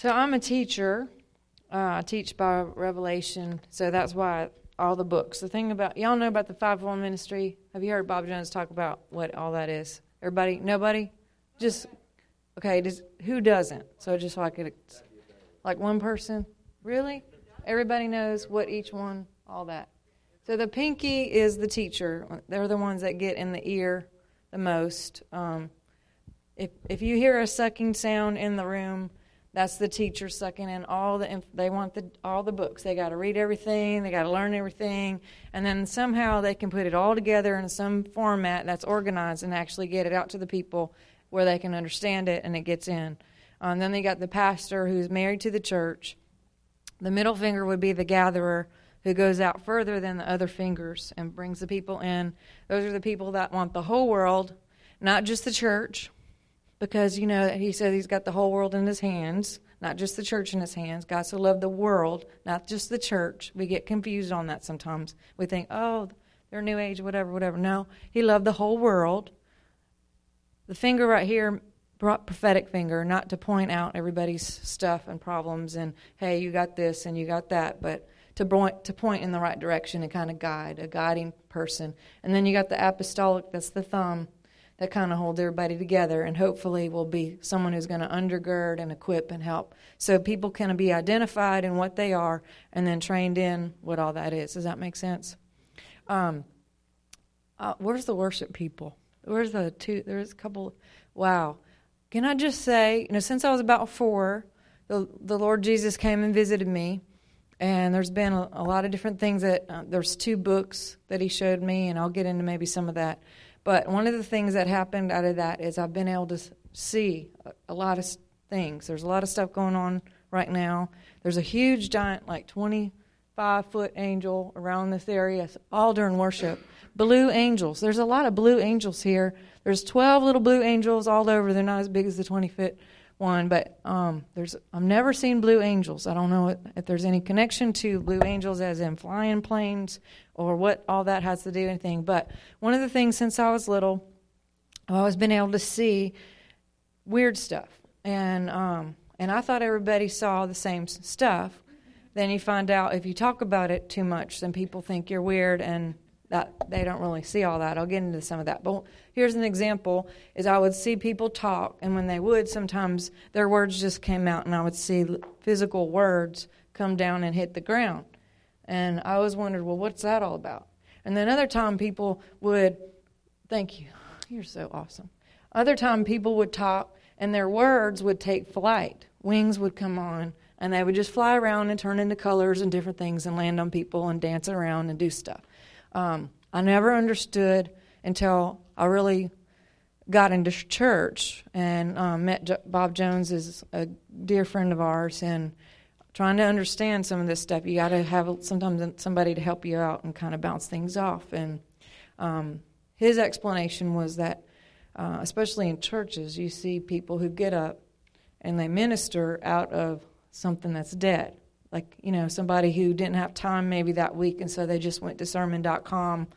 So I'm a teacher. Uh, I teach by revelation, so that's why all the books. The thing about y'all know about the fivefold ministry. Have you heard Bob Jones talk about what all that is? Everybody, nobody, just okay. Does, who doesn't? So just like it, like one person, really? Everybody knows what each one, all that. So the pinky is the teacher. They're the ones that get in the ear the most. Um, if if you hear a sucking sound in the room, that's the teacher sucking in all the. Inf- they want the all the books. They got to read everything. They got to learn everything, and then somehow they can put it all together in some format that's organized and actually get it out to the people where they can understand it and it gets in. Um, then they got the pastor who's married to the church. The middle finger would be the gatherer who goes out further than the other fingers and brings the people in. Those are the people that want the whole world, not just the church, because you know he said he's got the whole world in his hands, not just the church in his hands. God so loved the world, not just the church. We get confused on that sometimes. We think, oh, they're new age, whatever, whatever. No, he loved the whole world. The finger right here brought prophetic finger, not to point out everybody's stuff and problems and hey, you got this and you got that, but to point to point in the right direction and kind of guide, a guiding person. And then you got the apostolic, that's the thumb that kind of holds everybody together and hopefully will be someone who's going to undergird and equip and help so people can be identified in what they are and then trained in what all that is. Does that make sense? Um, uh, where's the worship people? Where's the two? There's a couple. Wow. Can I just say, you know, since I was about four, the, the Lord Jesus came and visited me. And there's been a, a lot of different things that, uh, there's two books that he showed me, and I'll get into maybe some of that. But one of the things that happened out of that is I've been able to see a, lot of things. There's a lot of stuff going on right now. There's a huge, giant, like 25 foot angel around this area, all during worship. Blue angels. There's a lot of blue angels here there's 12 little blue angels all over. They're not as big as the 20 foot one, but um, there's I've never seen blue angels. I don't know if, there's any connection to blue angels as in flying planes or what all that has to do anything. But one of the things since I was little, I've always been able to see weird stuff, and um, and I thought everybody saw the same stuff. Then you find out if you talk about it too much, then people think you're weird and that they don't really see all that. I'll get into some of that. But here's an example is I would see people talk and when they would sometimes their words just came out and I would see physical words come down and hit the ground. And I always wondered, well, what's that all about? And then other time people would thank you. You're so awesome. Other time people would talk and their words would take flight. Wings would come on and they would just fly around and turn into colors and different things and land on people and dance around and do stuff. Um, I never understood until I really got into church and um, met J- Bob Jones is a dear friend of ours and trying to understand some of this stuff you got to have sometimes somebody to help you out and kind of bounce things off. And um, his explanation was that uh, especially in churches you see people who get up and they minister out of something that's dead like you know somebody who didn't have time maybe that week and so they just went to sermon.com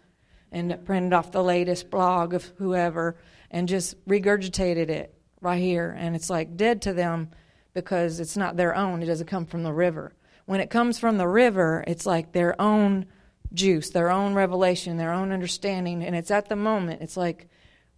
and printed off the latest blog of whoever and just regurgitated it right here. And it's like dead to them because it's not their own. It doesn't come from the river. When it comes from the river it's like their own juice their own revelation their own understanding. And it's at the moment it's like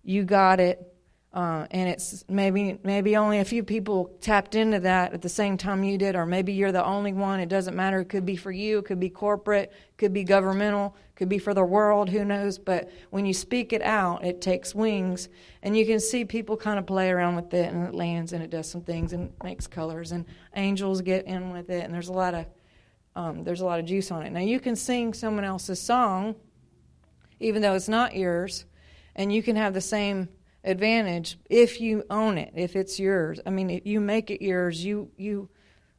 you got it uh, and it's maybe maybe only a few people tapped into that at the same time you did, or maybe you're the only one. It doesn't matter. It could be for you. It could be corporate. Could be governmental. Could be for the world. Who knows? But when you speak it out, it takes wings, and you can see people kind of play around with it, and it lands, and it does some things, and makes colors, and angels get in with it, and there's a lot of um, there's a lot of juice on it. Now you can sing someone else's song, even though it's not yours, and you can have the same advantage if you own it, if it's yours. I mean, if you make it yours, you you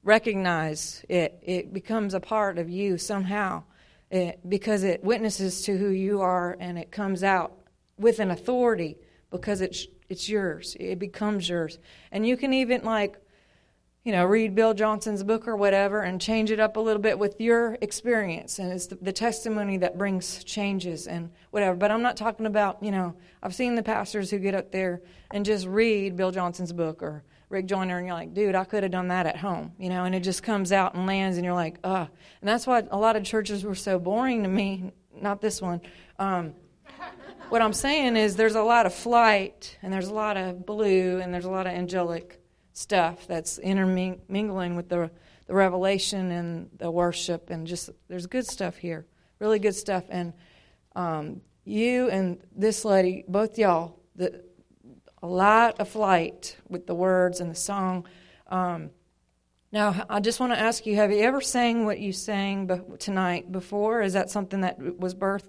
recognize it. It becomes a part of you somehow, it, because it witnesses to who you are, and it comes out with an authority because it's it's yours. It becomes yours, and you can even like you know, read Bill Johnson's book or whatever and change it up a little bit with your experience. And it's the, the, testimony that brings changes and whatever. But I'm not talking about, you know, I've seen the pastors who get up there and just read Bill Johnson's book or Rick Joyner, and you're like, dude, I could have done that at home, you know, and it just comes out and lands, and you're like, ugh. And that's why a lot of churches were so boring to me. Not this one. Um, what I'm saying is there's a lot of flight, and there's a lot of blue, and there's a lot of angelic stuff that's intermingling with the, the revelation and the worship, and just there's good stuff here, really good stuff. And um, you and this lady, both y'all, the, a lot of flight with the words and the song. Um, now, I just want to ask you: Have you ever sang what you sang be- tonight before? Is that something that was birthed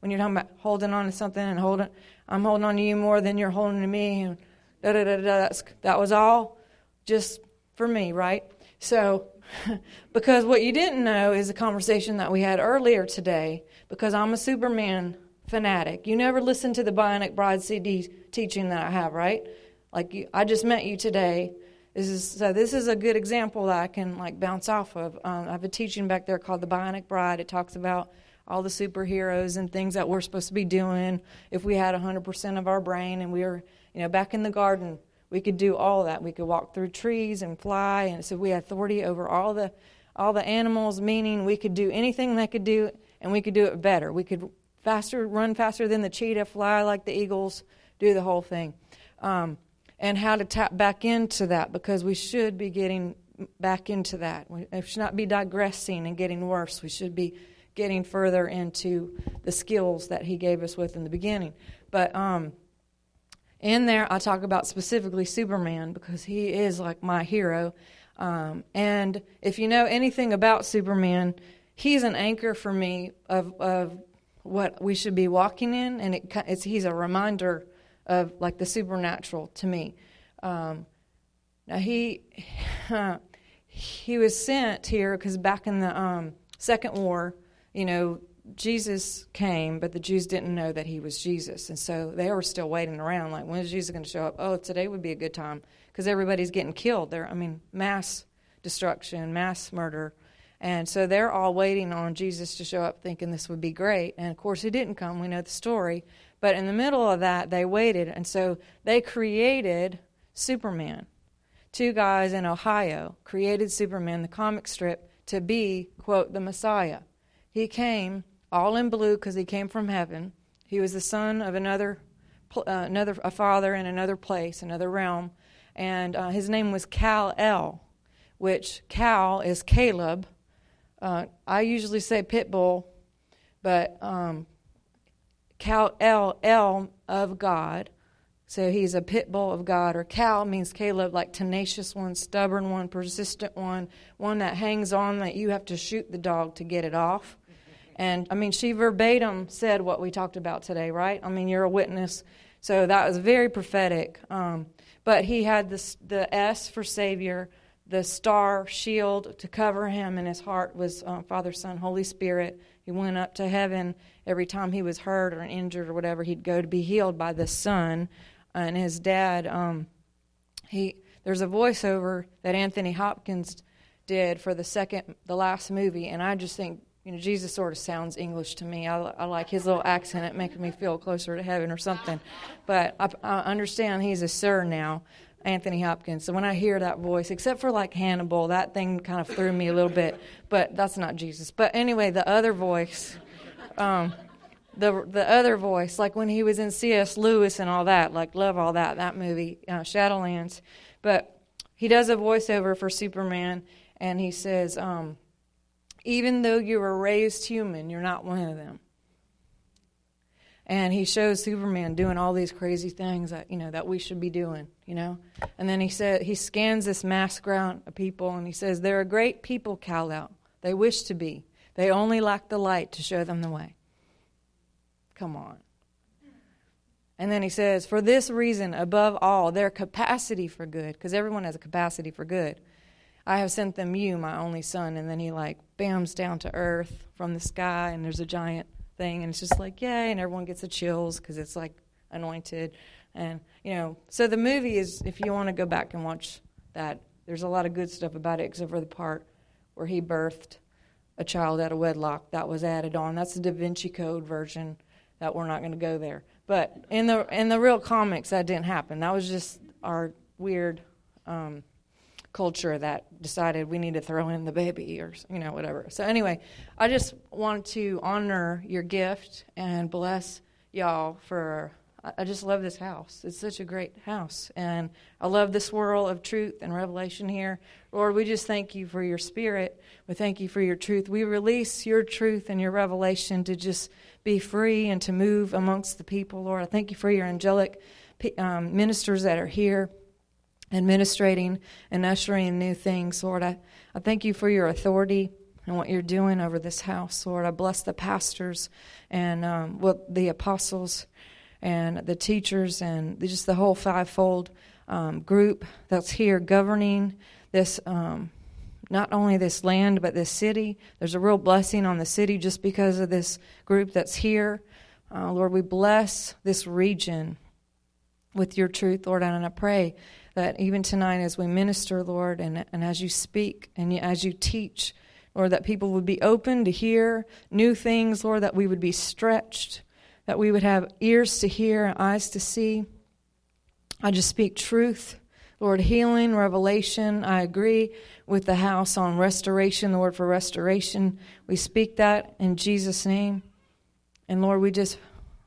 when you're talking about holding on to something and holding? I'm holding on to you more than you're holding to me, and da da da da. That was all just for me, right? So, because what you didn't know is a conversation that we had earlier today. Because I'm a Superman fanatic. You never listened to the Bionic Bride CD teaching that I have, right? Like you, I just met you today. This is, so this is a good example that I can like bounce off of. Um, I have a teaching back there called the Bionic Bride. It talks about all the superheroes and things that we're supposed to be doing if we had 100% of our brain and we were, you know, back in the garden. We could do all that. We could walk through trees and fly, and so we had authority over all the all the animals. Meaning, we could do anything they could do, and we could do it better. We could faster, run faster than the cheetah, fly like the eagles, do the whole thing. Um, and how to tap back into that because we should be getting back into that. We should not be digressing and getting worse. We should be getting further into the skills that He gave us with in the beginning. But um, in there, I talk about specifically Superman because he is like my hero. Um, and if you know anything about Superman, he's an anchor for me of, of what we should be walking in, and it, it's, he's a reminder of like the supernatural to me. Um, now he he was sent here because back in the um, Second War, you know, Jesus came, but the Jews didn't know that he was Jesus, and so they were still waiting around. Like, when is Jesus going to show up? Oh, today would be a good time because everybody's getting killed. There, I mean, mass destruction, mass murder. And so they're all waiting on Jesus to show up, thinking this would be great. And of course, he didn't come. We know the story. But in the middle of that, they waited. And so they created Superman. Two guys in Ohio created Superman, the comic strip, to be, quote, the Messiah. He came all in blue because he came from heaven. He was the son of another, uh, another a father in another place, another realm. And uh, his name was Cal El, which Cal is Caleb uh, I usually say pit bull, but um, Cal L L of God. So he's a pit bull of God, or Cal means Caleb, like tenacious one, stubborn one, persistent one, one that hangs on that you have to shoot the dog to get it off. And I mean, she verbatim said what we talked about today, right? I mean, you're a witness. So that was very prophetic. Um, but he had this, the S for Savior, the star shield to cover him, and his heart was uh, Father, Son, Holy Spirit. He went up to heaven every time he was hurt or injured or whatever. He'd go to be healed by the Son, and his dad. Um, he there's a voiceover that Anthony Hopkins did for the second, the last movie, and I just think you know Jesus sort of sounds English to me. I, I like his little accent; it makes me feel closer to heaven or something. But I, I understand he's a sir now. Anthony Hopkins. So when I hear that voice, except for like Hannibal, that thing kind of threw me a little bit. But that's not Jesus. But anyway, the other voice, um, the the other voice, like when he was in C.S. Lewis and all that, like love all that that movie, uh, Shadowlands. But he does a voiceover for Superman, and he says, um, "Even though you were raised human, you're not one of them." and he shows Superman doing all these crazy things that you know that we should be doing, you know. And then he said he scans this mass ground of people and he says they're a great people, Kal-El. They wish to be. They only lack the light to show them the way. Come on. And then he says, for this reason, above all, their capacity for good, because everyone has a capacity for good. I have sent them you, my only son. And then he like bams down to earth from the sky, and there's a giant thing, and it's just like yay, and everyone gets the chills because it's like anointed, and you know. So the movie is, if you want to go back and watch that, there's a lot of good stuff about it, except for the part where he birthed a child out of wedlock that was added on. That's the Da Vinci Code version. That we're not going to go there. But in the in the real comics, that didn't happen. That was just our weird um, culture that decided we need to throw in the baby or you know whatever. So anyway, I just want to honor your gift and bless y'all for. I just love this house. It's such a great house, and I love this swirl of truth and revelation here. Lord, we just thank you for your spirit. We thank you for your truth. We release your truth and your revelation to just be free and to move amongst the people. Lord, I thank you for your angelic um, ministers that are here administrating and ushering in new things. Lord, I, I thank you for your authority and what you're doing over this house. Lord, I bless the pastors and um, what the apostles and the teachers and just the whole fivefold um, group that's here governing this. Um, not only this land, but this city. There's a real blessing on the city just because of this group that's here. Uh, Lord, we bless this region with your truth, Lord, and I pray that even tonight as we minister, Lord, and, and as you speak and as you teach, Lord, that people would be open to hear new things, Lord, that we would be stretched, that we would have ears to hear, and eyes to see. I just speak truth, Lord, healing, revelation. I agree with the house on restoration, the word for restoration. We speak that in Jesus' name. And Lord, we just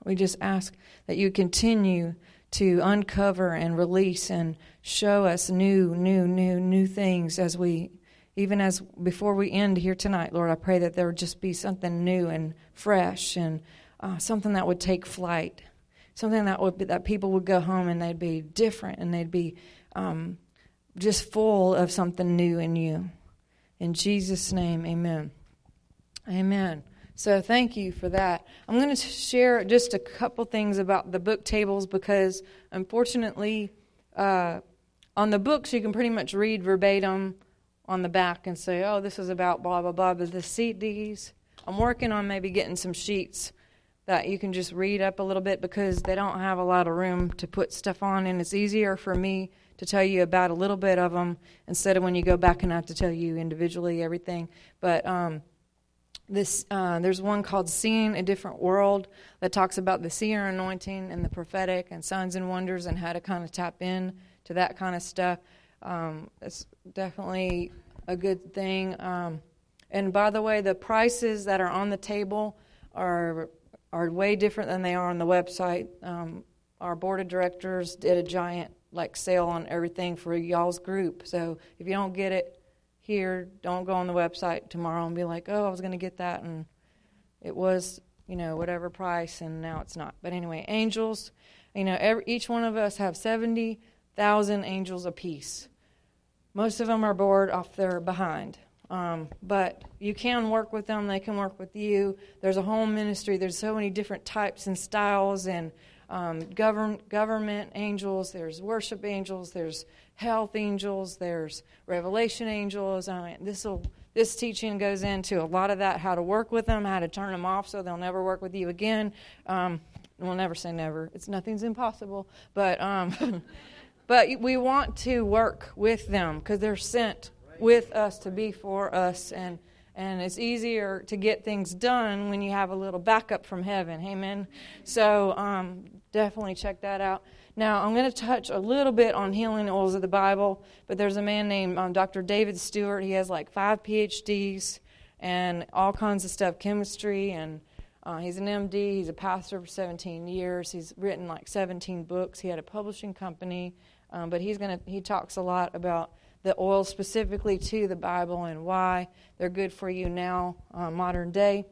we just ask that you continue to uncover and release and show us new, new, new, new things as we, even as before we end here tonight, Lord, I pray that there would just be something new and fresh and uh, something that would take flight, something that would be, that people would go home and they'd be different and they'd be um, just full of something new in you. In Jesus' name, amen. Amen. So thank you for that. I'm going to share just a couple things about the book tables because unfortunately, uh, on the books you can pretty much read verbatim on the back and say, oh, this is about blah, blah, blah. But the CDs, I'm working on maybe getting some sheets that you can just read up a little bit because they don't have a lot of room to put stuff on, and it's easier for me to tell you about a little bit of them instead of when you go back and I have to tell you individually everything. But um, this uh, there's one called seeing a different world that talks about the seer anointing and the prophetic and signs and wonders and how to kind of tap in to that kind of stuff. Um, it's definitely a good thing. Um, and by the way the prices that are on the table are are way different than they are on the website. Um, our board of directors did a giant like sale on everything for y'all's group. So if you don't get it here. Don't go on the website tomorrow and be like, oh, I was going to get that and it was, you know, whatever price and now it's not. But anyway, angels, you know, every, each one of us have 70,000 angels apiece. Most of them are bored off their behind. Um, but you can work with them, they can work with you. There's a home ministry, there's so many different types and styles and um, govern, government angels, there's worship angels, there's health angels, there's revelation angels. I mean, this will this teaching goes into a lot of that, how to work with them, how to turn them off so they'll never work with you again. Um, we'll never say never. It's nothing's impossible, but um, but we want to work with them because they're sent with us to be for us and and it's easier to get things done when you have a little backup from heaven amen so um, definitely check that out now, I'm going to touch a little bit on healing oils of the Bible, but there's a man named um, Dr. David Stewart. He has like five PhDs and all kinds of stuff chemistry, and uh, he's an MD. He's a pastor for 17 years. He's written like 17 books. He had a publishing company, um, but he's going to, he talks a lot about the oils specifically to the Bible and why they're good for you now, uh, modern day.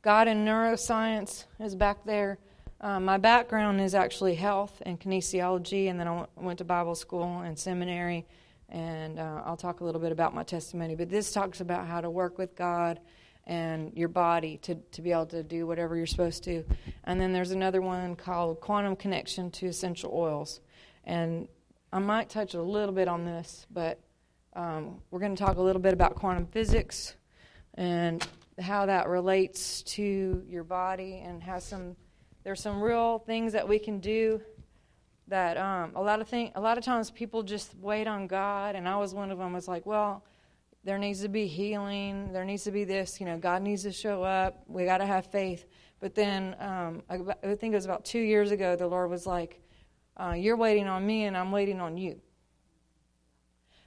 God in Neuroscience is back there. Um, my background is actually health and kinesiology, and then I went to Bible school and seminary, and uh, I'll talk a little bit about my testimony. But this talks about how to work with God and your body to, to be able to do whatever you're supposed to. And then there's another one called Quantum Connection to Essential Oils. And I might touch a little bit on this, but um, we're going to talk a little bit about quantum physics and how that relates to your body and has some there's some real things that we can do that um, a lot of thing, a lot of times people just wait on God, and I was one of them. Was like, well, there needs to be healing. There needs to be this. You know, God needs to show up. We got to have faith. But then um, I, I, think it was about two years ago. The Lord was like, uh, "You're waiting on me, and I'm waiting on you."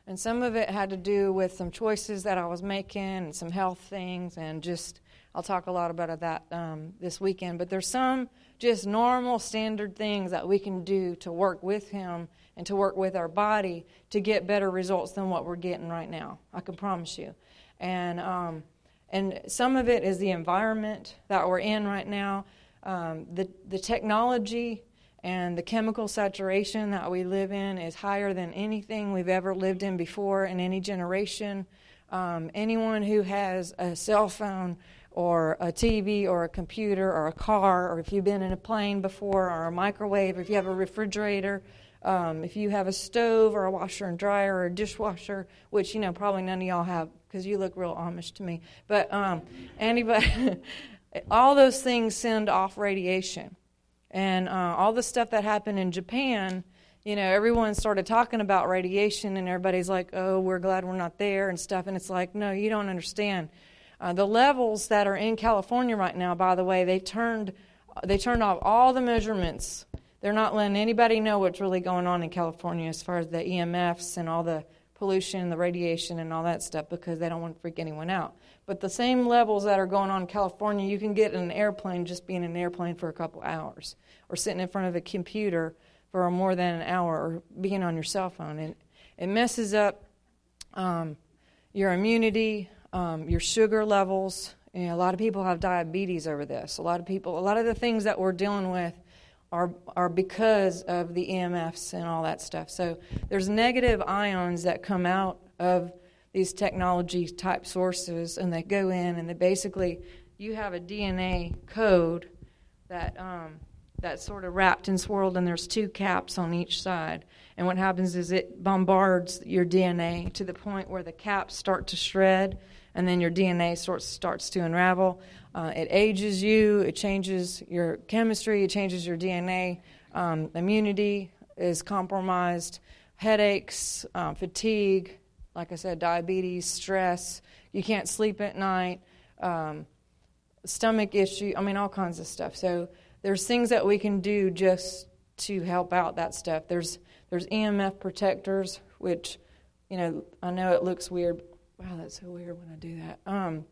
And some of it had to do with some choices that I was making and some health things, and just I'll talk a lot about that um, this weekend. But there's some just normal, standard things that we can do to work with Him and to work with our body to get better results than what we're getting right now. I can promise you. And um, and some of it is the environment that we're in right now, um, the the technology and the chemical saturation that we live in is higher than anything we've ever lived in before in any generation. Um, anyone who has a cell phone or a TV or a computer or a car, or if you've been in a plane before, or a microwave, if you have a refrigerator, um, if you have a stove or a washer and dryer or a dishwasher, which you know probably none of y'all have because you look real Amish to me, but um, anybody, all those things send off radiation. And uh, all the stuff that happened in Japan, you know, everyone started talking about radiation, and everybody's like, oh, we're glad we're not there and stuff. And it's like, no, you don't understand. Uh, the levels that are in California right now, by the way, they turned, they turned off all the measurements. They're not letting anybody know what's really going on in California as far as the EMFs and all the pollution, and the radiation, and all that stuff because they don't want to freak anyone out. But the same levels that are going on in California, you can get in an airplane just being in an airplane for a couple hours or sitting in front of a computer for more than an hour or being on your cell phone. And it messes up um, your immunity, um, your sugar levels. A lot of people have diabetes over this. A lot of people, a lot of the things that we're dealing with are, are because of the EMFs and all that stuff. So there's negative ions that come out of these technology type sources and they go in and they basically, you have a DNA code that um, that's sort of wrapped and swirled, and there's two caps on each side. And what happens is it bombards your DNA to the point where the caps start to shred, and then your DNA starts starts to unravel. Uh, it ages you. It changes your chemistry. It changes your DNA. Um, immunity is compromised. Headaches, uh, fatigue, like I said, diabetes, stress. You can't sleep at night. Um, stomach issue. I mean, all kinds of stuff. So there's things that we can do just to help out that stuff. There's there's EMF protectors, which you know I know it looks weird. Wow, that's so weird when I do that. Um,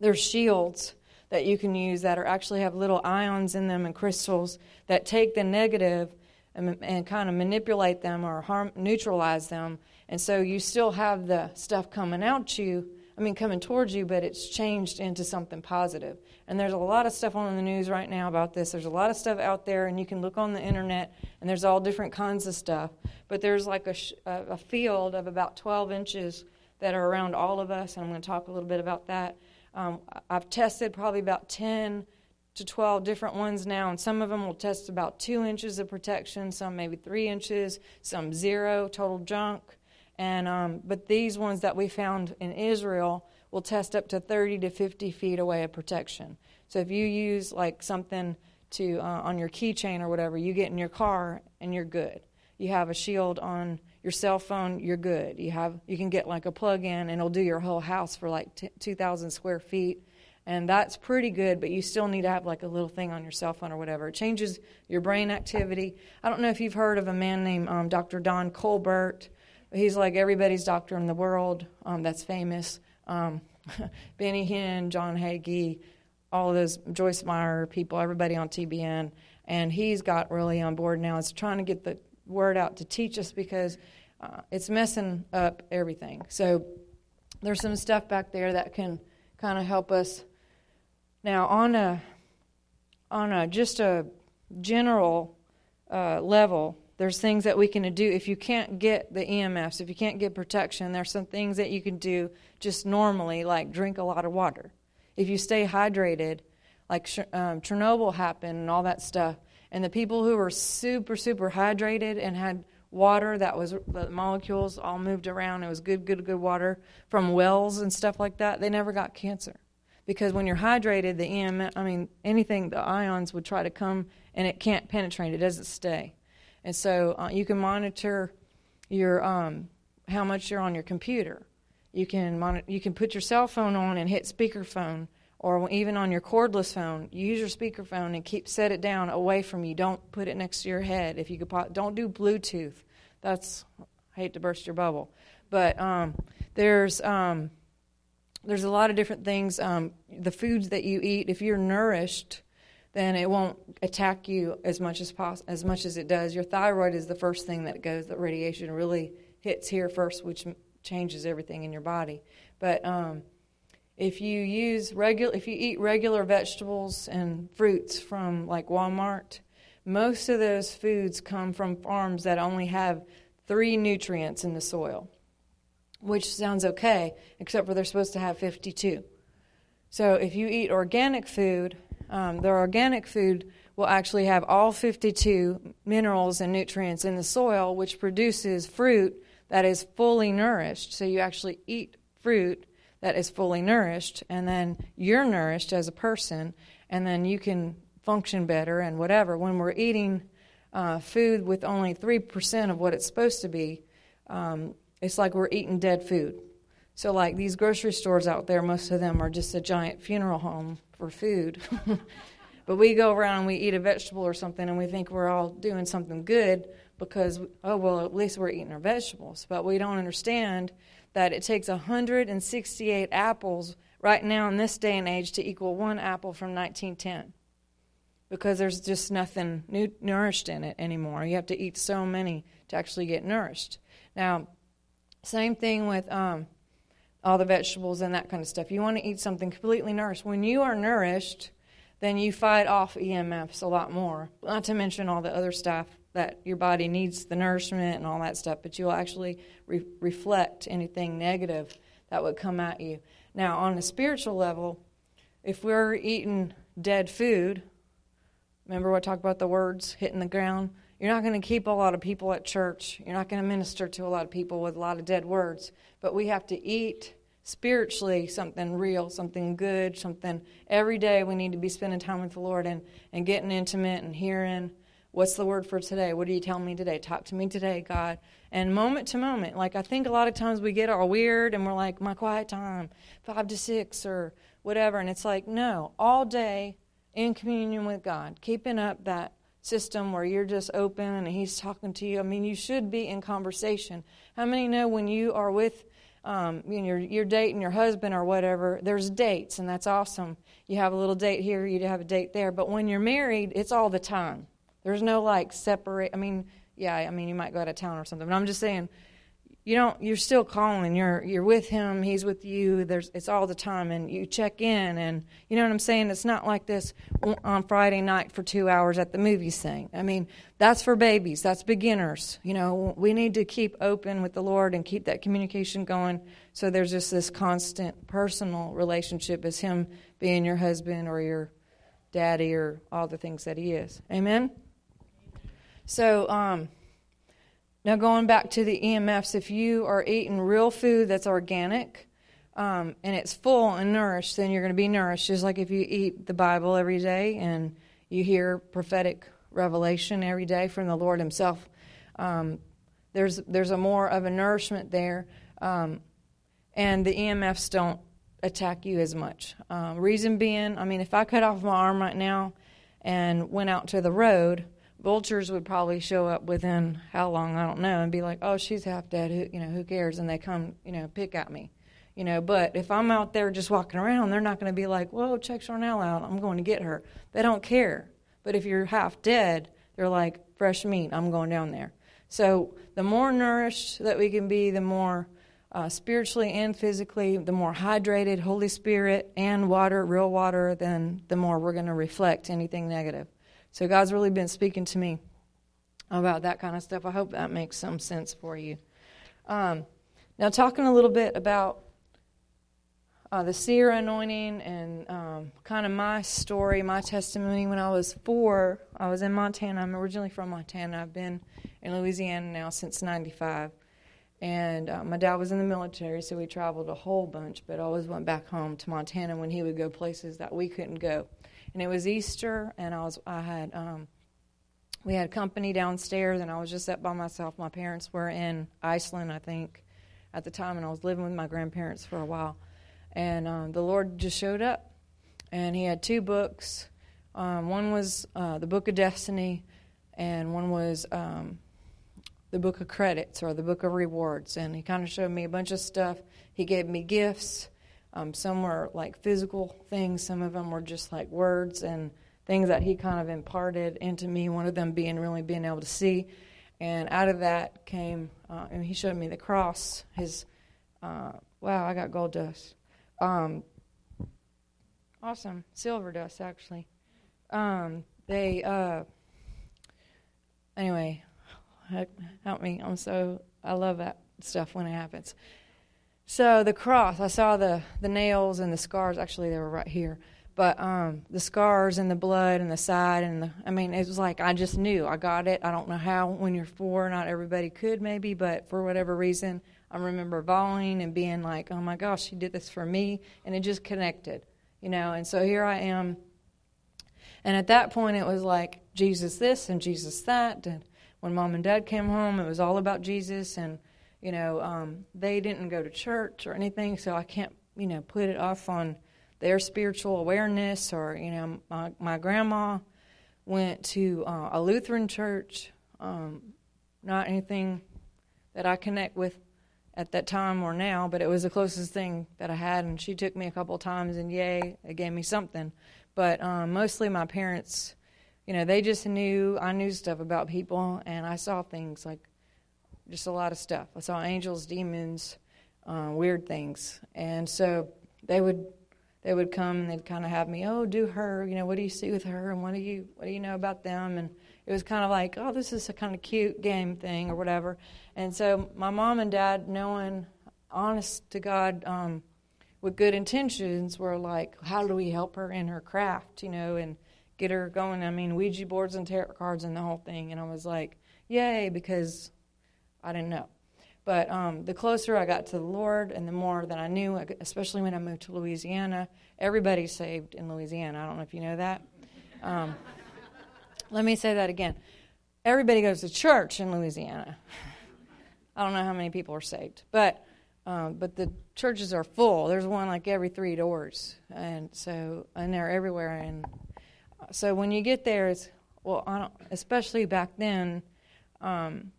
there's shields that you can use that are actually have little ions in them and crystals that take the negative and, and kind of manipulate them or harm neutralize them, and so you still have the stuff coming out you I mean, coming towards you, but it's changed into something positive. And there's a lot of stuff on the news right now about this. There's a lot of stuff out there, and you can look on the internet, and there's all different kinds of stuff. But there's like a, a field of about 12 inches that are around all of us, and I'm going to talk a little bit about that. Um, I've tested probably about 10 to 12 different ones now, and some of them will test about two inches of protection, some maybe three inches, some zero, total junk. And um, but these ones that we found in Israel will test up to 30 to 50 feet away of protection. So if you use like something to uh, on your keychain or whatever, you get in your car and you're good. You have a shield on your cell phone, you're good. You have you can get like a plug-in and it'll do your whole house for like t- 2,000 square feet, and that's pretty good. But you still need to have like a little thing on your cell phone or whatever. It changes your brain activity. I don't know if you've heard of a man named um, Dr. Don Colbert. He's like everybody's doctor in the world um, that's famous. Um, Benny Hinn, John Hagee, all those Joyce Meyer people, everybody on TBN, and he's got really on board now. It's trying to get the word out to teach us because uh, it's messing up everything. So there's some stuff back there that can kind of help us. Now on a on a just a general uh, level, there's things that we can do. If you can't get the EMFs, if you can't get protection, there's some things that you can do just normally, like drink a lot of water. If you stay hydrated, like um, Chernobyl happened and all that stuff, and the people who were super, super hydrated and had water that was the molecules all moved around, it was good, good, good water from wells and stuff like that, they never got cancer. Because when you're hydrated, the EMF, I mean, anything, the ions would try to come and it can't penetrate, it doesn't stay. And so uh, you can monitor your um, how much you're on your computer. You can monitor, you can put your cell phone on and hit speakerphone, or even on your cordless phone, use your speakerphone and keep set it down away from you. Don't put it next to your head. If you could, don't do Bluetooth. That's I hate to burst your bubble, but um, there's um, there's a lot of different things. Um, the foods that you eat, if you're nourished, then it won't attack you as much as pos- as much as it does. Your thyroid is the first thing that goes. The radiation really hits here first, which changes everything in your body. But um, if you use regular, if you eat regular vegetables and fruits from like Walmart, most of those foods come from farms that only have three nutrients in the soil, which sounds okay, except for they're supposed to have 52. So if you eat organic food, um, the organic food will actually have all 52 minerals and nutrients in the soil, which produces fruit that is fully nourished. So you actually eat fruit that is fully nourished, and then you're nourished as a person, and then you can function better and whatever. When we're eating uh, food with only 3% of what it's supposed to be, um, it's like we're eating dead food. So, like these grocery stores out there, most of them are just a giant funeral home for food. but we go around and we eat a vegetable or something and we think we're all doing something good because, oh, well, at least we're eating our vegetables. But we don't understand that it takes 168 apples right now in this day and age to equal one apple from 1910 because there's just nothing new, nourished in it anymore. You have to eat so many to actually get nourished. Now, same thing with um, all the vegetables and that kind of stuff. You want to eat something completely nourished. When you are nourished, then you fight off EMFs a lot more. Not to mention all the other stuff that your body needs the nourishment and all that stuff, but you'll actually re- reflect anything negative that would come at you. Now, on a spiritual level, if we're eating dead food, remember what I talked about the words hitting the ground? You're not going to keep a lot of people at church. You're not going to minister to a lot of people with a lot of dead words. But we have to eat spiritually something real, something good, something every day we need to be spending time with the Lord and, and getting intimate and hearing What's the word for today? What are you telling me today? Talk to me today, God. And moment to moment, like I think a lot of times we get all weird and we're like, my quiet time, five to six or whatever. And it's like, no, all day in communion with God, keeping up that system where you're just open and He's talking to you. I mean, you should be in conversation. How many know when you are with um, you know, you're, you're dating your husband or whatever, there's dates, and that's awesome. You have a little date here, you have a date there. But when you're married, it's all the time. There's no like separate. I mean, yeah, I mean you might go out of town or something, but I'm just saying, you don't. You're still calling. You're you're with him. He's with you. There's it's all the time, and you check in, and you know what I'm saying. It's not like this on Friday night for two hours at the movies thing. I mean, that's for babies. That's beginners. You know, we need to keep open with the Lord and keep that communication going. So there's just this constant personal relationship as Him being your husband or your daddy or all the things that He is. Amen. So, um, now going back to the EMFs, if you are eating real food that's organic um, and it's full and nourished, then you're going to be nourished. Just like if you eat the Bible every day and you hear prophetic revelation every day from the Lord Himself, um, there's there's a more of a nourishment there, um, and the EMFs don't attack you as much. Um, reason being, I mean, if I cut off my arm right now and went out to the road vultures would probably show up within how long I don't know and be like, "Oh, she's half dead. Who, you know, who cares?" And they come, you know, pick at me, you know. But if I'm out there just walking around, they're not going to be like, "Whoa, check Charnel out. I'm going to get her." They don't care. But if you're half dead, they're like, "Fresh meat. I'm going down there." So the more nourished that we can be, the more uh, spiritually and physically, the more hydrated Holy Spirit and water, real water, then the more we're going to reflect anything negative. So God's really been speaking to me about that kind of stuff. I hope that makes some sense for you. Um, now, talking a little bit about uh, the seer anointing and um, kind of my story, my testimony. When I was four, I was in Montana. I'm originally from Montana. I've been in Louisiana now since '95. And uh, my dad was in the military, so we traveled a whole bunch, but always went back home to Montana when he would go places that we couldn't go and it was Easter, and I was I had um, we had company downstairs, and I was just up by myself. My parents were in Iceland, I think, at the time, and I was living with my grandparents for a while. And um, the Lord just showed up, and He had two books. Um, one was uh, the Book of Destiny, and one was um, the book of credits or the book of rewards. And he kind of showed me a bunch of stuff. He gave me gifts. Um, some were like physical things, some of them were just like words and things that he kind of imparted into me. One of them being really being able to see. And out of that came, uh, and he showed me the cross. His, uh, wow, I got gold dust. Um, awesome. Silver dust, actually. Um, they, uh, anyway, help me. I'm so, I love that stuff when it happens. So the cross, I saw the, the nails and the scars. Actually, they were right here. But um, the scars and the blood and the side and the i mean it was like i just knew. I got it. I don't know how when you're four not everybody could maybe but for whatever reason i remember bawling and being like oh my gosh she did this for me. And it just connected you know? And so here i am. And at that point it was like jesus this and jesus that. And when mom and dad came home it was all about jesus. And you know um, they didn't go to church or anything so i can't you know put it off on their spiritual awareness, or you know, my my grandma went to uh, a Lutheran church. Um, not anything that I connect with at that time or now, but it was the closest thing that I had. And she took me a couple times, and yay, it gave me something. But um, mostly my parents, you know, they just knew I knew stuff about people, and I saw things like just a lot of stuff. I saw angels, demons, uh, weird things, and so they would they would come and they'd kind of have me, oh, do her, you know, what do you see with her, and what do you what do you know about them? And it was kind of like, oh, this is a kind of cute game thing or whatever. And so my mom and dad, knowing, honest to God, um, with good intentions, were like, how do we help her in her craft, you know, and get her going? I mean, Ouija boards and tarot cards and the whole thing. And I was like, yay, because I didn't know. But um, the closer I got to the Lord and the more that I knew, especially when I moved to Louisiana, everybody's saved in Louisiana. I don't know if you know that. Um, let me say that again. Everybody goes to church in Louisiana. I don't know how many people are saved, but um, but the churches are full. There's one like every three doors, and so and they're everywhere. And so when you get there, it's well, especially back then. Um,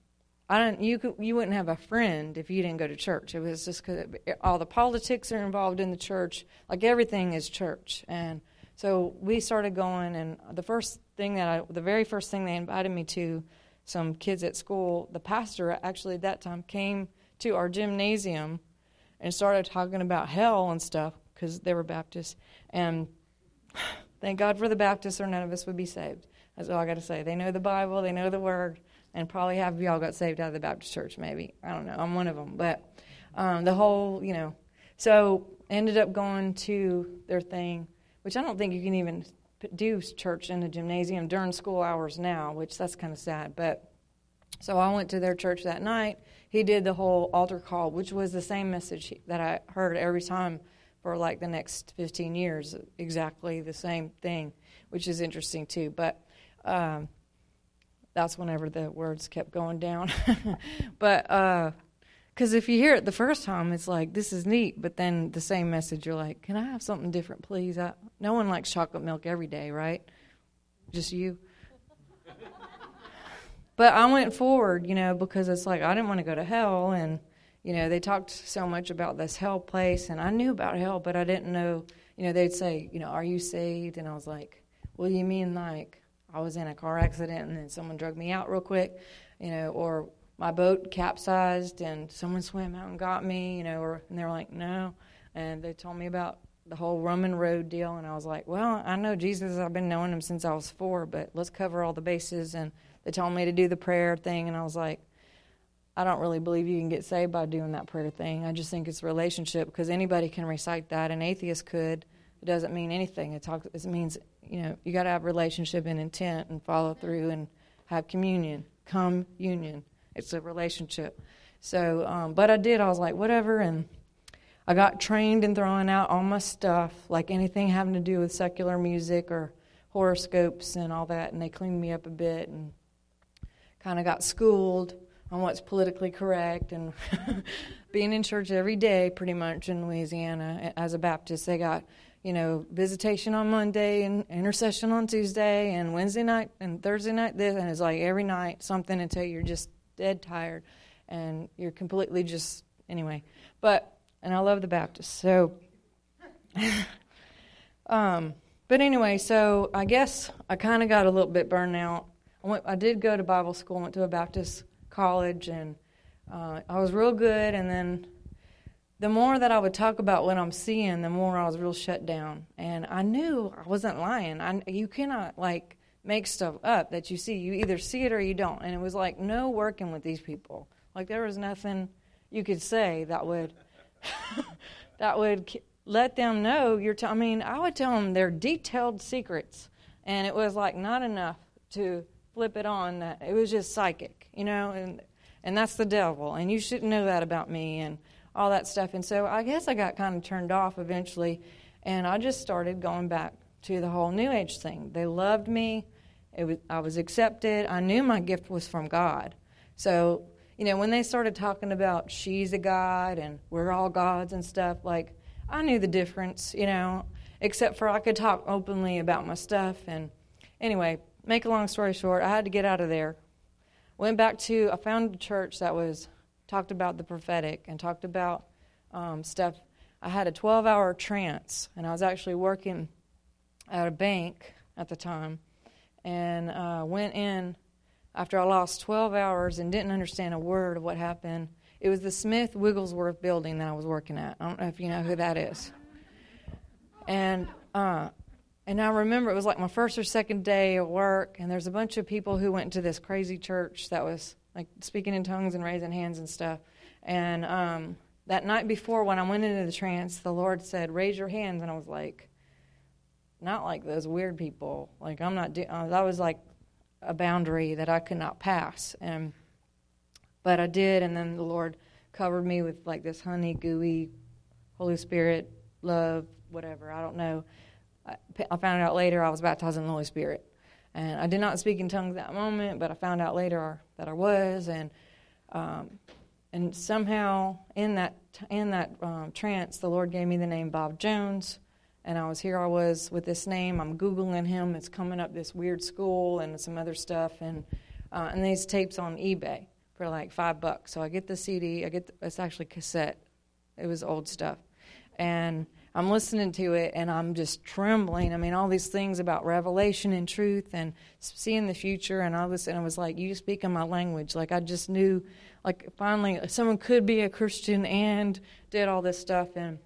I don't. You could, you wouldn't have a friend if you didn't go to church. It was just because all the politics are involved in the church. Like everything is church, and so we started going. And the first thing that I, the very first thing they invited me to, some kids at school. The pastor actually at that time came to our gymnasium, and started talking about hell and stuff because they were Baptists. And thank God for the Baptists, or none of us would be saved. That's all I got to say. They know the Bible. They know the Word and probably half of y'all got saved out of the Baptist church, maybe. I don't know. I'm one of them. But um, the whole, you know, so ended up going to their thing, which I don't think you can even do church in a gymnasium during school hours now, which that's kind of sad. But so I went to their church that night. He did the whole altar call, which was the same message that I heard every time for like the next 15 years, exactly the same thing, which is interesting too. But um, that's whenever the words kept going down. but because uh, if you hear it the first time, it's like this is neat, but then the same message, you're like, "Can I have something different, please?" I, no one likes chocolate milk every day, right? Just you. but I went forward, you know, because it's like I didn't want to go to hell, and you know they talked so much about this hell place, and I knew about hell, but I didn't know. You know, they'd say, you know, "Are you saved?" And I was like, "Well, you mean like?" I was in a car accident and then someone drug me out real quick, you know, or my boat capsized and someone swam out and got me, you know, or and they were like, no, and they told me about the whole Roman road deal, and I was like, well, I know Jesus, I've been knowing him since I was four, but let's cover all the bases, and they told me to do the prayer thing, and I was like. I don't really believe you can get saved by doing that prayer thing. I just think it's a relationship because anybody can recite that. An atheist could. It doesn't mean anything. It talks. It means you know, you got to have relationship and intent and follow through and have communion, come union. It's a relationship. So, um, but I did. I was like, whatever, and I got trained in throwing out all my stuff, like anything having to do with secular music or horoscopes and all that, and they cleaned me up a bit and kind of got schooled on what's politically correct and being in church every day pretty much in Louisiana as a Baptist they got you know, visitation on Monday and intercession on Tuesday and Wednesday night and Thursday night this and it's like every night something until you're just dead tired, and you're completely just anyway. But and I love the Baptists, so. um, but anyway, so I guess I kind of got a little bit burned out. I, went, I did go to Bible school, went to a Baptist college, and uh, I was real good. And then the more that I would talk about what I'm seeing, the more I was real shut down. And I knew I wasn't lying. I, you cannot like make stuff up that you see. You either see it or you don't. And it was like no working with these people. Like there was nothing you could say that would that would let them know you're. T- I mean, I would tell them their detailed secrets, and it was like not enough to flip it on. That it was just psychic, you know, and and that's the devil, and you shouldn't know that about me, and all that stuff. And so I guess I got kind of turned off eventually, and I just started going back to the whole New Age thing. They loved me. It was, I was accepted. I knew my gift was from God. So, you know, when they started talking about she's a God and we're all gods and stuff, like I knew the difference, you know, except for I could talk openly about my stuff. And anyway, make a long story short, I had to get out of there. Went back to, I found a church that was, talked about the prophetic and talked about um, stuff. I had a 12 hour trance, and I was actually working at a bank at the time. And uh, went in after I lost 12 hours and didn't understand a word of what happened it was the Smith Wigglesworth building that I was working at. I don't know if you know who that is. And uh, and I remember it was like my first or second day of work, and there's a bunch of people who went to this crazy church that was like speaking in tongues and raising hands and stuff. And um, that night before, when I went into the trance, the Lord said, "Raise your hands," and I was like, "Not like those weird people. Like I'm not. Do- uh, that was like a boundary that I could not pass." And but I did, and then the Lord covered me with like this honey, gooey, Holy Spirit, love, whatever. I don't know. I, I found out later I was baptized in the Holy Spirit. And I did not speak in tongues that moment, but I found out later that I was. And um, and somehow in that in that um, trance, the Lord gave me the name Bob Jones, and I was here. I was with this name. I'm googling him. It's coming up this weird school and some other stuff, and uh, and these tapes on eBay for like five bucks. So I get the CD. I get the, it's actually cassette. It was old stuff, and I'm listening to it, and I'm just trembling. I mean, all these things about revelation and truth, and seeing the future, and all this. And I was like you speak in my language. Like I just knew, like finally, someone could be a Christian and did all this stuff, and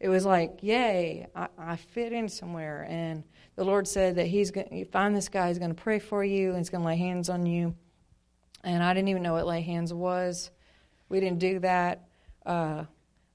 it was like, yay, I, I fit in somewhere. And the Lord said that He's going to find this guy. He's going to pray for you, and He's going to lay hands on you and I didn't even know what lay hands was. We didn't do that. Uh,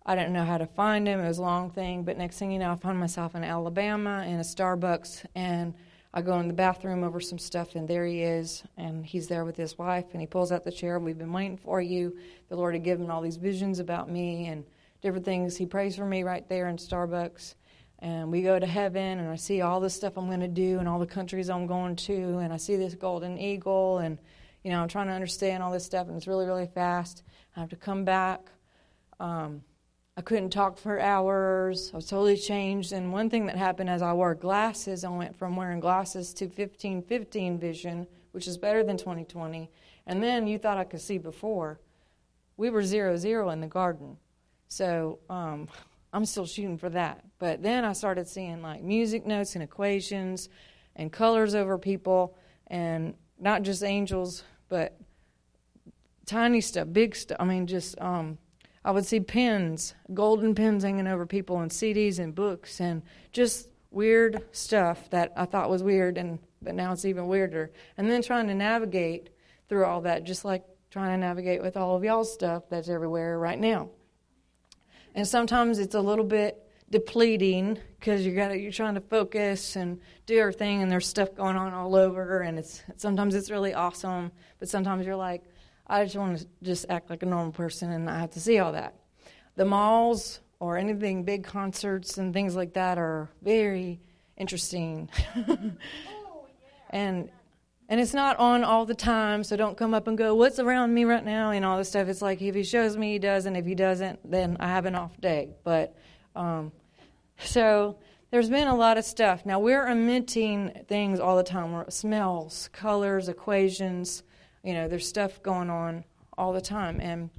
I didn't know how to find him. It was a long thing, but next thing you know, I find myself in Alabama in a Starbucks, and I go in the bathroom over some stuff, and there he is, and he's there with his wife, and he pulls out the chair. We've been waiting for you. The Lord had given all these visions about me and different things. He prays for me right there in Starbucks, and we go to heaven, and I see all the stuff I'm going to do and all the countries I'm going to, and I see this golden eagle, and you know, I'm trying to understand all this stuff, and it's really, really fast. I have to come back. Um, I couldn't talk for hours. I was totally changed. And one thing that happened as I wore glasses, I went from wearing glasses to 15 15 vision, which is better than 2020. And then you thought I could see before. We were zero zero in the garden. So um, I'm still shooting for that. But then I started seeing like music notes and equations and colors over people. And not just angels, but tiny stuff, big stuff. I mean, just um, I would see pins, golden pins hanging over people, and CDs and books, and just weird stuff that I thought was weird, and but now it's even weirder. And then trying to navigate through all that, just like trying to navigate with all of y'all's stuff that's everywhere right now. And sometimes it's a little bit depleting because you got you're trying to focus and do everything and there's stuff going on all over and it's sometimes it's really awesome but sometimes you're like I just want to just act like a normal person and I have to see all that. The malls or anything big concerts and things like that are very interesting. And and it's not on all the time, so don't come up and go, What's around me right now? and all this stuff. It's like if he shows me, he does, and if he doesn't, then I have an off day. But um, so there's been a lot of stuff. Now we're emitting things all the time. We're, smells, colors, equations. You know, there's stuff going on all the time. And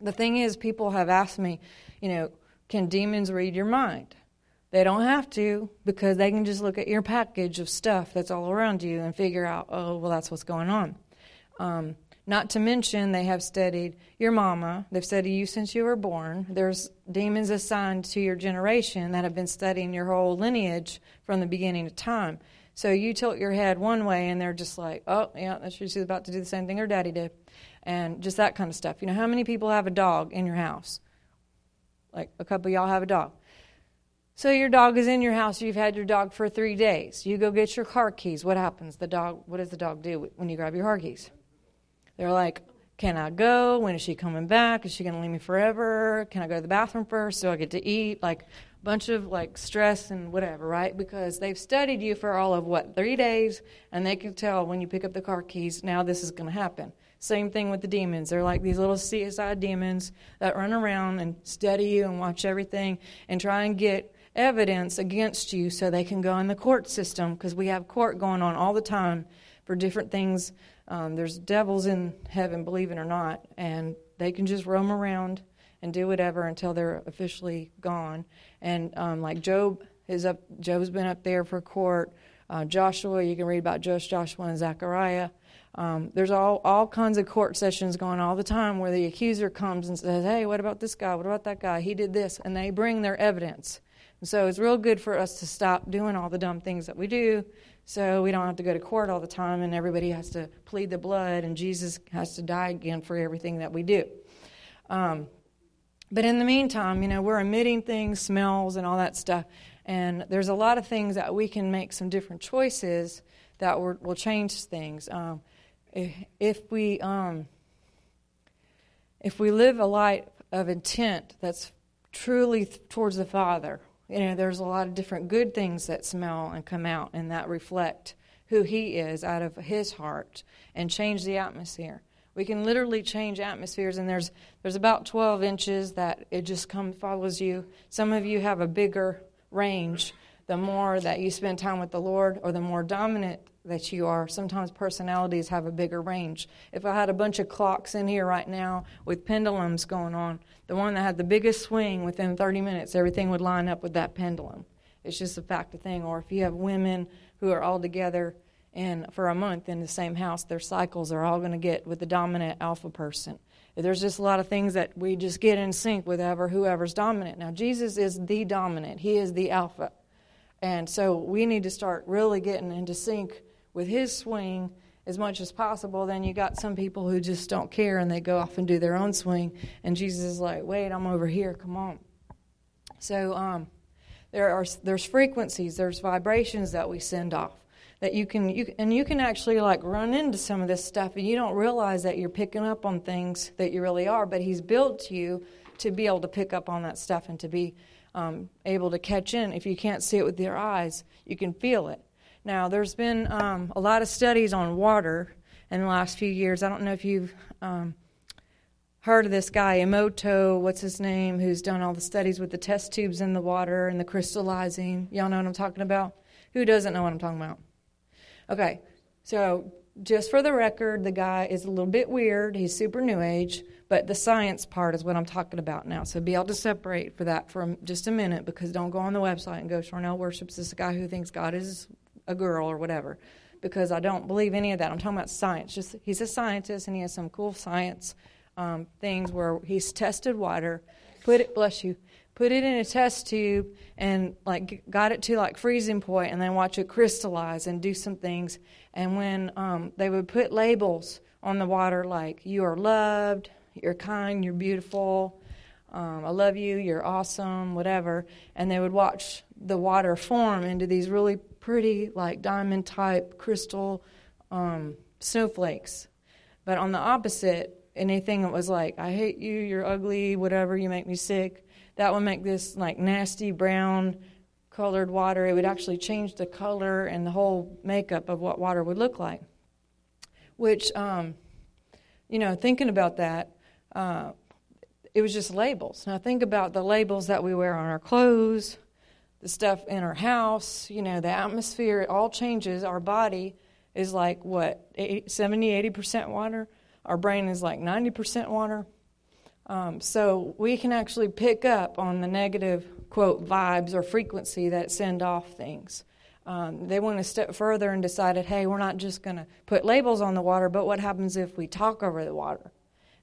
the thing is, people have asked me, you know, can demons read your mind? They don't have to because they can just look at your package of stuff that's all around you and figure out, oh, well, that's what's going on. Um, not to mention, they have studied your mama. They've studied you since you were born. There's demons assigned to your generation that have been studying your whole lineage from the beginning of time. So you tilt your head one way, and they're just like, oh, yeah, she's about to do the same thing her daddy did. And just that kind of stuff. You know, how many people have a dog in your house? Like a couple y'all have a dog. So your dog is in your house. You've had your dog for three days. You go get your car keys. What happens? The dog. What does the dog do when you grab your car keys? They're like, "Can I go? When is she coming back? Is she going to leave me forever? Can I go to the bathroom first? Do I get to eat?" Like bunch of like stress and whatever, right? Because they've studied you for all of what three days, and they can tell when you pick up the car keys. Now this is going to happen. Same thing with the demons. They're like these little CSI demons that run around and study you and watch everything and try and get evidence against you so they can go in the court system because we have court going on all the time for different things. Um, there's devils in heaven, believe it or not, and they can just roam around and do whatever until they're officially gone. And um, like Job is up, Job's been up there for court. Uh, Joshua, you can read about Josh, Joshua, and Zechariah. Um, there's all, all kinds of court sessions going all the time where the accuser comes and says, Hey, what about this guy? What about that guy? He did this. And they bring their evidence. And so it's real good for us to stop doing all the dumb things that we do so we don't have to go to court all the time and everybody has to plead the blood and Jesus has to die again for everything that we do. Um, but in the meantime, you know, we're emitting things, smells, and all that stuff. And there's a lot of things that we can make some different choices that will change things. Um, if, we um, if we live a life of intent that's truly towards the Father, you know, there's a lot of different good things that smell and come out and that reflect who He is out of His heart and change the atmosphere. We can literally change atmospheres, and there's there's about 12 inches that it just comes follows you. Some of you have a bigger range. The more that you spend time with the Lord, or the more dominant that you are. Sometimes personalities have a bigger range. If I had a bunch of clocks in here right now with pendulums going on, the one that had the biggest swing within 30 minutes, everything would line up with that pendulum. It's just a fact of thing. Or if you have women who are all together and for a month in the same house, their cycles are all going to get with the dominant alpha person. There's just a lot of things that we just get in sync with ever whoever's dominant. Now Jesus is the dominant. He is the alpha. And so we need to start really getting into sync with his swing as much as possible, then you got some people who just don't care and they go off and do their own swing. And Jesus is like, wait, I'm over here, come on. So um, there are there's frequencies, there's vibrations that we send off that you can you and you can actually like run into some of this stuff and you don't realize that you're picking up on things that you really are. But He's built you to be able to pick up on that stuff and to be um, able to catch in. If you can't see it with your eyes, you can feel it. Now, there's been um, a lot of studies on water in the last few years. I don't know if you've um, heard of this guy, Emoto, what's his name, who's done all the studies with the test tubes in the water and the crystallizing. Y'all know what I'm talking about? Who doesn't know what I'm talking about? Okay, so just for the record, the guy is a little bit weird. He's super new age, but the science part is what I'm talking about now. So be able to separate for that for just a minute because don't go on the website and go, Charnel worships this guy who thinks God is a girl or whatever because I don't believe any of that. I'm talking about science. Just he's a scientist and he has some cool science um, things where he's tested water, put it bless you, put it in a test tube and like got it to like freezing point and then watch it crystallize and do some things. And when um, they would put labels on the water like you are loved, you're kind, you're beautiful. Um, I love you, you're awesome, whatever. And they would watch the water form into these really pretty, like diamond type crystal um, snowflakes. But on the opposite, anything that was like, I hate you, you're ugly, whatever, you make me sick, that would make this like nasty brown colored water. It would actually change the color and the whole makeup of what water would look like. Which, um, you know, thinking about that, uh, it was just labels. Now, think about the labels that we wear on our clothes, the stuff in our house, you know, the atmosphere, it all changes. Our body is like what, 80, 70, 80% water? our brain is like 90% water. Um, so we can actually pick up on the negative, quote, vibes or frequency that send off things. Um, they went a step further and decided, hey, we're not just going to put labels on the water, but what happens if we talk over the water?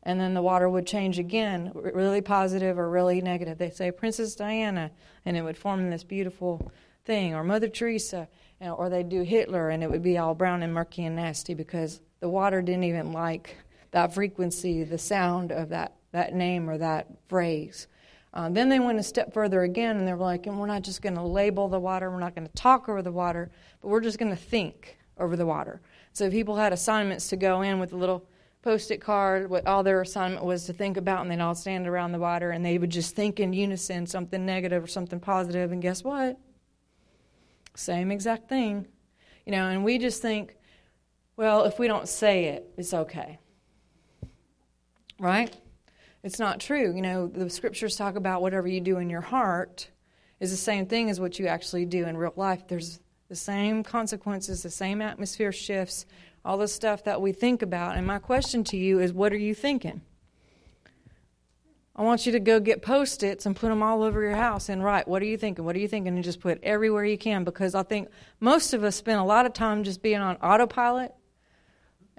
And then the water would change again, really positive or really negative. They say Princess Diana, and it would form this beautiful thing, or Mother Teresa, or they'd do Hitler, and it would be all brown and murky and nasty because the water didn't even like that frequency, the sound of that, that name or that phrase. Uh, then they went a step further again, and they were like, and we're not just going to label the water, we're not going to talk over the water, but we're just going to think over the water. So people had assignments to go in with a little post-it card. What all their assignment was to think about, and they'd all stand around the water, and they would just think in unison something negative or something positive. And guess what? Same exact thing, you know. And we just think, well, if we don't say it, it's okay, right? It's not true. You know, the scriptures talk about whatever you do in your heart is the same thing as what you actually do in real life. There's the same consequences, the same atmosphere shifts, all the stuff that we think about. And my question to you is what are you thinking? I want you to go get post its and put them all over your house and write, what are you thinking? What are you thinking? And just put everywhere you can because I think most of us spend a lot of time just being on autopilot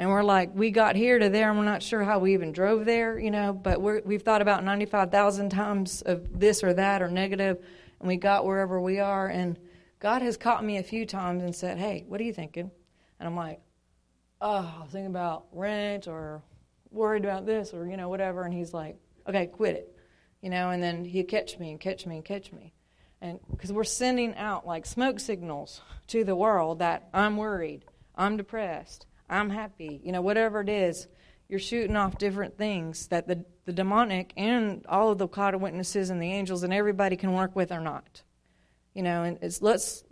and we're like, we got here to there, and we're not sure how we even drove there, you know. But we have thought about 95,000 times of this or that or negative, and we got wherever we are. And God has caught me a few times and said, Hey, what are you thinking? And I'm like, Oh, I was thinking about rent or worried about this or, you know, whatever. And He's like, Okay, quit it, you know. And then He'd catch me and catch me and catch me. And because we're sending out like smoke signals to the world that I'm worried, I'm depressed I'm happy, you know, whatever it is, you're shooting off different things that the, the demonic and all of the cloud of witnesses and the angels and everybody can work with or not. You know, and it's let's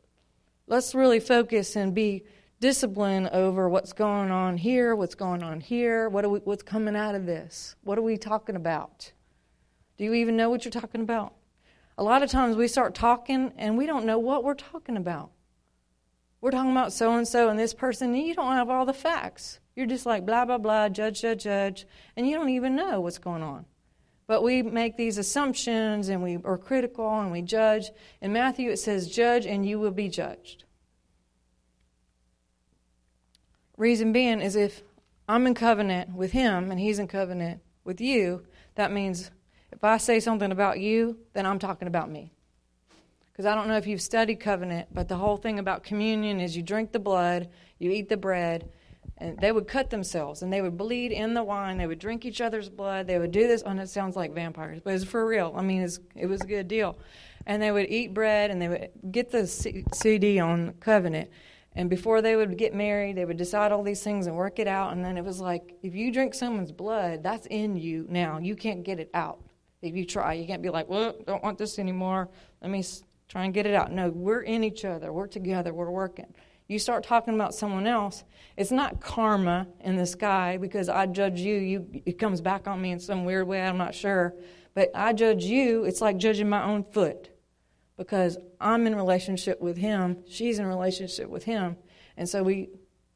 let's really focus and be disciplined over what's going on here, what's going on here, what are we, what's coming out of this. What are we talking about? Do you even know what you're talking about? A lot of times we start talking and we don't know what we're talking about. We're talking about so and so and this person, and you don't have all the facts. You're just like blah, blah, blah, judge, judge, judge, and you don't even know what's going on. But we make these assumptions and we are critical and we judge. In Matthew, it says, Judge and you will be judged. Reason being is if I'm in covenant with him and he's in covenant with you, that means if I say something about you, then I'm talking about me. Because I don't know if you've studied covenant, but the whole thing about communion is you drink the blood, you eat the bread, and they would cut themselves and they would bleed in the wine. They would drink each other's blood. They would do this. And it sounds like vampires, but it's for real. I mean, it was a good deal. And they would eat bread and they would get the C- CD on covenant. And before they would get married, they would decide all these things and work it out. And then it was like, if you drink someone's blood, that's in you now. You can't get it out. If you try, you can't be like, well, don't want this anymore. Let me Try and get it out. No, we're in each other. We're together. We're working. You start talking about someone else, it's not karma in the sky because I judge you, you it comes back on me in some weird way, I'm not sure. But I judge you, it's like judging my own foot because I'm in relationship with him, she's in relationship with him, and so we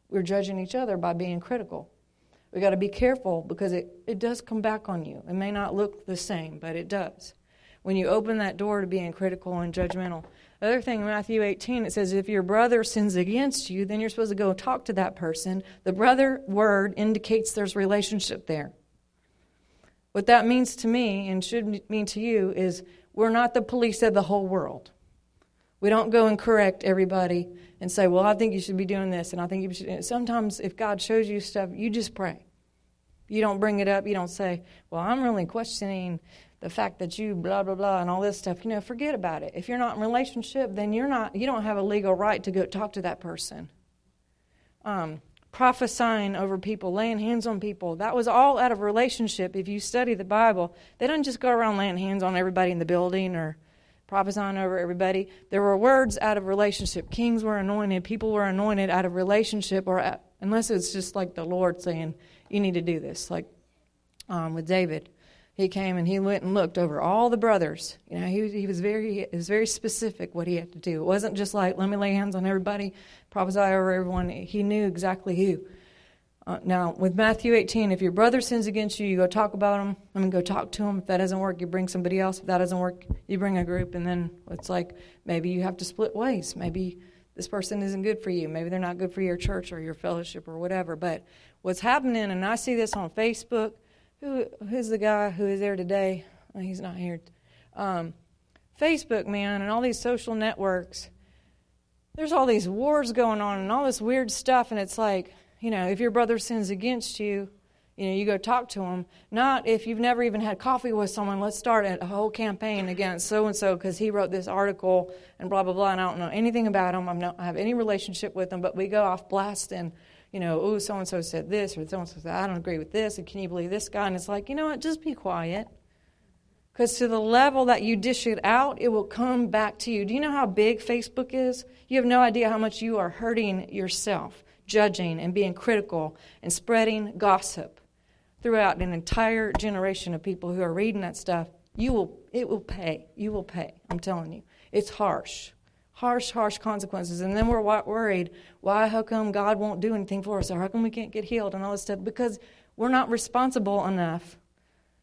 we're judging each other by being critical. We got to be careful because it, it does come back on you. It may not look the same, but it does when you open that door to being critical and judgmental. The other thing, Matthew 18, it says, if your brother sins against you, then you're supposed to go talk to that person. The brother word indicates there's relationship there. What that means to me and should mean to you is we're not the police of the whole world. We don't go and correct everybody and say, well, I think you should be doing this, and I think you should. Sometimes if God shows you stuff, you just pray. You don't bring it up. You don't say, well, I'm really questioning the fact that you blah blah blah and all this stuff you know forget about it. If you're not in relationship then you're not you don't have a legal right to go talk to that person. Um, prophesying over people laying hands on people that was all out of relationship. If you study the bible they don't just go around laying hands on everybody in the building or prophesying over everybody. There were words out of relationship. Kings were anointed people were anointed out of relationship or unless it's just like the lord saying you need to do this like um, with david he came and he went and looked over all the brothers. You know, he, he was very he was very specific what he had to do. It wasn't just like let me lay hands on everybody, prophesy over everyone. He knew exactly who. Uh, now, with Matthew 18, if your brother sins against you, you go talk about him. I mean, go talk to him. If that doesn't work, you bring somebody else. If that doesn't work, you bring a group. And then it's like maybe you have to split ways. Maybe this person isn't good for you. Maybe they're not good for your church or your fellowship or whatever. But what's happening, and I see this on Facebook. Who who's the guy who is there today? Oh, he's not here. Um, Facebook, man, and all these social networks. There's all these wars going on and all this weird stuff, and it's like you know, if your brother sins against you, you know, you go talk to him. Not if you've never even had coffee with someone, let's start a whole campaign against so and so because he wrote this article and blah, blah, blah, and I don't know anything about him. I'm not, I have any relationship with him, but we go off blasting, you know, oh, so and so said this or so and so said, I don't agree with this, and can you believe this guy? And it's like, you know what, just be quiet. Because to the level that you dish it out, it will come back to you. Do you know how big Facebook is? You have no idea how much you are hurting yourself judging and being critical and spreading gossip throughout an entire generation of people who are reading that stuff, you will it will pay. You will pay. I'm telling you. It's harsh. Harsh, harsh consequences. And then we're worried, why how come God won't do anything for us or how come we can't get healed and all this stuff? Because we're not responsible enough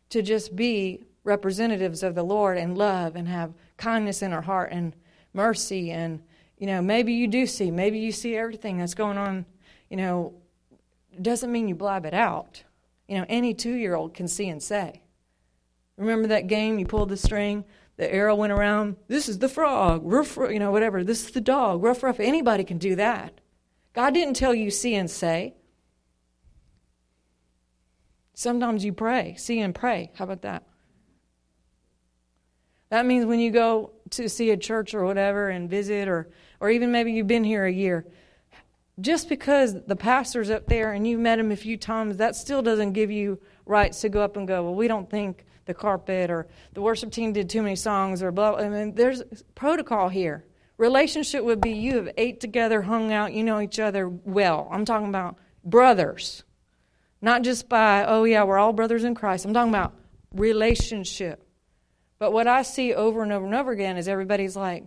to just be representatives of the Lord and love and have kindness in our heart and mercy and you know, maybe you do see, maybe you see everything that's going on, you know, doesn't mean you blab it out. You know, any two year old can see and say. Remember that game? You pulled the string, the arrow went around. This is the frog, ruff, you know, whatever. This is the dog, rough, rough. Anybody can do that. God didn't tell you see and say. Sometimes you pray, see and pray. How about that? That means when you go to see a church or whatever and visit or or even maybe you've been here a year. Just because the pastor's up there and you've met him a few times, that still doesn't give you rights to go up and go, well, we don't think the carpet or the worship team did too many songs or blah. I mean, there's protocol here. Relationship would be you have ate together, hung out, you know each other well. I'm talking about brothers, not just by, oh, yeah, we're all brothers in Christ. I'm talking about relationship. But what I see over and over and over again is everybody's like,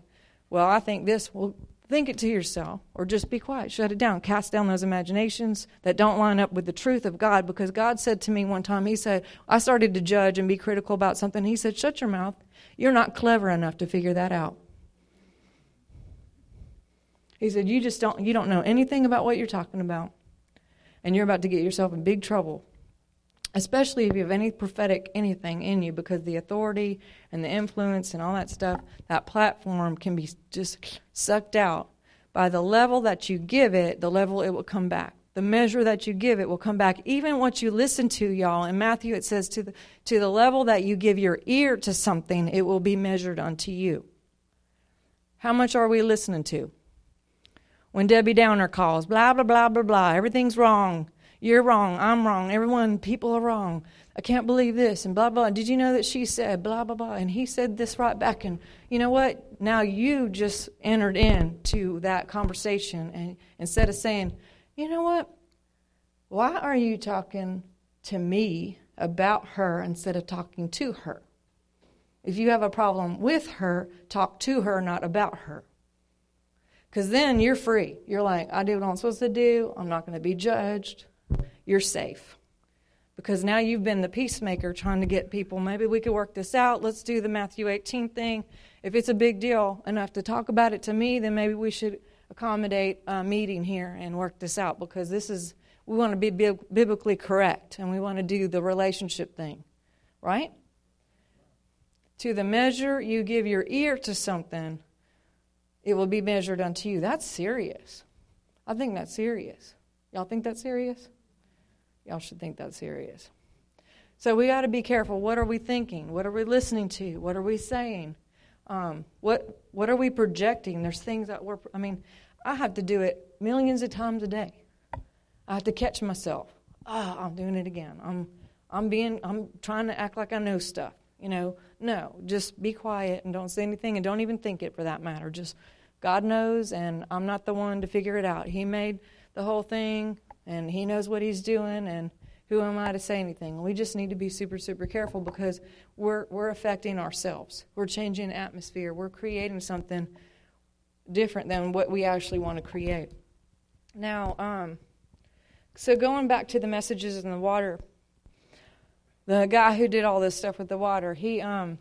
well, I think this. Well, think it to yourself or just be quiet. Shut it down. Cast down those imaginations that don't line up with the truth of God because God said to me one time, He said, I started to judge and be critical about something. He said, Shut your mouth. You're not clever enough to figure that out. He said, You just don't you don't know anything about what you're talking about. And you're about to get yourself in big trouble especially if you have any prophetic anything in you, because the authority and the influence and all that stuff, that platform can be just sucked out. By the level that you give it, the level it will come back. The measure that you give it will come back. Even what you listen to, y'all. In Matthew, it says, to the, to the level that you give your ear to something, it will be measured unto you. How much are we listening to? When Debbie Downer calls, blah, blah, blah, blah, blah, everything's wrong. You're wrong. I'm wrong. Everyone, people are wrong. I can't believe this and blah, blah. Did you know that she said blah, blah, blah? And he said this right back. And you know what? Now you just entered into that conversation. And instead of saying, you know what? Why are you talking to me about her instead of talking to her? If you have a problem with her, talk to her, not about her. Because then you're free. You're like, I do what I'm supposed to do. I'm not going to be judged you're safe. Because now you've been the peacemaker trying to get people, maybe we could work this out. Let's do the Matthew 18 thing. If it's a big deal enough to talk about it to me, then maybe we should accommodate a meeting here and work this out because this is, we want to be biblically correct and we want to do the relationship thing, right? To the measure you give your ear to something, it will be measured unto you. That's serious. I think that's serious. Y'all think that's serious? Y'all should think that's serious. So we got to be careful. What are we thinking? What are we listening to? What are we saying? Um, what what are we projecting? There's things that we're. I mean, I have to do it millions of times a day. I have to catch myself. Ah, oh, I'm doing it again. I'm I'm being I'm trying to act like I know stuff. You know, no, just be quiet and don't say anything and don't even think it for that matter. Just God knows, and I'm not the one to figure it out. He made the whole thing and He knows what He's doing, and who am I to say anything? We just need to be super, super careful because we're, we're affecting ourselves. We're changing atmosphere. We're creating something different than what we actually want to create. Now, um, So going back to the messages in the water, the guy who did all this stuff with the water, he um,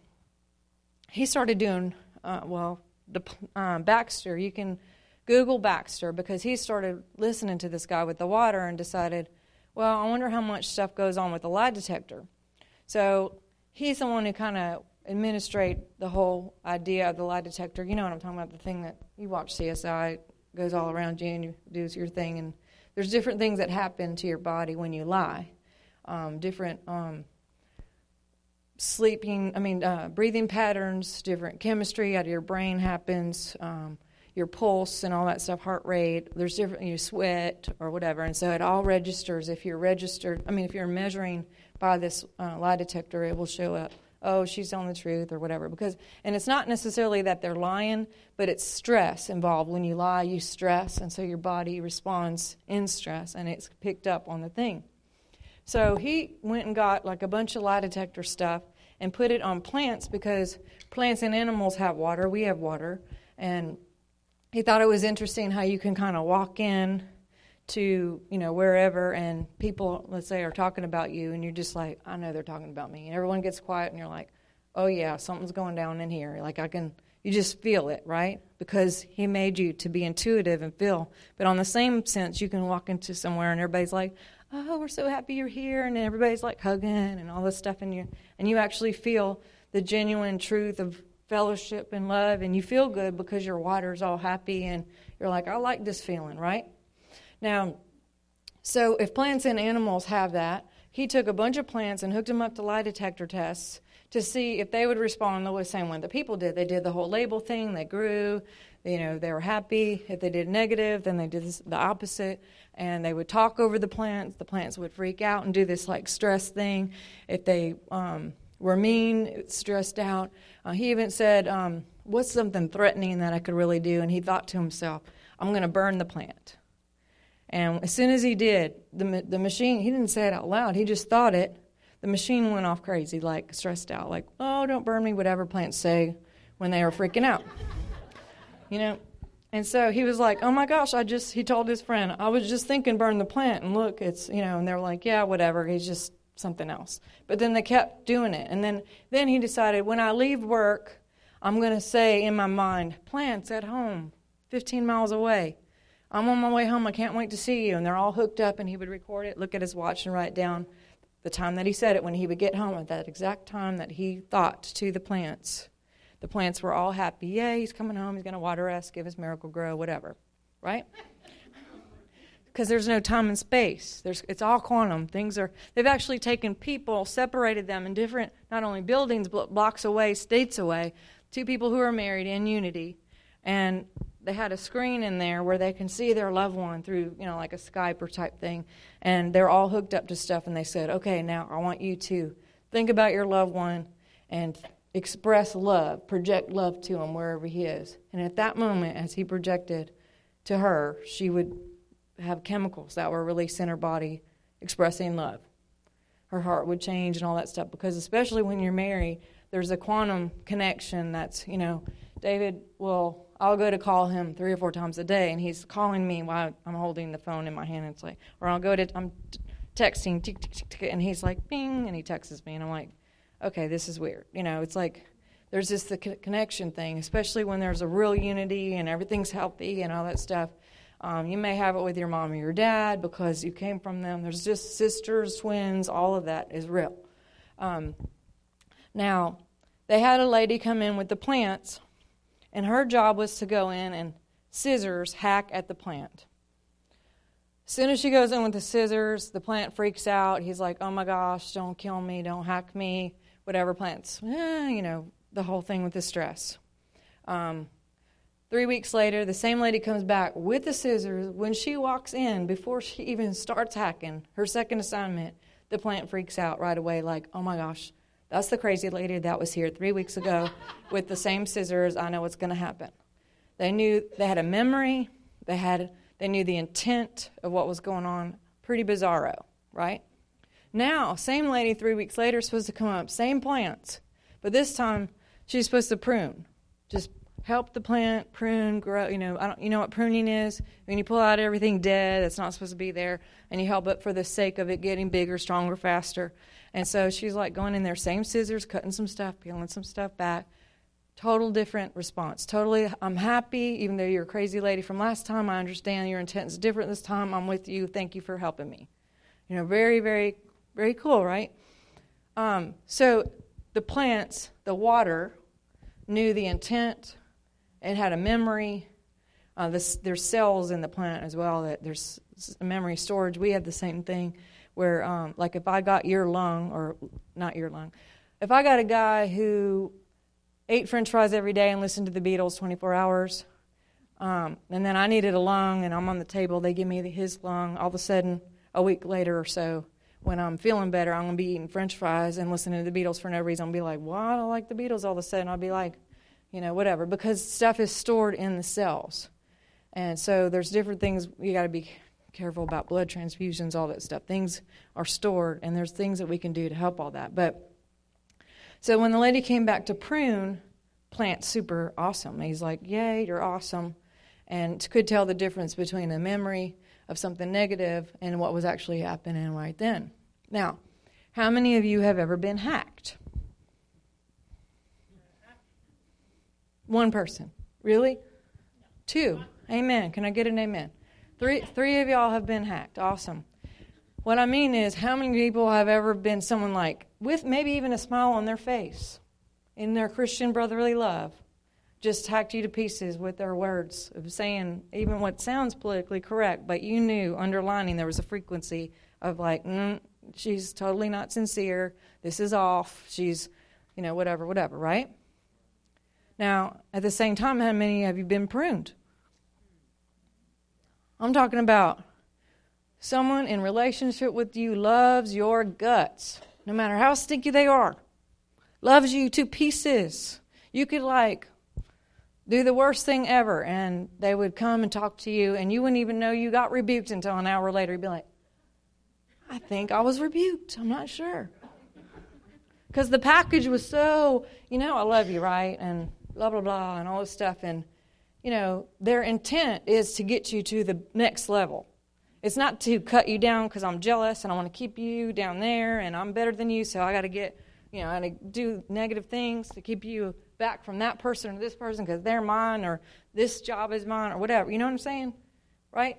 he started doing uh, well. The um, Backster, you can Google Backster because he started listening to this guy with the water and decided, well, I wonder how much stuff goes on with the lie detector. So he's the one who kind of administrate the whole idea of the lie detector. You know what I'm talking about? The thing that you watch CSI goes all around you and you do your thing, and there's different things that happen to your body when you lie. Um, different um, sleeping, I mean, uh, breathing patterns, different chemistry out of your brain happens, um, your pulse and all that stuff, heart rate. There's different, you sweat or whatever. And so it all registers. If you're registered, I mean, if you're measuring by this uh, lie detector, it will show up. Oh, she's telling the truth or whatever. Because, and it's not necessarily that they're lying, but it's stress involved. When you lie, you stress, and so your body responds in stress, and it's picked up on the thing. So he went and got like a bunch of lie detector stuff and put it on plants because plants and animals have water. We have water. And he thought it was interesting how you can kind of walk in to, you know, wherever and people, let's say, are talking about you and you're just like, I know they're talking about me. And everyone gets quiet and you're like, oh, yeah, something's going down in here. Like I can, you just feel it, right? Because he made you to be intuitive and feel. But on the same sense, you can walk into somewhere and everybody's like, oh, we're so happy you're here, and everybody's like hugging and all this stuff, and you and you actually feel the genuine truth of fellowship and love, and you feel good because your water's all happy, and you're like, I like this feeling, right? Now, so if plants and animals have that, he took a bunch of plants and hooked them up to lie detector tests to see if they would respond the same way the people did. They did the whole label thing, they grew, you know, they were happy. If they did negative, then they did the opposite and they would talk over the plants. The plants would freak out and do this like stress thing. If they um, were mean, stressed out. Uh, he even said, um, What's something threatening that I could really do? And he thought to himself, I'm going to burn the plant. And as soon as he did, the, the machine, he didn't say it out loud, he just thought it. The machine went off crazy, like stressed out, like, oh, don't burn me, whatever plants say when they are freaking out. You know, and so he was like, "Oh my gosh, I just," he told his friend, "I was just thinking burn the plant, and look, it's you know." And they're like, "Yeah, whatever. He's just something else." But then they kept doing it, and then then he decided, when I leave work, I'm going to say in my mind, "Plants at home, 15 miles away. I'm on my way home. I can't wait to see you." And they're all hooked up, and he would record it, look at his watch, and write down the time that he said it when he would get home at that exact time that he thought to the plants. The plants were all happy. Yay, he's coming home. He's going to water us, give us Miracle-Gro, whatever. Right? Because there's no time and space. There's, it's all quantum. Things are. They've actually taken people, separated them in different, not only buildings, but blocks away, states away. Two people who are married in unity, and they had a screen in there where they can see their loved one through, you know, like a Skype or type thing, and they're all hooked up to stuff. And they said, "Okay, now I want you to think about your loved one and express love, project love to him wherever he is. And at that moment, as he projected to her, she would have chemicals that were released in her body expressing love. Her heart would change and all that stuff because, especially when you're married, there's a quantum connection that's, you know, David will, I'll go to call him three or four times a day, and he's calling me while I'm holding the phone in my hand. And it's like, or I'll go to, I'm texting, tick, tick, tick, and he's like, bing, and he texts me, and I'm like, okay, this is weird. You know, it's like there's just the connection thing, especially when there's a real unity and everything's healthy and all that stuff. Um, you may have it with your mom or your dad because you came from them. There's just sisters, twins, all of that is real. Um, now, they had a lady come in with the plants, and her job was to go in and scissors hack at the plant. As soon as she goes in with the scissors, the plant freaks out. He's like, Oh my gosh, don't kill me, don't hack me whatever plants, eh, you know, the whole thing with the stress. Um, three weeks later, the same lady comes back with the scissors. When she walks in, before she even starts hacking her second assignment, the plant freaks out right away, like, oh my gosh, that's the crazy lady that was here three weeks ago with the same scissors. I know what's going to happen. They knew they had a memory. They had they knew the intent of what was going on. Pretty bizarro, right? Now, same lady three weeks later supposed to come up, same plants, but this time she's supposed to prune. Just help the plant prune, grow. You know, I don't, you know what pruning is? When you pull out everything dead that's not supposed to be there, and you help it for the sake of it getting bigger, stronger, faster. And so she's like going in there, same scissors, cutting some stuff, peeling some stuff back. Total different response. Totally, I'm happy, even though you're a crazy lady from last time. I understand your intent is different this time. I'm with you. Thank you for helping me. You know, very, very, very cool, right? Um, so the plants, the water, knew the intent, it had a memory. Uh, this, there's cells in the plant as well that there's memory storage. We have the same thing where, um, like, if I got your lung, or not your lung, if I got a guy who ate French fries every day and listened to the Beatles 24 hours, um, and then I needed a lung, and I'm on the table, they give me his lung. All of a sudden, a week later or so, when I'm feeling better, I'm gonna be eating French fries and listening to the Beatles for no reason. I'll be like, "Well, I don't like the Beatles." All of a sudden, I'll be like, you know, whatever, because stuff is stored in the cells. And so there's different things you got to be careful about blood transfusions, all that stuff. Things are stored, and there's things that we can do to help all that. But so when the lady came back to prune, plant super awesome. He's like, Yay, you're awesome. And could tell the difference between a memory of something negative and what was actually happening right then. Now, how many of you have ever been hacked? One person. Really? Two. Amen. Can I get an amen? Three, three of y'all have been hacked. Awesome. What I mean is, how many people have ever been someone like, with maybe even a smile on their face, in their Christian brotherly love, just hacked you to pieces with their words of saying even what sounds politically correct, but you knew underlining there was a frequency of like, mm, she's totally not sincere. This is off. She's, you know, whatever, whatever, right? Now, at the same time, how many have you been pruned? I'm talking about someone in relationship with you loves your guts, no matter how stinky they are, loves you to pieces. You could, like, do the worst thing ever, and they would come and talk to you, and you wouldn't even know you got rebuked until an hour later. You'd be like, I think I was rebuked. I'm not sure. Because the package was so, you know, I love you, right? And blah, blah, blah, and all this stuff. And, you know, their intent is to get you to the next level. It's not to cut you down because I'm jealous and I want to keep you down there and I'm better than you, so I got to get, you know, I got to do negative things to keep you back from that person or this person because they're mine or this job is mine or whatever. You know what I'm saying? Right?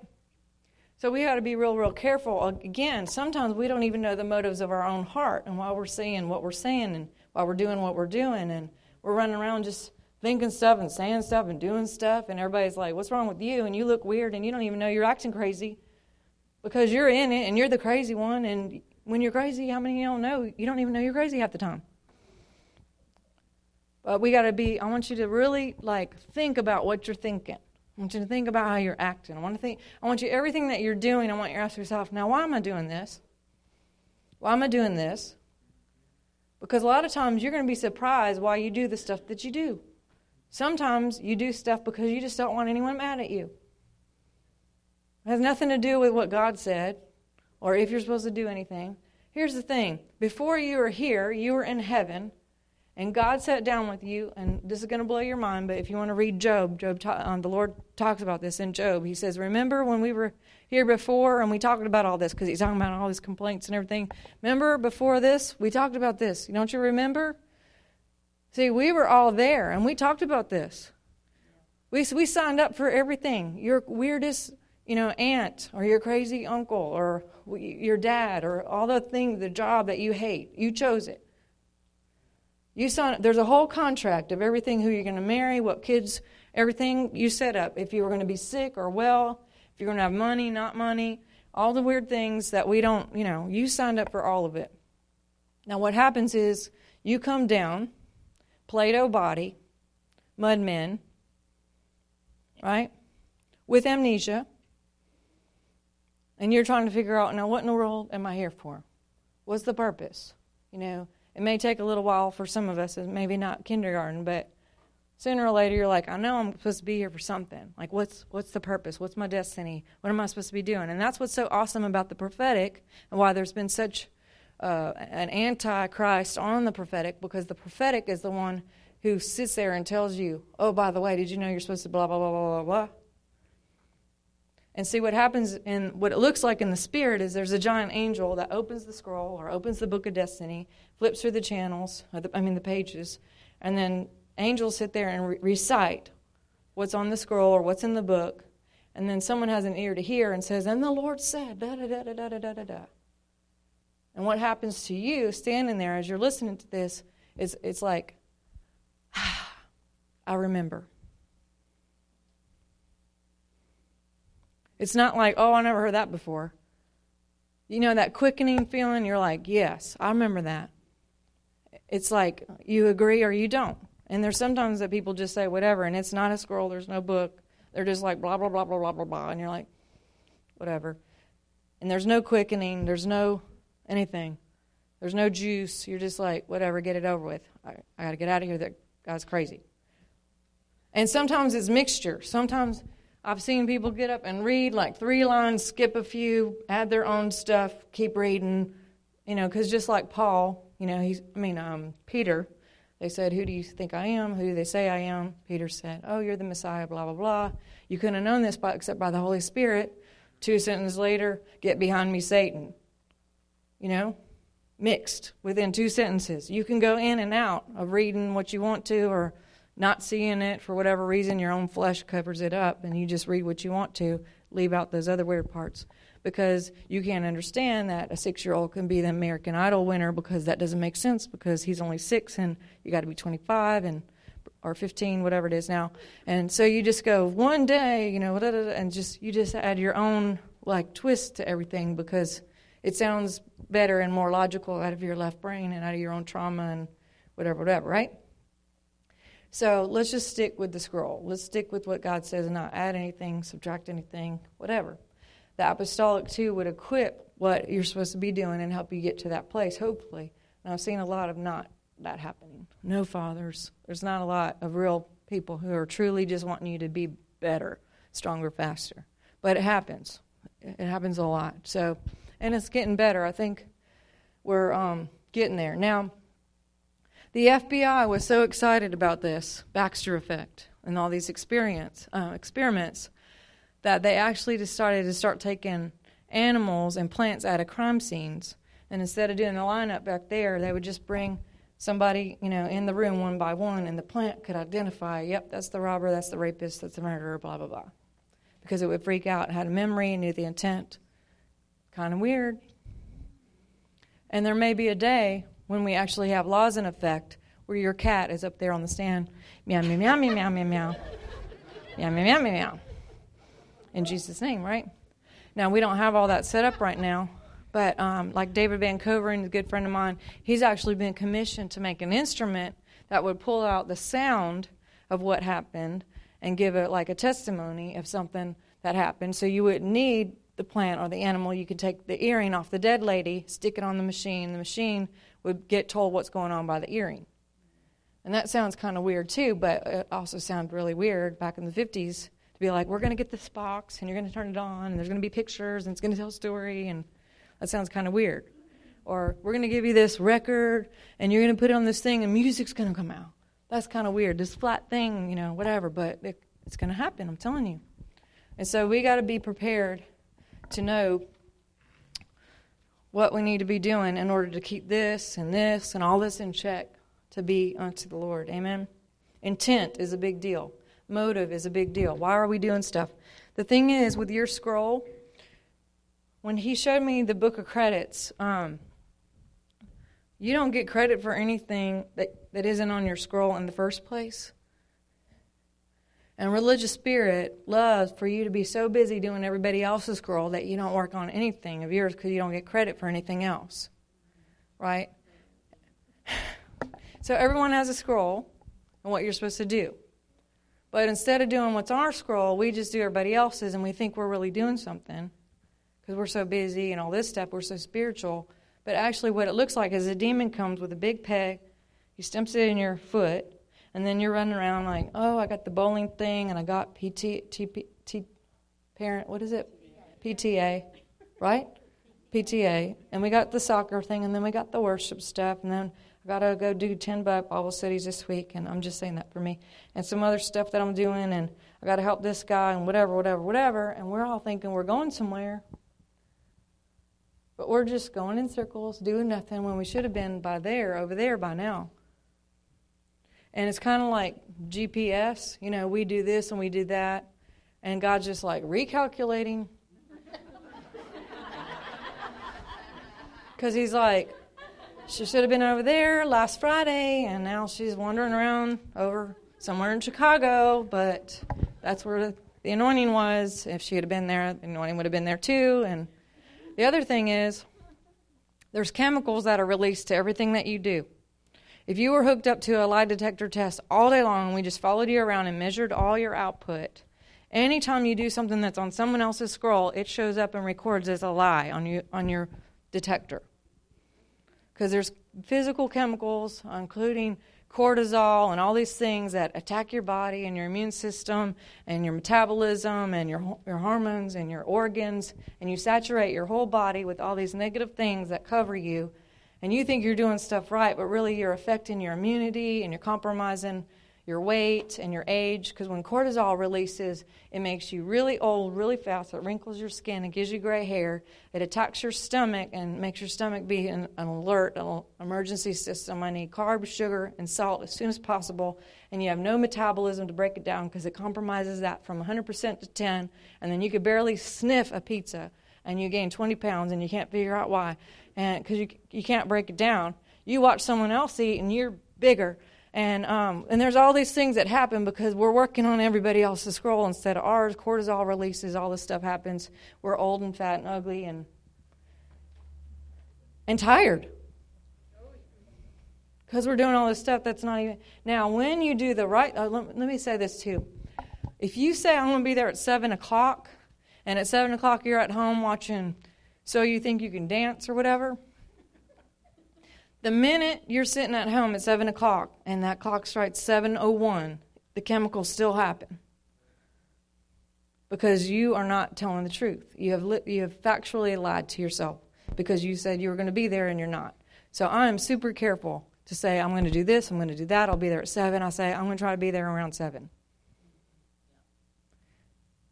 So we got to be real, real careful. Again, sometimes we don't even know the motives of our own heart and why we're saying what we're saying and why we're doing what we're doing. And we're running around just thinking stuff and saying stuff and doing stuff, and everybody's like, What's wrong with you? And you look weird and you don't even know you're acting crazy because you're in it and you're the crazy one. And when you're crazy, how many of you don't know? You don't even know you're crazy half the time. But we got to be, I want you to really like think about what you're thinking. I want you to think about how you're acting. I want to think, I want you, everything that you're doing, I want you to ask yourself, now why am I doing this? Why am I doing this? Because a lot of times you're going to be surprised why you do the stuff that you do. Sometimes you do stuff because you just don't want anyone mad at you. It has nothing to do with what God said or if you're supposed to do anything. Here's the thing before you were here, you were in heaven, and God sat down with you, and this is going to blow your mind, but if you want to read Job, Job um, the Lord talks about this in Job. He says, Remember when we were here before and we talked about all this, because he's talking about all these complaints and everything. Remember before this? We talked about this. Don't you remember? See, we were all there and we talked about this. We, we signed up for everything. Your weirdest, you know, aunt or your crazy uncle or your dad or all the things, the job that you hate. You chose it. You signed, there's a whole contract of everything who you're going to marry, what kids, everything you set up. If you were going to be sick or well, if you're going to have money, not money, all the weird things that we don't, you know, you signed up for all of it. Now, what happens is you come down Play-Doh body, mud men, right? With amnesia. And you're trying to figure out, now, what in the world am I here for? What's the purpose? You know, it may take a little while for some of us, maybe not kindergarten, but sooner or later you're like, I know I'm supposed to be here for something. Like, what's what's the purpose? What's my destiny? What am I supposed to be doing? And that's what's so awesome about the prophetic, and why there's been such uh, an antichrist on the prophetic because the prophetic is the one who sits there and tells you, oh, by the way, did you know you're supposed to blah, blah, blah, blah, blah, blah? And see what happens in what it looks like in the spirit is there's a giant angel that opens the scroll or opens the book of destiny, flips through the channels, the, I mean the pages, and then angels sit there and re- recite what's on the scroll or what's in the book, and then someone has an ear to hear and says, "And the Lord said da da da da da da da da." And what happens to you standing there as you're listening to this is it's like, ah, I remember. It's not like, oh, I never heard that before. You know, that quickening feeling, you're like, yes, I remember that. It's like you agree or you don't. And there's sometimes that people just say whatever, and it's not a scroll, there's no book. They're just like blah, blah, blah, blah, blah, blah, blah. And you're like, whatever. And there's no quickening, there's no anything. There's no juice. You're just like, whatever, get it over with. I, I got to get out of here. That guy's crazy. And sometimes it's mixture. Sometimes I've seen people get up and read like three lines, skip a few, add their own stuff, keep reading, you know, because just like Paul, you know, he's, I mean, um, Peter, they said, Who do you think I am? Who do they say I am? Peter said, Oh, you're the Messiah, blah, blah, blah. You couldn't have known this by, except by the Holy Spirit. Two sentences later, get behind me, Satan. You know, mixed within two sentences. You can go in and out of reading what you want to or not seeing it for whatever reason, your own flesh covers it up, and you just read what you want to, leave out those other weird parts. Because you can't understand that a six year old can be the American Idol winner because that doesn't make sense because he's only six and you got to be 25 and or 15, whatever it is now. And so you just go one day, you know, and just you just add your own like twist to everything because it sounds better and more logical out of your left brain and out of your own trauma and whatever, whatever, right? So let's just stick with the scroll. Let's stick with what God says and not add anything, subtract anything, whatever. The apostolic, too, would equip what you're supposed to be doing and help you get to that place, hopefully. And I've seen a lot of not that happening. No fathers. There's not a lot of real people who are truly just wanting you to be better, stronger, faster. But it happens. It happens a lot. So, and it's getting better. I think we're um, getting there. Now, the FBI was so excited about this Backster effect and all these experience uh, experiments that they actually decided to start taking animals and plants out of crime scenes. And instead of doing a lineup back there, they would just bring somebody, you know, in the room one by one, and the plant could identify, yep, that's the robber, that's the rapist, that's the murderer, blah blah blah, because it would freak out, had a memory, knew the intent. Kind of weird. And there may be a day when we actually have laws in effect where your cat is up there on the stand, meow, meow, meow, meow, meow, meow, meow, meow, meow, meow, meow, in Jesus' name, right? Now, we don't have all that set up right now, but um, like David Van Koevering, a good friend of mine, he's actually been commissioned to make an instrument that would pull out the sound of what happened and give it like a testimony of something that happened. So you wouldn't need the plant or the animal. You could take the earring off the dead lady, stick it on the machine. The machine would get told what's going on by the earring. And that sounds kind of weird too, but it also sounded really weird back in the 50s to be like, we're going to get this box and you're going to turn it on and there's going to be pictures and it's going to tell a story. And that sounds kind of weird. Or we're going to give you this record and you're going to put it on this thing and music's going to come out. That's kind of weird. This flat thing, you know, whatever, but it, it's going to happen, I'm telling you. And so we got to be prepared to know what we need to be doing in order to keep this and this and all this in check to be unto the Lord. Amen. Intent is a big deal. Motive is a big deal. Why are we doing stuff? The thing is, with your scroll, when he showed me the book of credits, um, you don't get credit for anything that, that isn't on your scroll in the first place. And religious spirit loves for you to be so busy doing everybody else's scroll that you don't work on anything of yours because you don't get credit for anything else. Right? So everyone has a scroll and what you're supposed to do. But instead of doing what's our scroll, we just do everybody else's and we think we're really doing something because we're so busy and all this stuff, we're so spiritual. But actually, what it looks like is a demon comes with a big peg, he stumps it in your foot, and then you're running around like, oh, I got the bowling thing, and I got PT, TP, T, parent, what is it? PTA, right? PTA, and we got the soccer thing, and then we got the worship stuff, and then I gotta go do 10 Bible studies this week, and I'm just saying that for me, and some other stuff that I'm doing, and I gotta help this guy, and whatever, whatever, whatever. And we're all thinking we're going somewhere. But we're just going in circles, doing nothing when we should have been by there, over there by now. And it's kind of like GPS. You know, we do this and we do that. And God's just like recalculating. Because He's like, she should have been over there last Friday, and now she's wandering around over somewhere in Chicago, but that's where the anointing was. If she had been there, the anointing would have been there too. And the other thing is, there's chemicals that are released to everything that you do. If you were hooked up to a lie detector test all day long and we just followed you around and measured all your output, anytime you do something that's on someone else's scroll, it shows up and records as a lie on you on your detector. Because there's physical chemicals, including cortisol and all these things that attack your body and your immune system and your metabolism and your, your hormones and your organs, and you saturate your whole body with all these negative things that cover you. And you think you're doing stuff right, but really you're affecting your immunity and you're compromising your weight and your age. Because when cortisol releases, it makes you really old really fast. It wrinkles your skin, it gives you gray hair, it attacks your stomach and makes your stomach be an, an alert, an emergency system. I need carbs, sugar, and salt as soon as possible, and you have no metabolism to break it down because it compromises that from 100% to 10, and then you could barely sniff a pizza and you gain 20 pounds and you can't figure out why, and because you you can't break it down. You watch someone else eat and you're bigger and, um, and there's all these things that happen because we're working on everybody else's scroll instead of ours. Cortisol releases, all this stuff happens. We're old and fat and ugly and, and tired. Because we're doing all this stuff that's not even. Now, when you do the right, uh, let, let me say this too. If you say, I'm going to be there at 7 o'clock, and at 7 o'clock you're at home watching So You Think You Can Dance or whatever, the minute you're sitting at home at 7 o'clock and that clock strikes 7.01, the chemicals still happen. Because you are not telling the truth. You have, li- you have factually lied to yourself because you said you were going to be there and you're not. So I am super careful to say, I'm going to do this, I'm going to do that, I'll be there at 7. I say, I'm going to try to be there around 7.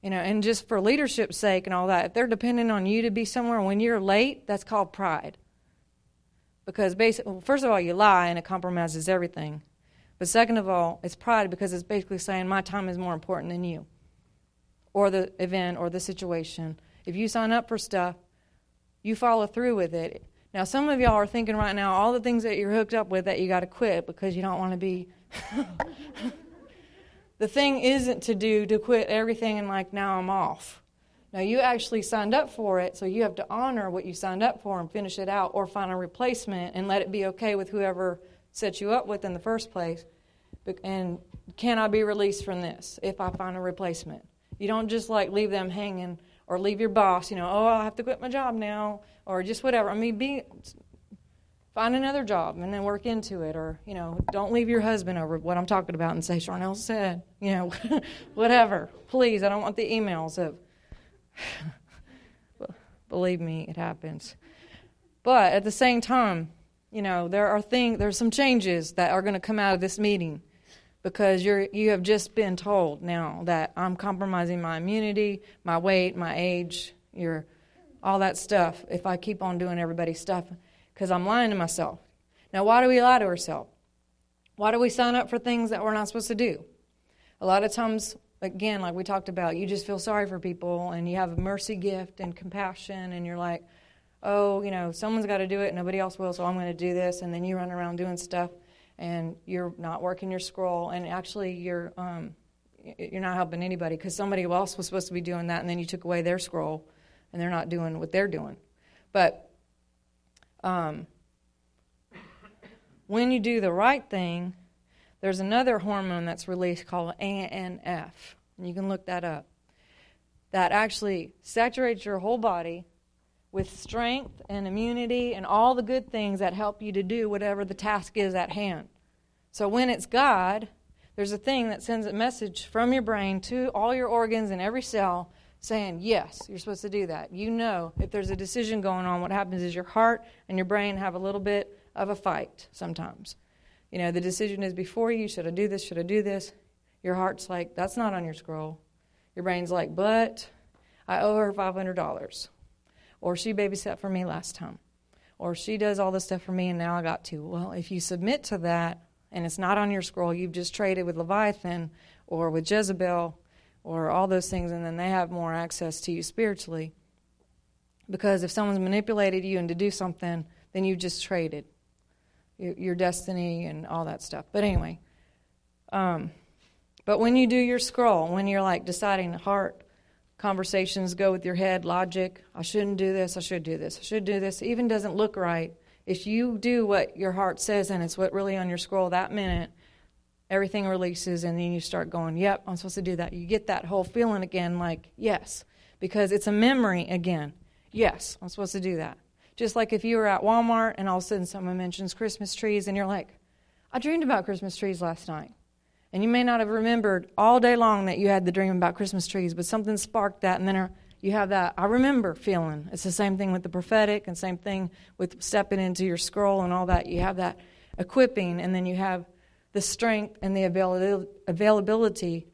You know, and just for leadership's sake and all that, if they're depending on you to be somewhere when you're late, that's called pride. Because basically, well, first of all, you lie and it compromises everything. But second of all, it's pride because it's basically saying my time is more important than you, or the event, or the situation. If you sign up for stuff, you follow through with it. Now, some of y'all are thinking right now all the things that you're hooked up with that you got to quit because you don't want to be. the thing isn't to do to quit everything and like now I'm off. Now, you actually signed up for it, so you have to honor what you signed up for and finish it out or find a replacement and let it be okay with whoever set you up with in the first place. And can I be released from this if I find a replacement? You don't just like leave them hanging or leave your boss, you know, oh, I have to quit my job now or just whatever. I mean, be find another job and then work into it or you know don't leave your husband over what i'm talking about and say Sharnael said you know whatever please i don't want the emails of Believe me, it happens. But at the same time, you know, there are things, there's some changes that are going to come out of this meeting because you're you have just been told now that I'm compromising my immunity, my weight, my age, your all that stuff if I keep on doing everybody's stuff because I'm lying to myself. Now, why do we lie to ourselves? Why do we sign up for things that we're not supposed to do? A lot of times again, like we talked about, you just feel sorry for people and you have a mercy gift and compassion, and you're like, oh, you know, someone's got to do it, nobody else will, so I'm going to do this. And then you run around doing stuff and you're not working your scroll, and actually you're, um, you're not helping anybody because somebody else was supposed to be doing that, and then you took away their scroll and they're not doing what they're doing. But um, when you do the right thing, there's another hormone that's released called ANF, and you can look that up, that actually saturates your whole body with strength and immunity and all the good things that help you to do whatever the task is at hand. So when it's God, there's a thing that sends a message from your brain to all your organs and every cell saying, Yes, you're supposed to do that. You know, if there's a decision going on, what happens is your heart and your brain have a little bit of a fight sometimes. You know, the decision is before you should I do this? Should I do this? Your heart's like, that's not on your scroll. Your brain's like, but I owe her $500. Or she babysat for me last time. Or she does all this stuff for me and now I got to. Well, if you submit to that and it's not on your scroll, you've just traded with Leviathan or with Jezebel or all those things, and then they have more access to you spiritually. Because if someone's manipulated you into do something, then you just traded your, your destiny and all that stuff. But anyway, um, but when you do your scroll, when you're like deciding heart, conversations go with your head, logic, I shouldn't do this, I should do this, I should do this, even doesn't look right. If you do what your heart says and it's what really on your scroll that minute, everything releases and then you start going, Yep, I'm supposed to do that. You get that whole feeling again, like, Yes, because it's a memory again. Yes, I'm supposed to do that. Just like if you were at Walmart and all of a sudden someone mentions Christmas trees and you're like, I dreamed about Christmas trees last night. And you may not have remembered all day long that you had the dream about Christmas trees, but something sparked that, and then you have that I remember feeling. It's the same thing with the prophetic, and same thing with stepping into your scroll and all that. You have that equipping, and then you have the strength and the availability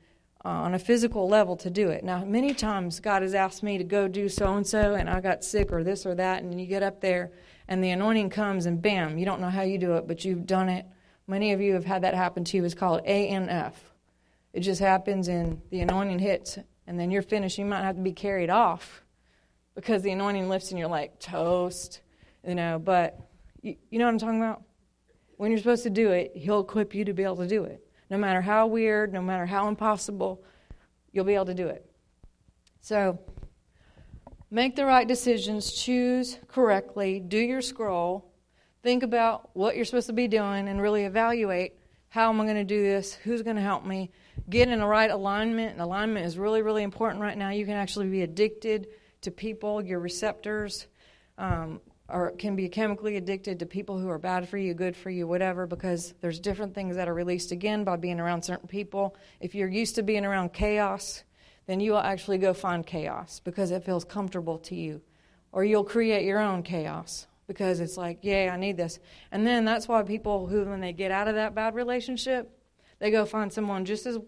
uh, on a physical level to do it. Now, many times God has asked me to go do so and so, and I got sick or this or that, and you get up there, and the anointing comes, and bam, you don't know how you do it, but you've done it. Many of you have had that happen to you. It's called ANF. It just happens, and the anointing hits, and then you're finished. You might have to be carried off because the anointing lifts, and you're like toast, you know. But you, you know what I'm talking about? When you're supposed to do it, He'll equip you to be able to do it. No matter how weird, no matter how impossible, you'll be able to do it. So, make the right decisions, choose correctly, do your scroll, think about what you're supposed to be doing, and really evaluate how am I going to do this? Who's going to help me? Get in the right alignment. And alignment is really, really important right now. You can actually be addicted to people, your receptors. Um, or can be chemically addicted to people who are bad for you, good for you, whatever, because there's different things that are released again by being around certain people. If you're used to being around chaos, then you will actually go find chaos because it feels comfortable to you. Or you'll create your own chaos because it's like, yeah, I need this. And then that's why people who, when they get out of that bad relationship, they go find someone just as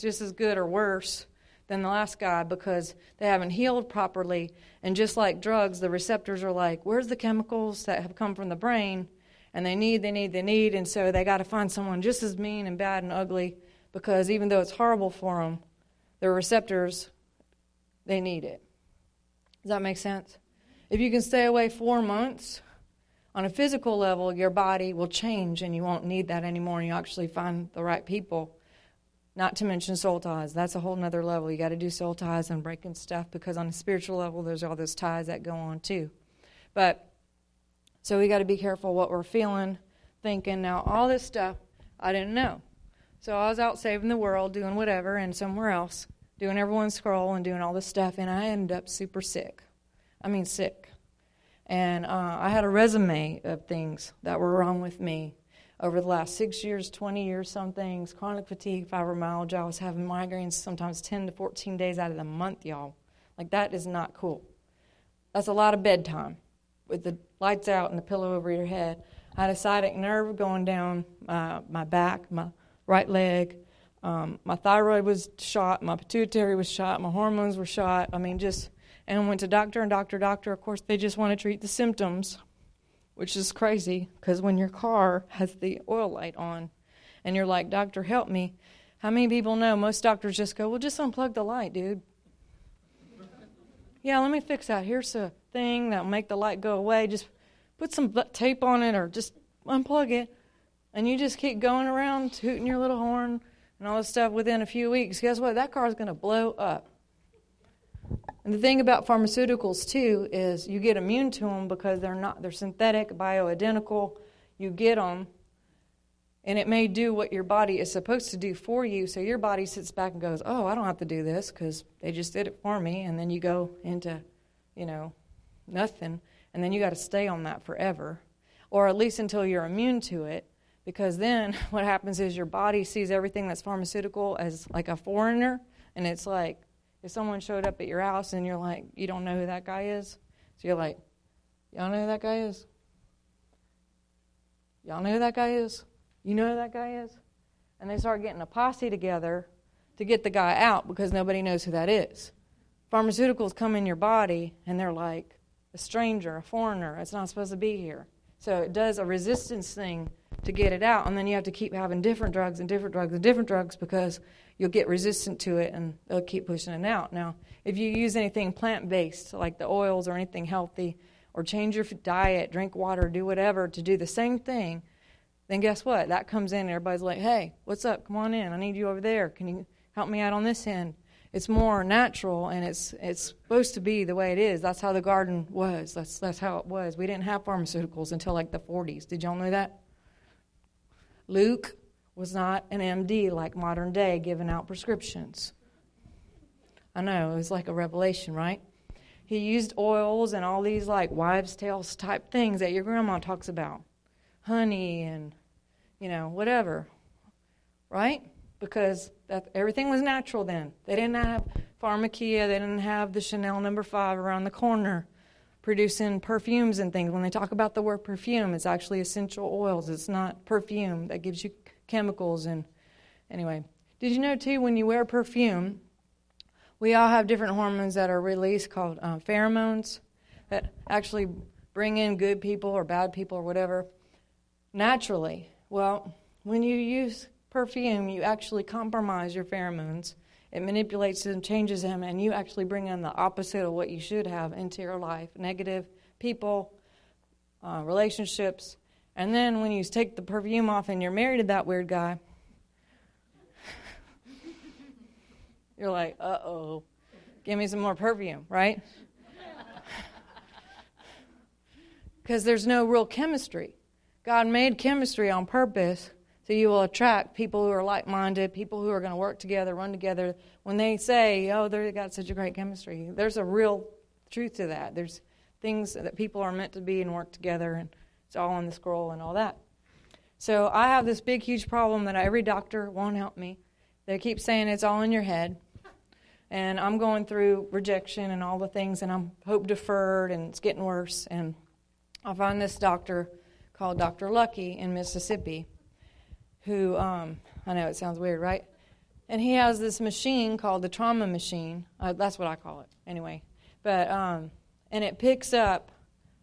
just as good or worse than the last guy because they haven't healed properly. And just like drugs, the receptors are like, where's the chemicals that have come from the brain? And they need, they need, they need. And so they got to find someone just as mean and bad and ugly because even though it's horrible for them, their receptors, they need it. Does that make sense? If you can stay away four months, on a physical level, your body will change and you won't need that anymore and you actually find the right people not to mention soul ties. That's a whole nother level. You got to do soul ties and breaking stuff because on a spiritual level, there's all those ties that go on too. But so we got to be careful what we're feeling, thinking. Now, all this stuff I didn't know. So I was out saving the world, doing whatever, and somewhere else, doing everyone's scroll and doing all this stuff, and I ended up super sick. I mean, sick. And uh, I had a resume of things that were wrong with me over the last six years, 20 years, some things, chronic fatigue, fibromyalgia. I was having migraines sometimes 10 to 14 days out of the month, y'all. Like, that is not cool. That's a lot of bedtime with the lights out and the pillow over your head. I had a sciatic nerve going down uh, my back, my right leg. Um, my thyroid was shot, my pituitary was shot, my hormones were shot. I mean, just, and went to doctor and doctor, doctor. Of course, they just want to treat the symptoms which is crazy because when your car has the oil light on and you're like, Doctor, help me, how many people know most doctors just go, Well, just unplug the light, dude? yeah, let me fix that. Here's a thing that'll make the light go away. Just put some tape on it or just unplug it. And you just keep going around tooting your little horn and all this stuff within a few weeks. Guess what? That car is going to blow up. And the thing about pharmaceuticals too is you get immune to them because they're not they're synthetic, bioidentical. You get them and it may do what your body is supposed to do for you. So your body sits back and goes, "Oh, I don't have to do this because they just did it for me." And then you go into, you know, nothing, and then you got to stay on that forever, or at least until you're immune to it. Because then what happens is your body sees everything that's pharmaceutical as like a foreigner, and it's like if someone showed up at your house and you're like, you don't know who that guy is, so you're like, y'all know who that guy is? Y'all know who that guy is? You know who that guy is? And they start getting a posse together to get the guy out because nobody knows who that is. Pharmaceuticals come in your body and they're like a stranger, a foreigner. It's not supposed to be here. So it does a resistance thing to get it out, and then you have to keep having different drugs and different drugs and different drugs because you'll get resistant to it and they'll keep pushing it out. Now, if you use anything plant based, like the oils or anything healthy, or change your diet, drink water, do whatever to do the same thing, then guess what? That comes in, and everybody's like, hey, what's up? Come on in. I need you over there. Can you help me out on this end? It's more natural, and it's it's supposed to be the way it is. That's how the garden was. That's that's how it was. We didn't have pharmaceuticals until like the 40s. Did y'all know that? Luke was not an MD like modern day giving out prescriptions. I know, it was like a revelation, right? He used oils and all these like wives' tales type things that your grandma talks about honey and, you know, whatever, right? Because that, everything was natural then. They didn't have pharmakeia, they didn't have the Chanel number five around the corner producing perfumes and things. When they talk about the word perfume, it's actually essential oils. It's not perfume that gives you chemicals. And anyway, did you know too when you wear perfume, we all have different hormones that are released called uh, pheromones that actually bring in good people or bad people or whatever naturally. Well, when you use perfume, you actually compromise your pheromones it manipulates and changes them, and you actually bring in the opposite of what you should have into your life negative people, uh, relationships. And then when you take the perfume off and you're married to that weird guy, you're like, uh oh, give me some more perfume, right? Because there's no real chemistry. God made chemistry on purpose so you will attract people who are like minded, people who are going to work together, run together. When they say, oh, they've got such a great chemistry, there's a real truth to that. There's things that people are meant to be and work together, and it's all on the scroll and all that. So I have this big, huge problem that every doctor won't help me. They keep saying it's all in your head. And I'm going through rejection and all the things, and I'm hope deferred, and it's getting worse. And I find this doctor called Dr. Lucky in Mississippi who, um, I know it sounds weird, right? And he has this machine called the trauma machine. Uh, that's what I call it, anyway. But, um, and it picks up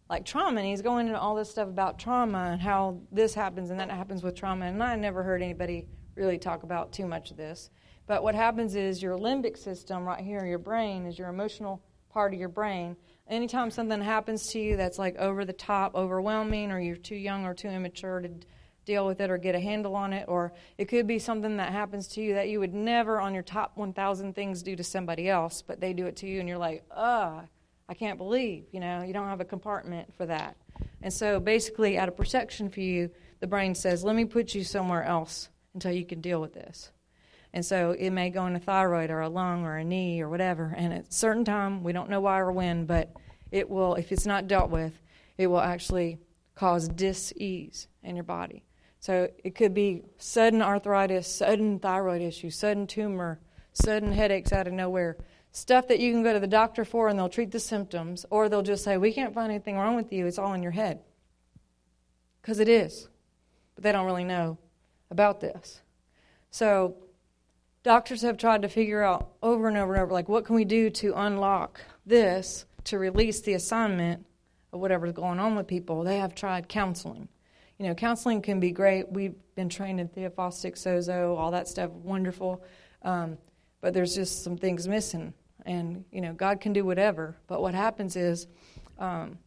like trauma, and he's going into all this stuff about trauma and how this happens and that happens with trauma. And I never heard anybody really talk about too much of this. But what happens is your limbic system right here, your brain, is your emotional part of your brain. Anytime something happens to you that's like over the top, overwhelming, or you're too young or too immature to deal with it or get a handle on it, or it could be something that happens to you that you would never on your top 1,000 things do to somebody else, but they do it to you, and you're like, ugh, I can't believe, you know, you don't have a compartment for that. And so basically, out of protection for you, the brain says, let me put you somewhere else until you can deal with this. And so it may go in a thyroid or a lung or a knee or whatever. And at a certain time, we don't know why or when, but it will, if it's not dealt with, it will actually cause dis-ease in your body. So it could be sudden arthritis, sudden thyroid issue, sudden tumor, sudden headaches out of nowhere. Stuff that you can go to the doctor for and they'll treat the symptoms, or they'll just say, We can't find anything wrong with you, it's all in your head. Because it is. But they don't really know about this. So doctors have tried to figure out over and over and over, like, what can we do to unlock this, to release the assignment of whatever's going on with people? They have tried counseling you know, counseling can be great. We've been trained in theophostic, sozo, all that stuff, wonderful. Um, but there's just some things missing. And, you know, God can do whatever. But what happens is um,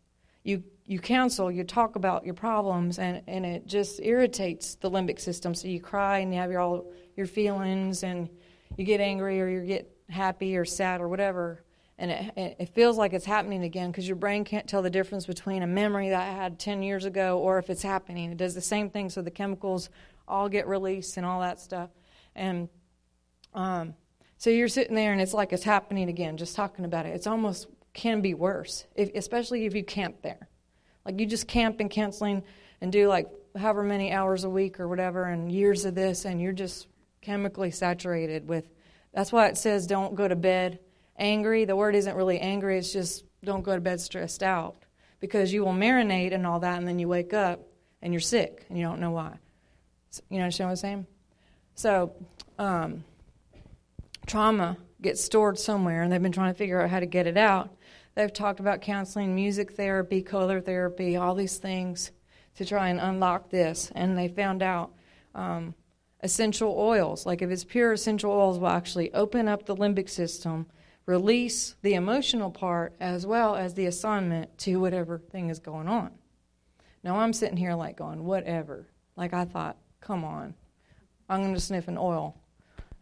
you, you counsel, you talk about your problems, and, and it just irritates the limbic system. So you cry and you have your, all your feelings, and you get angry or you get happy or sad or whatever and it, it feels like it's happening again because your brain can't tell the difference between a memory that I had 10 years ago or if it's happening. It does the same thing, so the chemicals all get released and all that stuff. And um, so you're sitting there and it's like it's happening again, just talking about it. It's almost can be worse, if, especially if you camp there. Like you just camp and counseling and do like however many hours a week or whatever and years of this, and you're just chemically saturated with. That's why it says don't go to bed angry. The word isn't really angry, it's just don't go to bed stressed out because you will marinate and all that, and then you wake up and you're sick and you don't know why. You understand what I'm saying? So, um, trauma gets stored somewhere, and they've been trying to figure out how to get it out. They've talked about counseling, music therapy, color therapy, all these things to try and unlock this. And they found out um, essential oils, like if it's pure essential oils, will actually open up the limbic system, release the emotional part as well as the assignment to whatever thing is going on. Now I'm sitting here like going, whatever. Like I thought, come on, I'm going to sniff an oil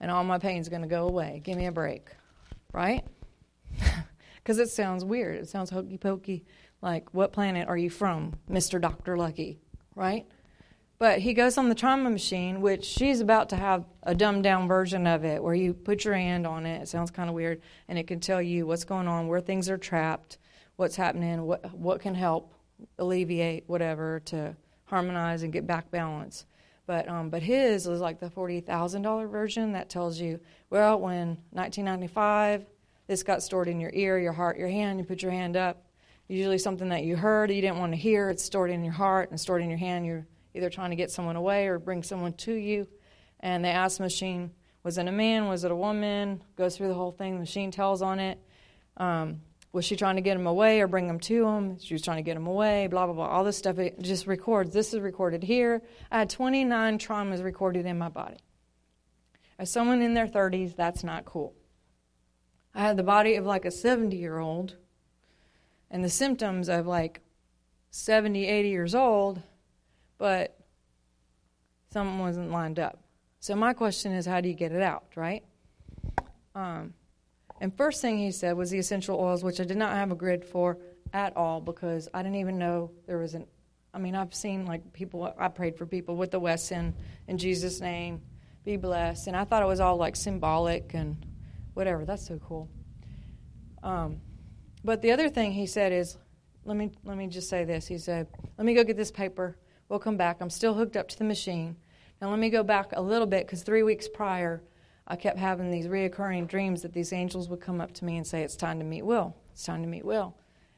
and all my pain's going to go away. Give me a break. Right? Because it sounds weird. It sounds hokey pokey. Like, what planet are you from, Mr. Dr. Lucky? Right? But he goes on the trauma machine, which she's about to have a dumbed down version of it where you put your hand on it. It sounds kind of weird. And it can tell you what's going on, where things are trapped, what's happening, what, what can help alleviate whatever to harmonize and get back balance. But um, but his was like the forty thousand dollar version that tells you, well, when 1995, this got stored in your ear, your heart, your hand. You put your hand up. Usually something that you heard you didn't want to hear. It's stored in your heart and stored in your hand. You're either trying to get someone away or bring someone to you. And they ask the machine, was it a man? Was it a woman? Goes through the whole thing. The machine tells on it. Um, was she trying to get him away or bring him to him? She was trying to get him away, blah, blah, blah. All this stuff, it just records. This is recorded here. I had 29 traumas recorded in my body. As someone in their 30s, that's not cool. I had the body of like a 70 year old and the symptoms of like 70, 80 years old, but something wasn't lined up. So my question is, how do you get it out, right? Um, and first thing he said was the essential oils, which I did not have a grid for at all because I didn't even know there was an. I mean, I've seen like people. I prayed for people with the West Wesson in Jesus' name, be blessed, and I thought it was all like symbolic and whatever. That's so cool. Um, but the other thing he said is, let me let me just say this. He said, "Let me go get this paper. We'll come back. I'm still hooked up to the machine. Now let me go back a little bit because three weeks prior." I kept having these reoccurring dreams that these angels would come up to me and say, It's time to meet Will. It's time to meet Will.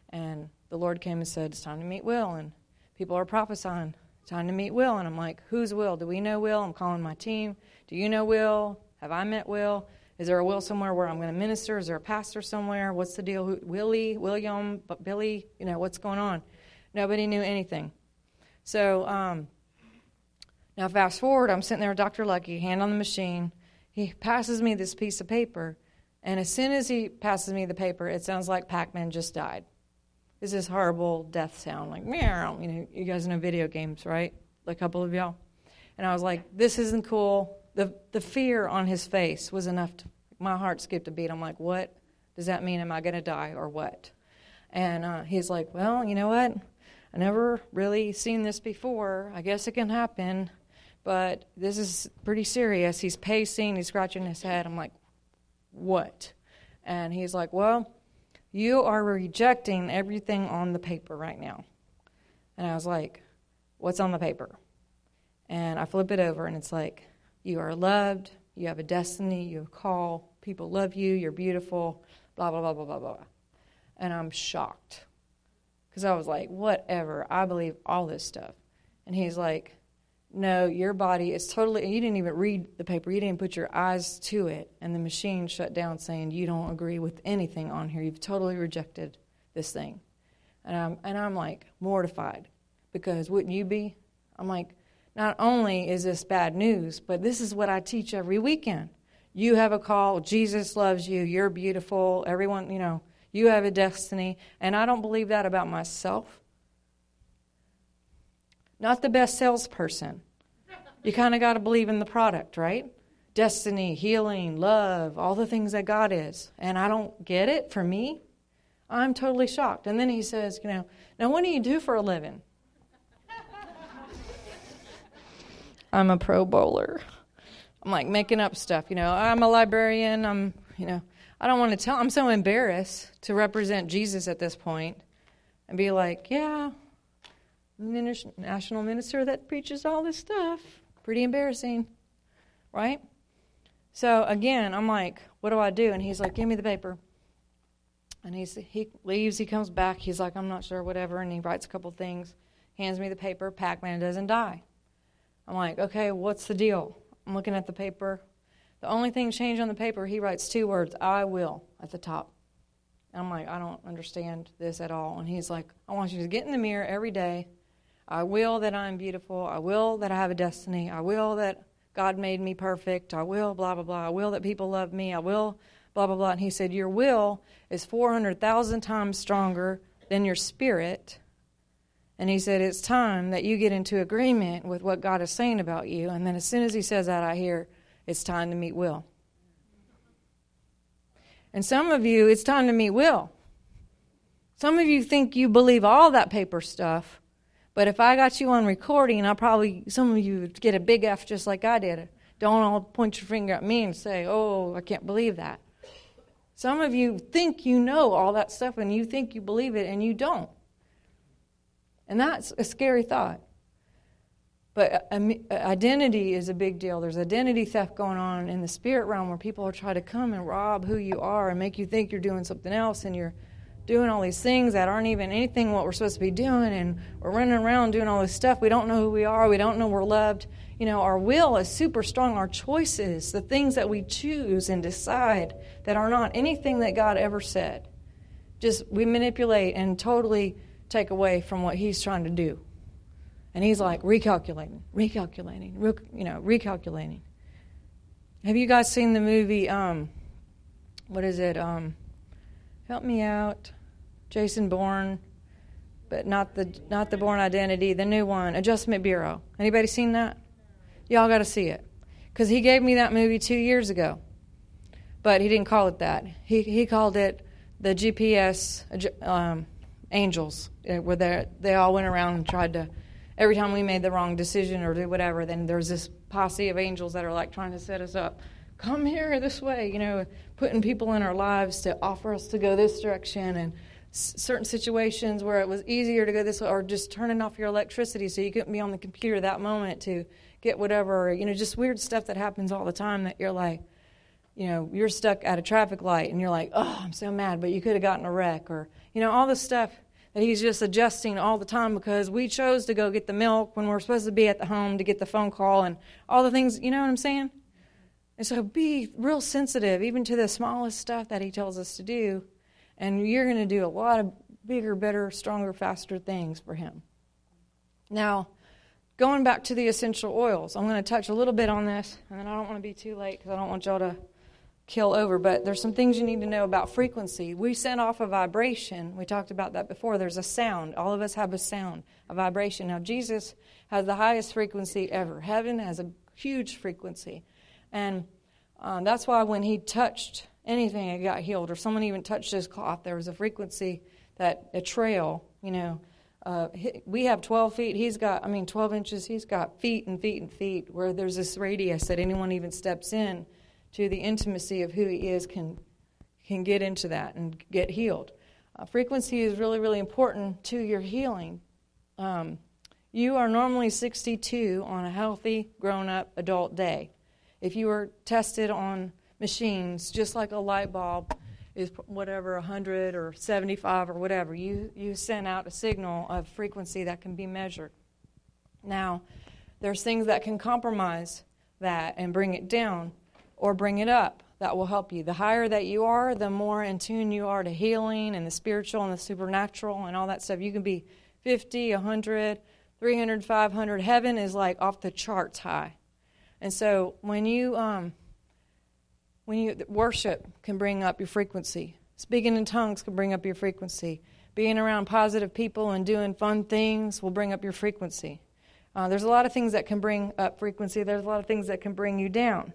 And the Lord came and said, It's time to meet Will. And people are prophesying, Time to meet Will. And I'm like, Who's Will? Do we know Will? I'm calling my team. Do you know Will? Have I met Will? Is there a Will somewhere where I'm going to minister? Is there a pastor somewhere? What's the deal? Willie, William, Billy? You know, what's going on? Nobody knew anything. So um, now, fast forward, I'm sitting there with Dr. Lucky, hand on the machine he passes me this piece of paper, and as soon as he passes me the paper, it sounds like Pac Man just died. It's this horrible death sound, like meow. You know, you guys know video games, right? A couple of y'all. And I was like, this isn't cool. The, the fear on his face was enough to, my heart skipped a beat. I'm like, what does that mean? Am I going to die or what? And uh, he's like, well, you know what? I never really seen this before. I guess it can happen but this is pretty serious. He's pacing, he's scratching his head. I'm like, what? And he's like, well, you are rejecting everything on the paper right now. And I was like, what's on the paper? And I flip it over, and it's like, you are loved, you have a destiny, you have a call, people love you, you're beautiful, blah, blah, blah, blah, blah, blah. And I'm shocked. Because I was like, whatever, I believe all this stuff. And he's like, no, your body is totally, you didn't even read the paper, you didn't put your eyes to it, and the machine shut down saying you don't agree with anything on here. You've totally rejected this thing. And I'm, and I'm like mortified because wouldn't you be? I'm like, not only is this bad news, but this is what I teach every weekend. You have a call, Jesus loves you, you're beautiful, everyone, you know, you have a destiny. And I don't believe that about myself not the best salesperson. You kind of got to believe in the product, right? Destiny, healing, love, all the things that God is. And I don't get it for me. I'm totally shocked. And then he says, you know, now what do you do for a living? I'm a pro bowler. I'm like making up stuff, you know. I'm a librarian. I'm, you know, I don't want to tell. I'm so embarrassed to represent Jesus at this point and be like, yeah, national minister that preaches all this stuff. Pretty embarrassing, right? So again, I'm like, what do I do? And he's like, give me the paper. And he's, he leaves, he comes back. He's like, I'm not sure, whatever. And he writes a couple things, hands me the paper. Pac Man doesn't die. I'm like, okay, what's the deal? I'm looking at the paper. The only thing changed on the paper, he writes two words, I will, at the top. And I'm like, I don't understand this at all. And he's like, I want you to get in the mirror every day. I will that I'm beautiful. I will that I have a destiny. I will that God made me perfect. I will, blah, blah, blah. I will that people love me. I will, blah, blah, blah. And he said, Your will is 400,000 times stronger than your spirit. And he said, It's time that you get into agreement with what God is saying about you. And then as soon as he says that, I hear, It's time to meet Will. And some of you, it's time to meet Will. Some of you think you believe all that paper stuff, but if I got you on recording, I probably, some of you would get a big F just like I did. Don't all point your finger at me and say, oh, I can't believe that. Some of you think you know all that stuff and you think you believe it and you don't. And that's a scary thought. But uh, identity is a big deal. There's identity theft going on in the spirit realm where people are trying to come and rob who you are and make you think you're doing something else and you're doing all these things that aren't even anything what we're supposed to be doing and we're running around doing all this stuff. We don't know who we are. We don't know we're loved. You know, our will is super strong. Our choices, the things that we choose and decide that are not anything that God ever said. Just we manipulate and totally take away from what he's trying to do. And he's like recalculating, recalculating, you know, recalculating. Have you guys seen the movie? Um, what is it? Um, help me out. Jason Bourne, but not the not the Bourne Identity, the new one, Adjustment Bureau. Anybody seen that? Y'all got to see it, because he gave me that movie two years ago, but he didn't call it that. He he called it the GPS um, Angels, where they they all went around and tried to every time we made the wrong decision or do whatever, then there's this posse of angels that are like trying to set us up. Come here this way, you know, putting people in our lives to offer us to go this direction and s- certain situations where it was easier to go this way or just turning off your electricity so you couldn't be on the computer that moment to get whatever, you know, just weird stuff that happens all the time that you're like, you know, you're stuck at a traffic light and you're like, oh, I'm so mad, but you could have gotten a wreck or, you know, all this stuff that he's just adjusting all the time because we chose to go get the milk when we're supposed to be at the home to get the phone call and all the things, you know what I'm saying? And so be real sensitive even to the smallest stuff that he tells us to do, and you're going to do a lot of bigger, better, stronger, faster things for him. Now, going back to the essential oils, I'm going to touch a little bit on this, and then I don't want to be too late because I don't want y'all to kill over, but there's some things you need to know about frequency. We send off a vibration. We talked about that before. There's a sound. All of us have a sound, a vibration. Now, Jesus has the highest frequency ever. Heaven has a huge frequency. And um, that's why when he touched anything, it got healed, or someone even touched his cloth, there was a frequency that a trail, you know. Uh, we have 12 feet. He's got, I mean, 12 inches. He's got feet and feet and feet where there's this radius that anyone even steps in to the intimacy of who he is can can get into that and get healed. Uh, frequency is really really important to your healing. Um, you are normally 62 on a healthy grown up adult day. If you were tested on machines, just like a light bulb is whatever 100 or 75 or whatever, you you send out a signal of frequency that can be measured. Now, there's things that can compromise that and bring it down or bring it up. That will help you. The higher that you are, the more in tune you are to healing and the spiritual and the supernatural and all that stuff. You can be 50, 100, 300, 500. Heaven is like off the charts high. And so when you um, when you worship can bring up your frequency. Speaking in tongues can bring up your frequency. Being around positive people and doing fun things will bring up your frequency. Uh, there's a lot of things that can bring up frequency. There's a lot of things that can bring you down.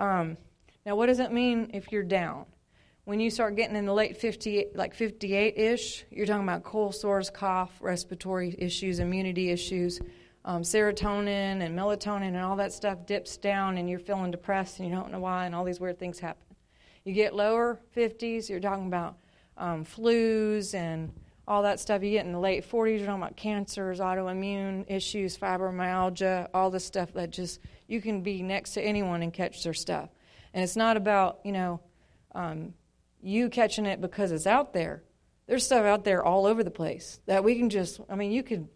Um, now, what does it mean if you're down? When you start getting in the late 50, like 58 ish, you're talking about cold sores, cough, respiratory issues, immunity issues, um, serotonin and melatonin and all that stuff dips down, and you're feeling depressed and you don't know why, and all these weird things happen. You get lower 50s, you're talking about um, flus and all that stuff. You get in the late 40s, you're talking about cancers, autoimmune issues, fibromyalgia, all the stuff that just you can be next to anyone and catch their stuff. And it's not about, you know, um, you catching it because it's out there. There's stuff out there all over the place that we can just, I mean, you could,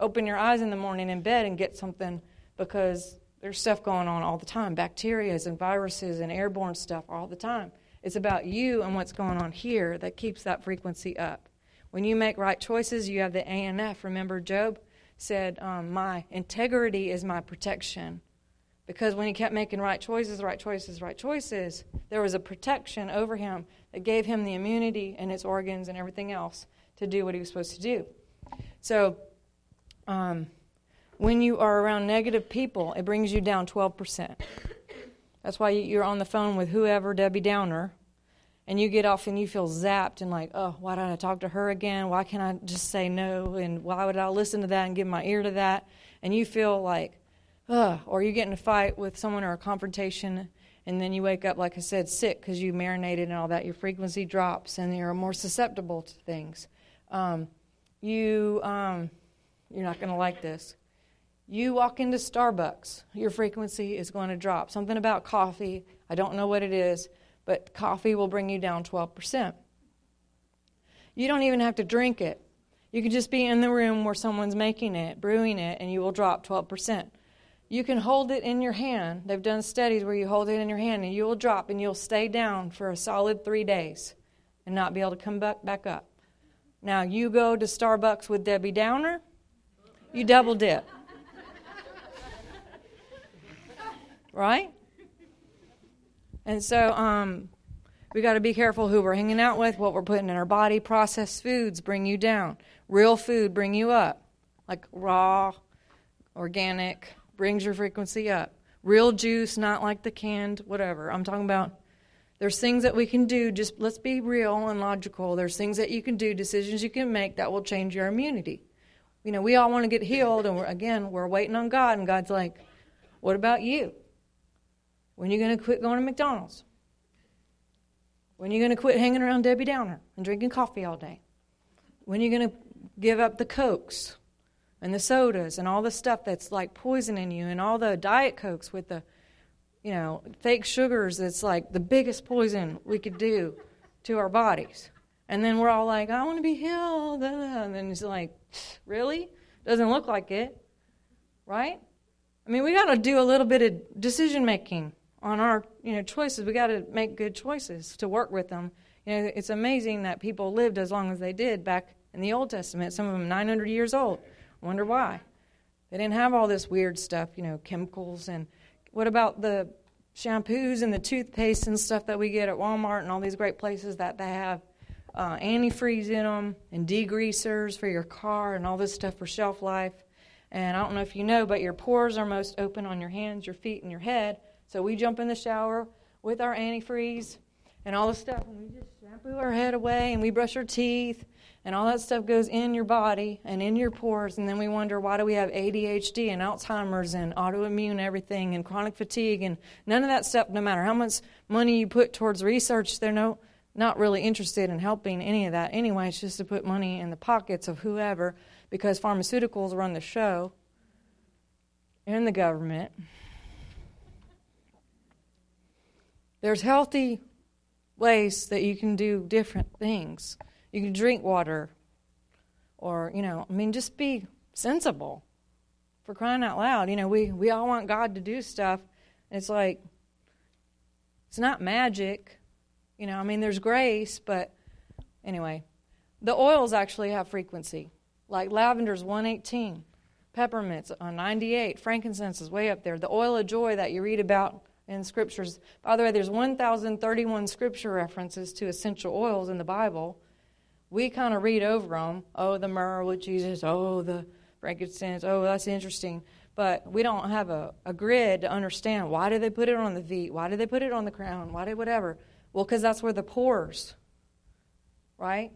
open your eyes in the morning in bed and get something because there's stuff going on all the time bacteria and viruses and airborne stuff all the time. It's about you and what's going on here that keeps that frequency up. When you make right choices, you have the ANF. Remember, Job said, um, My integrity is my protection. Because when he kept making right choices, right choices, right choices, there was a protection over him that gave him the immunity and his organs and everything else to do what he was supposed to do. So, um, when you are around negative people, it brings you down 12%. That's why you're on the phone with whoever, Debbie Downer, and you get off and you feel zapped and like, oh, why did I talk to her again? Why can't I just say no? And why would I listen to that and give my ear to that? And you feel like, ugh, or you get in a fight with someone or a confrontation, and then you wake up, like I said, sick because you marinated and all that. Your frequency drops and you're more susceptible to things. Um, you, um, you're not going to like this. You walk into Starbucks, your frequency is going to drop. Something about coffee, I don't know what it is, but coffee will bring you down 12%. You don't even have to drink it. You can just be in the room where someone's making it, brewing it, and you will drop 12%. You can hold it in your hand. They've done studies where you hold it in your hand and you will drop and you'll stay down for a solid three days and not be able to come back, up. Now, you go to Starbucks with Debbie Downer, you double dip. right? And so um, we got to be careful who we're hanging out with, what we're putting in our body. Processed foods bring you down. Real food bring you up, like raw, organic brings your frequency up. Real juice, not like the canned, whatever. I'm talking about. There's things that we can do. Just let's be real and logical. There's things that you can do, decisions you can make that will change your immunity. You know, we all want to get healed, and we're, again, we're waiting on God, and God's like, "What about you? When are you going to quit going to McDonald's? When are you going to quit hanging around Debbie Downer and drinking coffee all day? When are you going to give up the Cokes and the sodas and all the stuff that's like poisoning you and all the Diet Cokes with the, you know, fake sugars that's like the biggest poison we could do to our bodies? And then we're all like, I want to be healed. And then it's like, really? Doesn't look like it, right? I mean, we got to do a little bit of decision making on our you know choices. We got to make good choices to work with them. You know, it's amazing that people lived as long as they did back in the Old Testament. Some of them 900 years old. Wonder why? They didn't have all this weird stuff, you know, chemicals and what about the shampoos and the toothpaste and stuff that we get at Walmart and all these great places that they have uh, antifreeze in them and degreasers for your car and all this stuff for shelf life. And I don't know if you know, but your pores are most open on your hands, your feet, and your head. So we jump in the shower with our antifreeze and all the stuff, and we just shampoo our head away and we brush our teeth, and all that stuff goes in your body and in your pores. And then we wonder why do we have ADHD and Alzheimer's and autoimmune everything and chronic fatigue and none of that stuff. No matter how much money you put towards research, they're no not really interested in helping any of that anyway. It's just to put money in the pockets of whoever because pharmaceuticals run the show and the government. There's healthy ways that you can do different things. You can drink water, or, you know, I mean, just be sensible for crying out loud. You know, we, we all want God to do stuff. It's like, it's not magic. You know, I mean, there's grace, but anyway, the oils actually have frequency. Like lavender's 118, peppermint's on 98, frankincense is way up there. The oil of joy that you read about in scriptures. By the way, there's 1,031 scripture references to essential oils in the Bible. We kind of read over them. Oh, the myrrh with Jesus. Oh, the frankincense. Oh, that's interesting. But we don't have a, a grid to understand why did they put it on the feet? Why did they put it on the crown? Why did whatever? Well, because that's where the pores, right?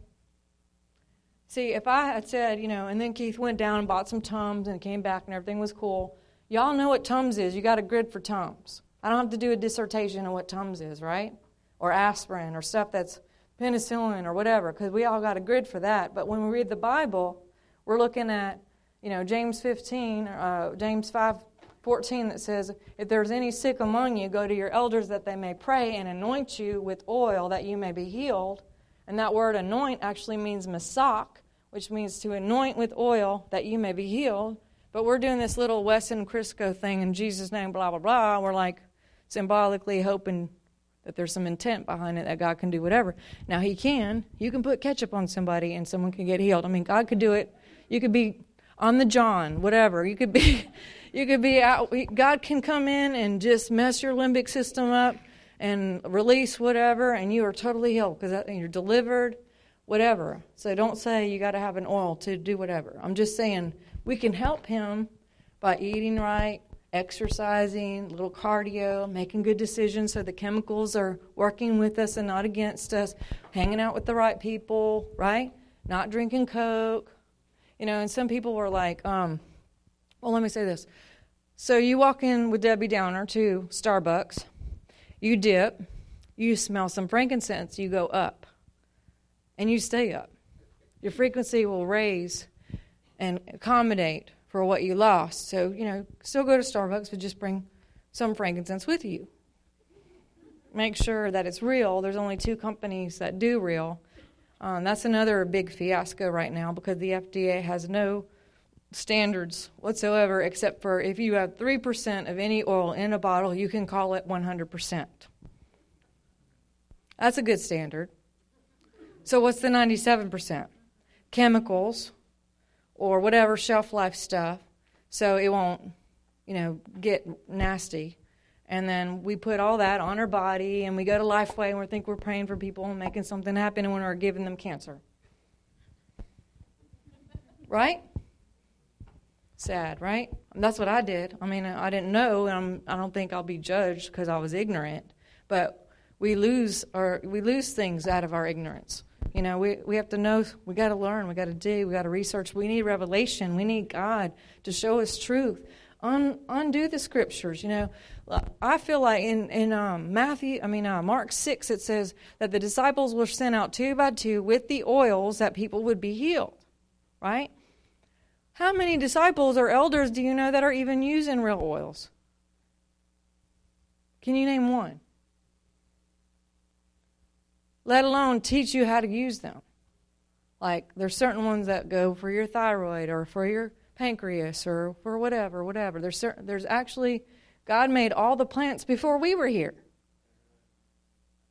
See, if I had said, you know, and then Keith went down and bought some Tums and came back and everything was cool, y'all know what Tums is. You got a grid for Tums. I don't have to do a dissertation on what Tums is, right? Or aspirin or stuff that's penicillin or whatever, because we all got a grid for that. But when we read the Bible, we're looking at, you know, James 15, uh, James 5, 14 that says, If there's any sick among you, go to your elders that they may pray and anoint you with oil that you may be healed. And that word anoint actually means masak, which means to anoint with oil that you may be healed. But we're doing this little Wesson Crisco thing in Jesus' name, blah, blah, blah. We're like symbolically hoping that there's some intent behind it that God can do whatever. Now, He can. You can put ketchup on somebody and someone can get healed. I mean, God could do it. You could be on the John, whatever. You could be, you could be out. God can come in and just mess your limbic system up and release whatever, and you are totally healed because you're delivered, whatever. So don't say you got to have an oil to do whatever. I'm just saying we can help him by eating right, exercising, little cardio, making good decisions so the chemicals are working with us and not against us, hanging out with the right people, right? Not drinking Coke. You know, and some people were like, um, well, let me say this. So you walk in with Debbie Downer to Starbucks, you dip, you smell some frankincense, you go up, and you stay up. Your frequency will raise and accommodate for what you lost. So, you know, still go to Starbucks, but just bring some frankincense with you. Make sure that it's real. There's only two companies that do real. Um, that's another big fiasco right now because the FDA has no standards whatsoever except for if you have 3% of any oil in a bottle, you can call it 100%. That's a good standard. So, what's the 97%? Chemicals or whatever shelf life stuff so it won't, you know, get nasty. And then we put all that on our body and we go to Lifeway and we think we're praying for people and making something happen and we're giving them cancer. Right? Sad, right? That's what I did. I mean, I didn't know, and I'm, I do not think I'll be judged because I was ignorant. But we lose our, we lose things out of our ignorance. You know, we, we have to know, we got to learn, we got to dig, we got to research. We need revelation. We need God to show us truth. Un, undo the scriptures. You know, I feel like in, in um, Matthew, I mean, uh, Mark 6, it says that the disciples were sent out two by two with the oils that people would be healed, right? How many disciples or elders do you know that are even using real oils? Can you name one? Let alone teach you how to use them. Like there's certain ones that go for your thyroid or for your pancreas or for whatever, whatever. There's certain, there's actually God made all the plants before we were here.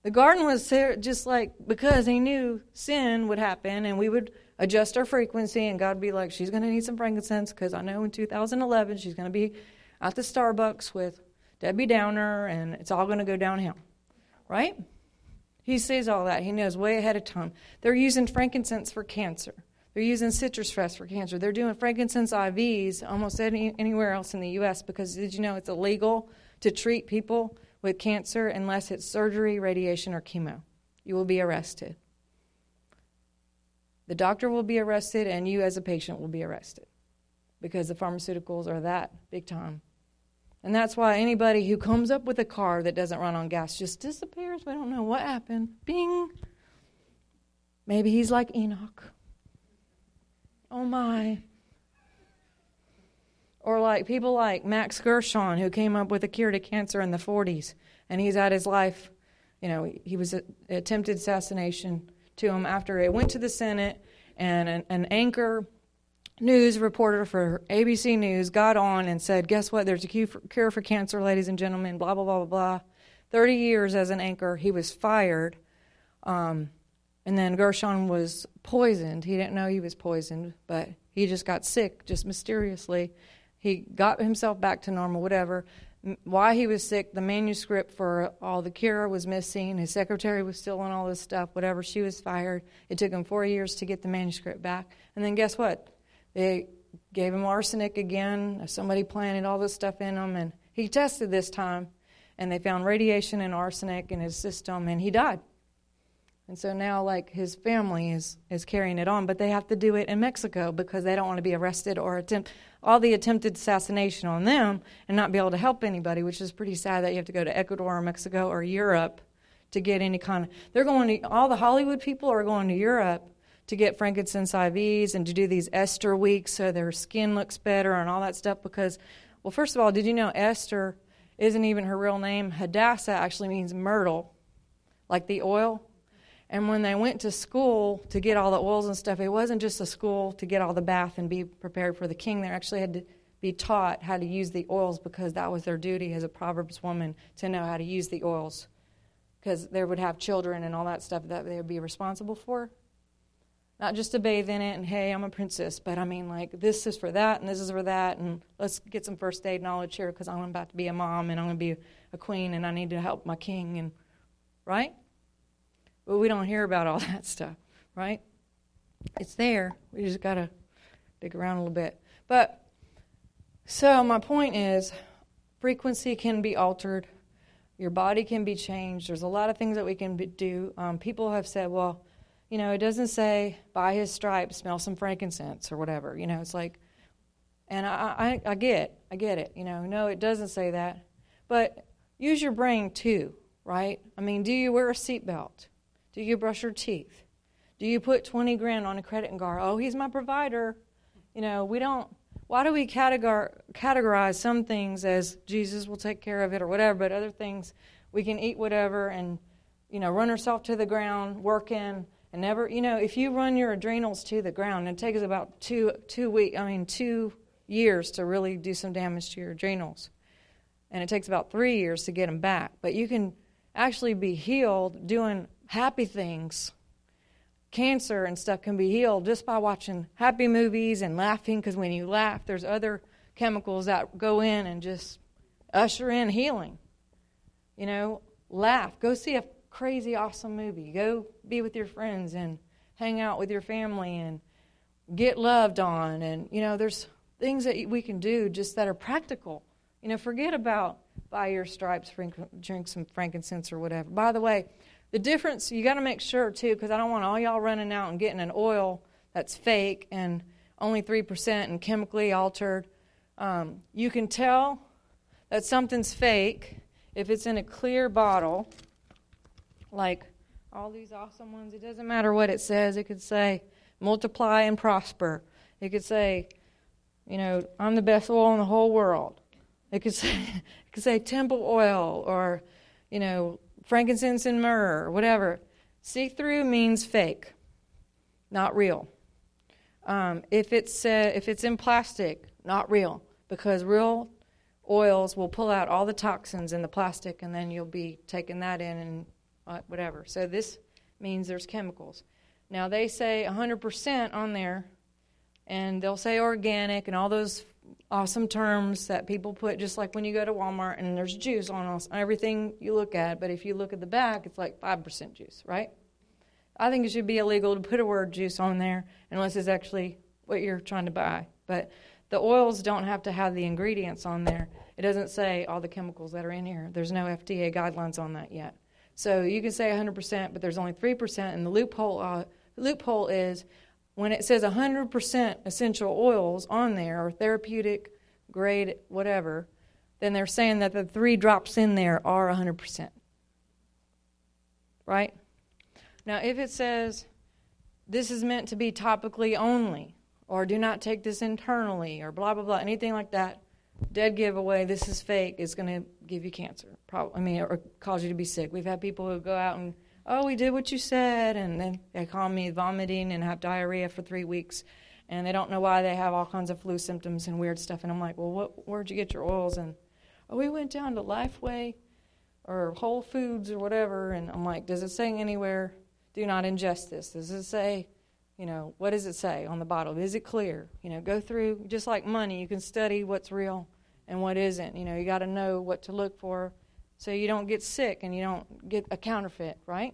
The garden was there just like because he knew sin would happen and we would adjust our frequency and God would be like she's going to need some frankincense because I know in 2011 she's going to be at the Starbucks with Debbie Downer and it's all going to go downhill. Right? He sees all that. He knows way ahead of time. They're using frankincense for cancer. They're using citrus fresh for cancer. They're doing frankincense IVs almost any, anywhere else in the U.S. because did you know it's illegal to treat people with cancer unless it's surgery, radiation, or chemo? You will be arrested. The doctor will be arrested, and you as a patient will be arrested because the pharmaceuticals are that big time. And that's why anybody who comes up with a car that doesn't run on gas just disappears. We don't know what happened. Bing. Maybe he's like Enoch. Oh my. Or like people like Max Gerson, who came up with a cure to cancer in the 40s, and he's had his life. You know, he was a, attempted assassination to him after it went to the Senate, and an, an anchor news reporter for ABC News got on and said, Guess what? There's a cure for cancer, ladies and gentlemen, blah, blah, blah, blah, blah. 30 years as an anchor. He was fired. Um, and then Gerson was poisoned. He didn't know he was poisoned, but he just got sick just mysteriously. He got himself back to normal, whatever. Why he was sick, the manuscript for all the cure was missing. His secretary was still on all this stuff, whatever. She was fired. It took him four years to get the manuscript back. And then guess what? They gave him arsenic again. Somebody planted all this stuff in him, and he tested this time, and they found radiation and arsenic in his system, and he died. And so now, like his family is is carrying it on, but they have to do it in Mexico because they don't want to be arrested or attempt all the attempted assassination on them and not be able to help anybody, which is pretty sad that you have to go to Ecuador or Mexico or Europe to get any kind of. They're going to all the Hollywood people are going to Europe to get frankincense IVs and to do these Esther weeks so their skin looks better and all that stuff because, well, first of all, did you know Esther isn't even her real name? Hadassah actually means myrtle, like the oil. And when they went to school to get all the oils and stuff, it wasn't just a school to get all the bath and be prepared for the king. They actually had to be taught how to use the oils because that was their duty as a Proverbs woman to know how to use the oils. Because they would have children and all that stuff that they would be responsible for. Not just to bathe in it and, hey, I'm a princess, but I mean, like, this is for that and this is for that, and let's get some first aid knowledge here because I'm about to be a mom and I'm going to be a queen and I need to help my king, and right? But we don't hear about all that stuff, right? It's there. We just got to dig around a little bit. But so, my point is frequency can be altered, your body can be changed. There's a lot of things that we can do. Um, people have said, well, you know, it doesn't say by his stripes smell some frankincense or whatever. You know, it's like, and I, I, I get, I get it. You know, no, it doesn't say that, but use your brain too, right? I mean, do you wear a seatbelt? Do you brush your teeth? Do you put 20 grand on a credit card? Oh, he's my provider. You know, we don't why do we categorize some things as Jesus will take care of it or whatever, but other things we can eat whatever and you know run ourselves to the ground, working and never you know if you run your adrenals to the ground, it takes about two two week I mean two years to really do some damage to your adrenals, and it takes about three years to get them back. But you can actually be healed doing happy things cancer and stuff can be healed just by watching happy movies and laughing because when you laugh, there's other chemicals that go in and just usher in healing. You know, laugh. Go see a crazy, awesome movie. Go be with your friends and hang out with your family and get loved on. And, you know, there's things that we can do just that are practical. You know, forget about buy your stripes, drink some frankincense or whatever. By the way, the difference, you got to make sure too, because I don't want all y'all running out and getting an oil that's fake and only 3% and chemically altered. Um, you can tell that something's fake if it's in a clear bottle, like all these awesome ones. It doesn't matter what it says. It could say, multiply and prosper. It could say, you know, I'm the best oil in the whole world. It could say, it could say temple oil or, you know, frankincense and myrrh, or whatever. See through means fake, not real. Um, if it's uh, if it's in plastic, not real, because real oils will pull out all the toxins in the plastic, and then you'll be taking that in and Uh, whatever. So this means there's chemicals. Now they say 100% on there, and they'll say organic and all those awesome terms that people put, just like when you go to Walmart and there's juice on everything you look at. But if you look at the back, it's like 5% juice, right? I think it should be illegal to put a word juice on there unless it's actually what you're trying to buy. But the oils don't have to have the ingredients on there. It doesn't say all the chemicals that are in here. There's no FDA guidelines on that yet. So you can say 100%, but there's only 3%. And the loophole, uh, loophole is when it says 100% essential oils on there or therapeutic grade whatever then they're saying that the three drops in there are 100% right now if it says this is meant to be topically only or do not take this internally or blah blah blah anything like that dead giveaway this is fake is going to give you cancer probably i mean or cause you to be sick we've had people who go out and oh, we did what you said. And then they call me vomiting and have diarrhea for three weeks. And they don't know why they have all kinds of flu symptoms and weird stuff. And I'm like, well, what, where'd you get your oils? And, oh, we went down to Lifeway or Whole Foods or whatever. And I'm like, does it say anywhere, do not ingest this? Does it say, you know, what does it say on the bottle? Is it clear? You know, go through, just like money, you can study what's real and what isn't. You know, you got to know what to look for so you don't get sick and you don't get a counterfeit, right?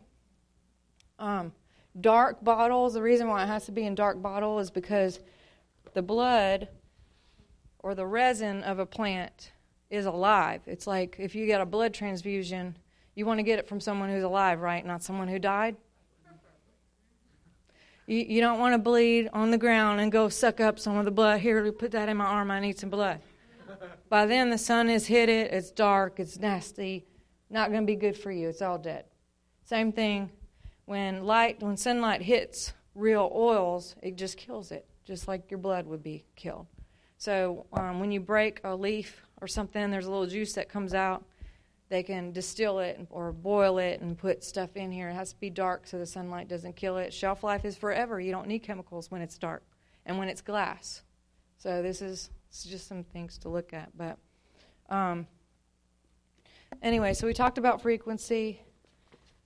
Um, dark bottles, the reason why it has to be in dark bottle is because the blood or the resin of a plant is alive. It's like if you get a blood transfusion, you want to get it from someone who's alive, right? Not someone who died. You, you don't want to bleed on the ground and go suck up some of the blood. Here, put that in my arm. I need some blood. By then, the sun has hit it. It's dark. It's nasty. Not going to be good for you. It's all dead. Same thing when light, when sunlight hits real oils, it just kills it, just like your blood would be killed. So um, when you break a leaf or something, there's a little juice that comes out. They can distill it or boil it and put stuff in here. It has to be dark so the sunlight doesn't kill it. Shelf life is forever. You don't need chemicals when it's dark and when it's glass. So this is just some things to look at. But um, anyway, so we talked about frequency.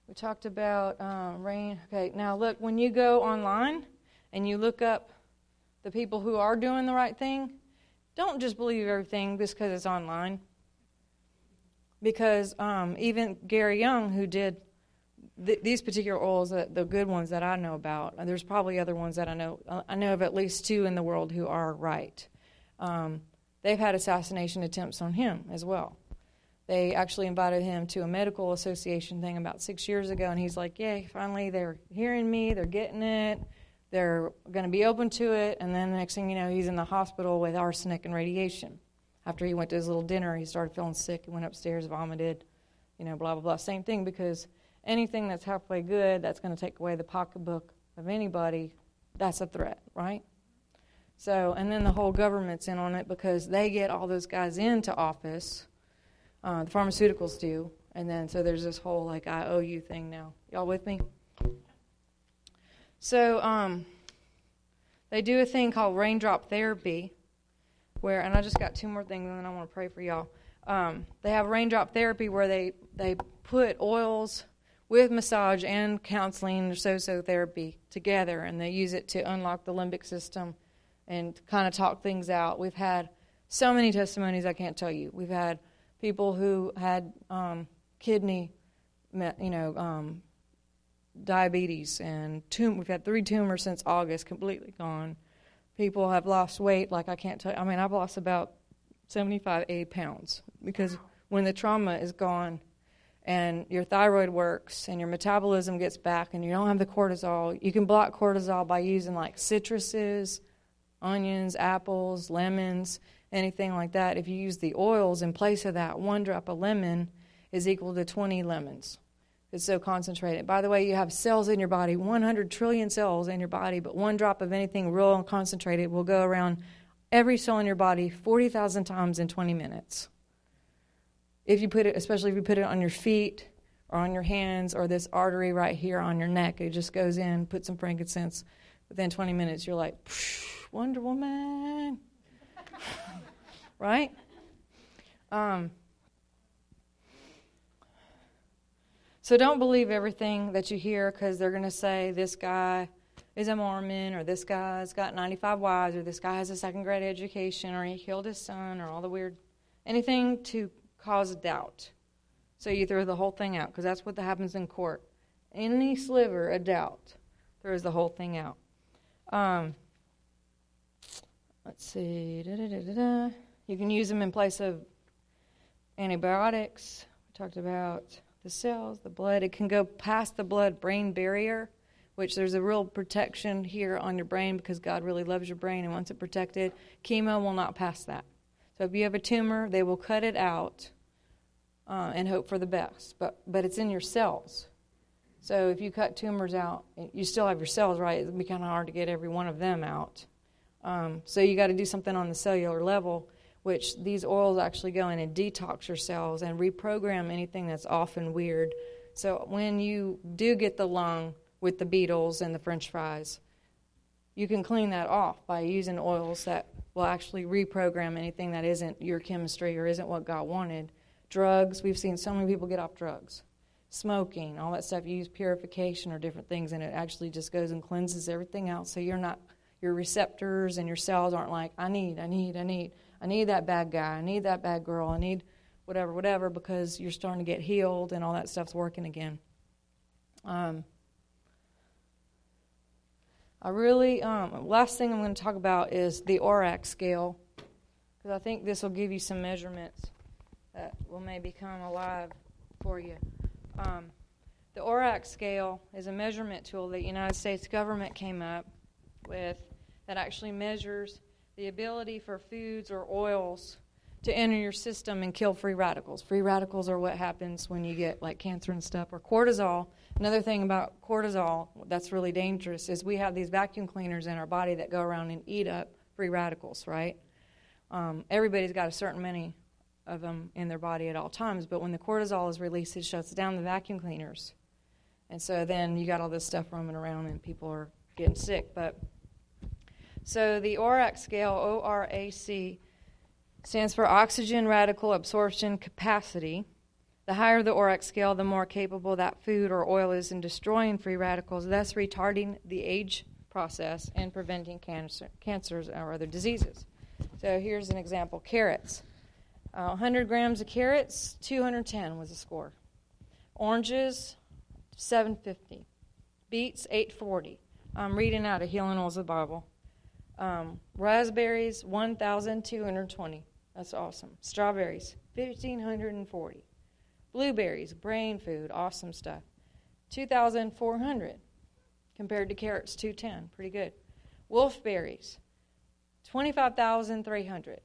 We talked about um, rain. Okay, now look, when you go online and you look up the people who are doing the right thing, don't just believe everything just because it's online. Because um, even Gary Young, who did th- these particular oils, uh, the good ones that I know about, there's probably other ones that I know. Uh, I know of at least two in the world who are right. Um, they've had assassination attempts on him as well. They actually invited him to a medical association thing about six years ago, and he's like, Yay, finally they're hearing me, they're getting it, they're going to be open to it. And then the next thing you know, he's in the hospital with arsenic and radiation. After he went to his little dinner, he started feeling sick. He went upstairs, vomited, you know, blah, blah, blah. Same thing because anything that's halfway good that's going to take away the pocketbook of anybody, that's a threat, right? So, and then the whole government's in on it because they get all those guys into office uh, the pharmaceuticals do. And then so there's this whole like I owe you thing now. Y'all with me? So um, they do a thing called raindrop therapy, where and I just got two more things and then I want to pray for y'all. Um, they have raindrop therapy where they they put oils with massage and counseling or Sozo therapy together, and they use it to unlock the limbic system and kind of talk things out. We've had so many testimonies I can't tell you. We've had people who had um, kidney, you know, um, diabetes and tum- we've had three tumors since August, completely gone. People have lost weight, like I can't tell. You. I mean, I've lost about 75, 80 pounds because when the trauma is gone and your thyroid works and your metabolism gets back and you don't have the cortisol, you can block cortisol by using like citruses, onions, apples, lemons, anything like that, if you use the oils in place of that, one drop of lemon is equal to 20 lemons. It's so concentrated. By the way, you have cells in your body, 100 trillion cells in your body, but one drop of anything real and concentrated will go around every cell in your body 40,000 times in 20 minutes. If you put it, especially if you put it on your feet or on your hands or this artery right here on your neck, it just goes in, put some frankincense. Within 20 minutes, you're like, Wonder Woman right? Um, so don't believe everything that you hear because they're going to say this guy is a Mormon or this guy's got 95 wives or this guy has a second grade education or he killed his son or all the weird anything to cause doubt. So you throw the whole thing out because that's what happens in court. Any sliver of doubt throws the whole thing out. Um, let's see. Da, da, da, you can use them in place of antibiotics. We talked about the cells, the blood. It can go past the blood brain barrier, which there's a real protection here on your brain because God really loves your brain and wants it protected. Chemo will not pass that. So if you have a tumor, they will cut it out uh, and hope for the best. But but it's in your cells. So if you cut tumors out, you still have your cells, right? It'd be kind of hard to get every one of them out. Um, so you got to do something on the cellular level which these oils actually go in and detox your cells and reprogram anything that's off and weird. So when you do get the lung with the beetles and the french fries, you can clean that off by using oils that will actually reprogram anything that isn't your chemistry or isn't what God wanted. Drugs, we've seen so many people get off drugs. Smoking, all that stuff, you use purification or different things, and it actually just goes and cleanses everything out So you're not, your receptors and your cells aren't like, I need, I need, I need. I need that bad guy. I need that bad girl. I need whatever, whatever, because you're starting to get healed and all that stuff's working again. Um, I really, um, last thing I'm going to talk about is the ORAC scale, because I think this will give you some measurements that will maybe come alive for you. Um, the ORAC scale is a measurement tool that the United States government came up with that actually measures the ability for foods or oils to enter your system and kill free radicals. Free radicals are what happens when you get like cancer and stuff, or cortisol. Another thing about cortisol that's really dangerous is we have these vacuum cleaners in our body that go around and eat up free radicals, right? Um, everybody's got a certain many of them in their body at all times. But when the cortisol is released, it shuts down the vacuum cleaners. And so then you got all this stuff roaming around and people are getting sick. But so the ORAC scale, O R A C, stands for oxygen radical absorption capacity. The higher the ORAC scale, the more capable that food or oil is in destroying free radicals, thus retarding the age process and preventing cancer, cancers or other diseases. So here's an example carrots. Uh, 100 grams of carrots, 210 was the score. Oranges, 750. Beets, 840. I'm reading out of Healing Oils of the Bible. Um, raspberries, 1,220. That's awesome. Strawberries, 1,540. Blueberries, brain food, awesome stuff. 2,400 compared to carrots, 210. Pretty good. Wolfberries, 25,300.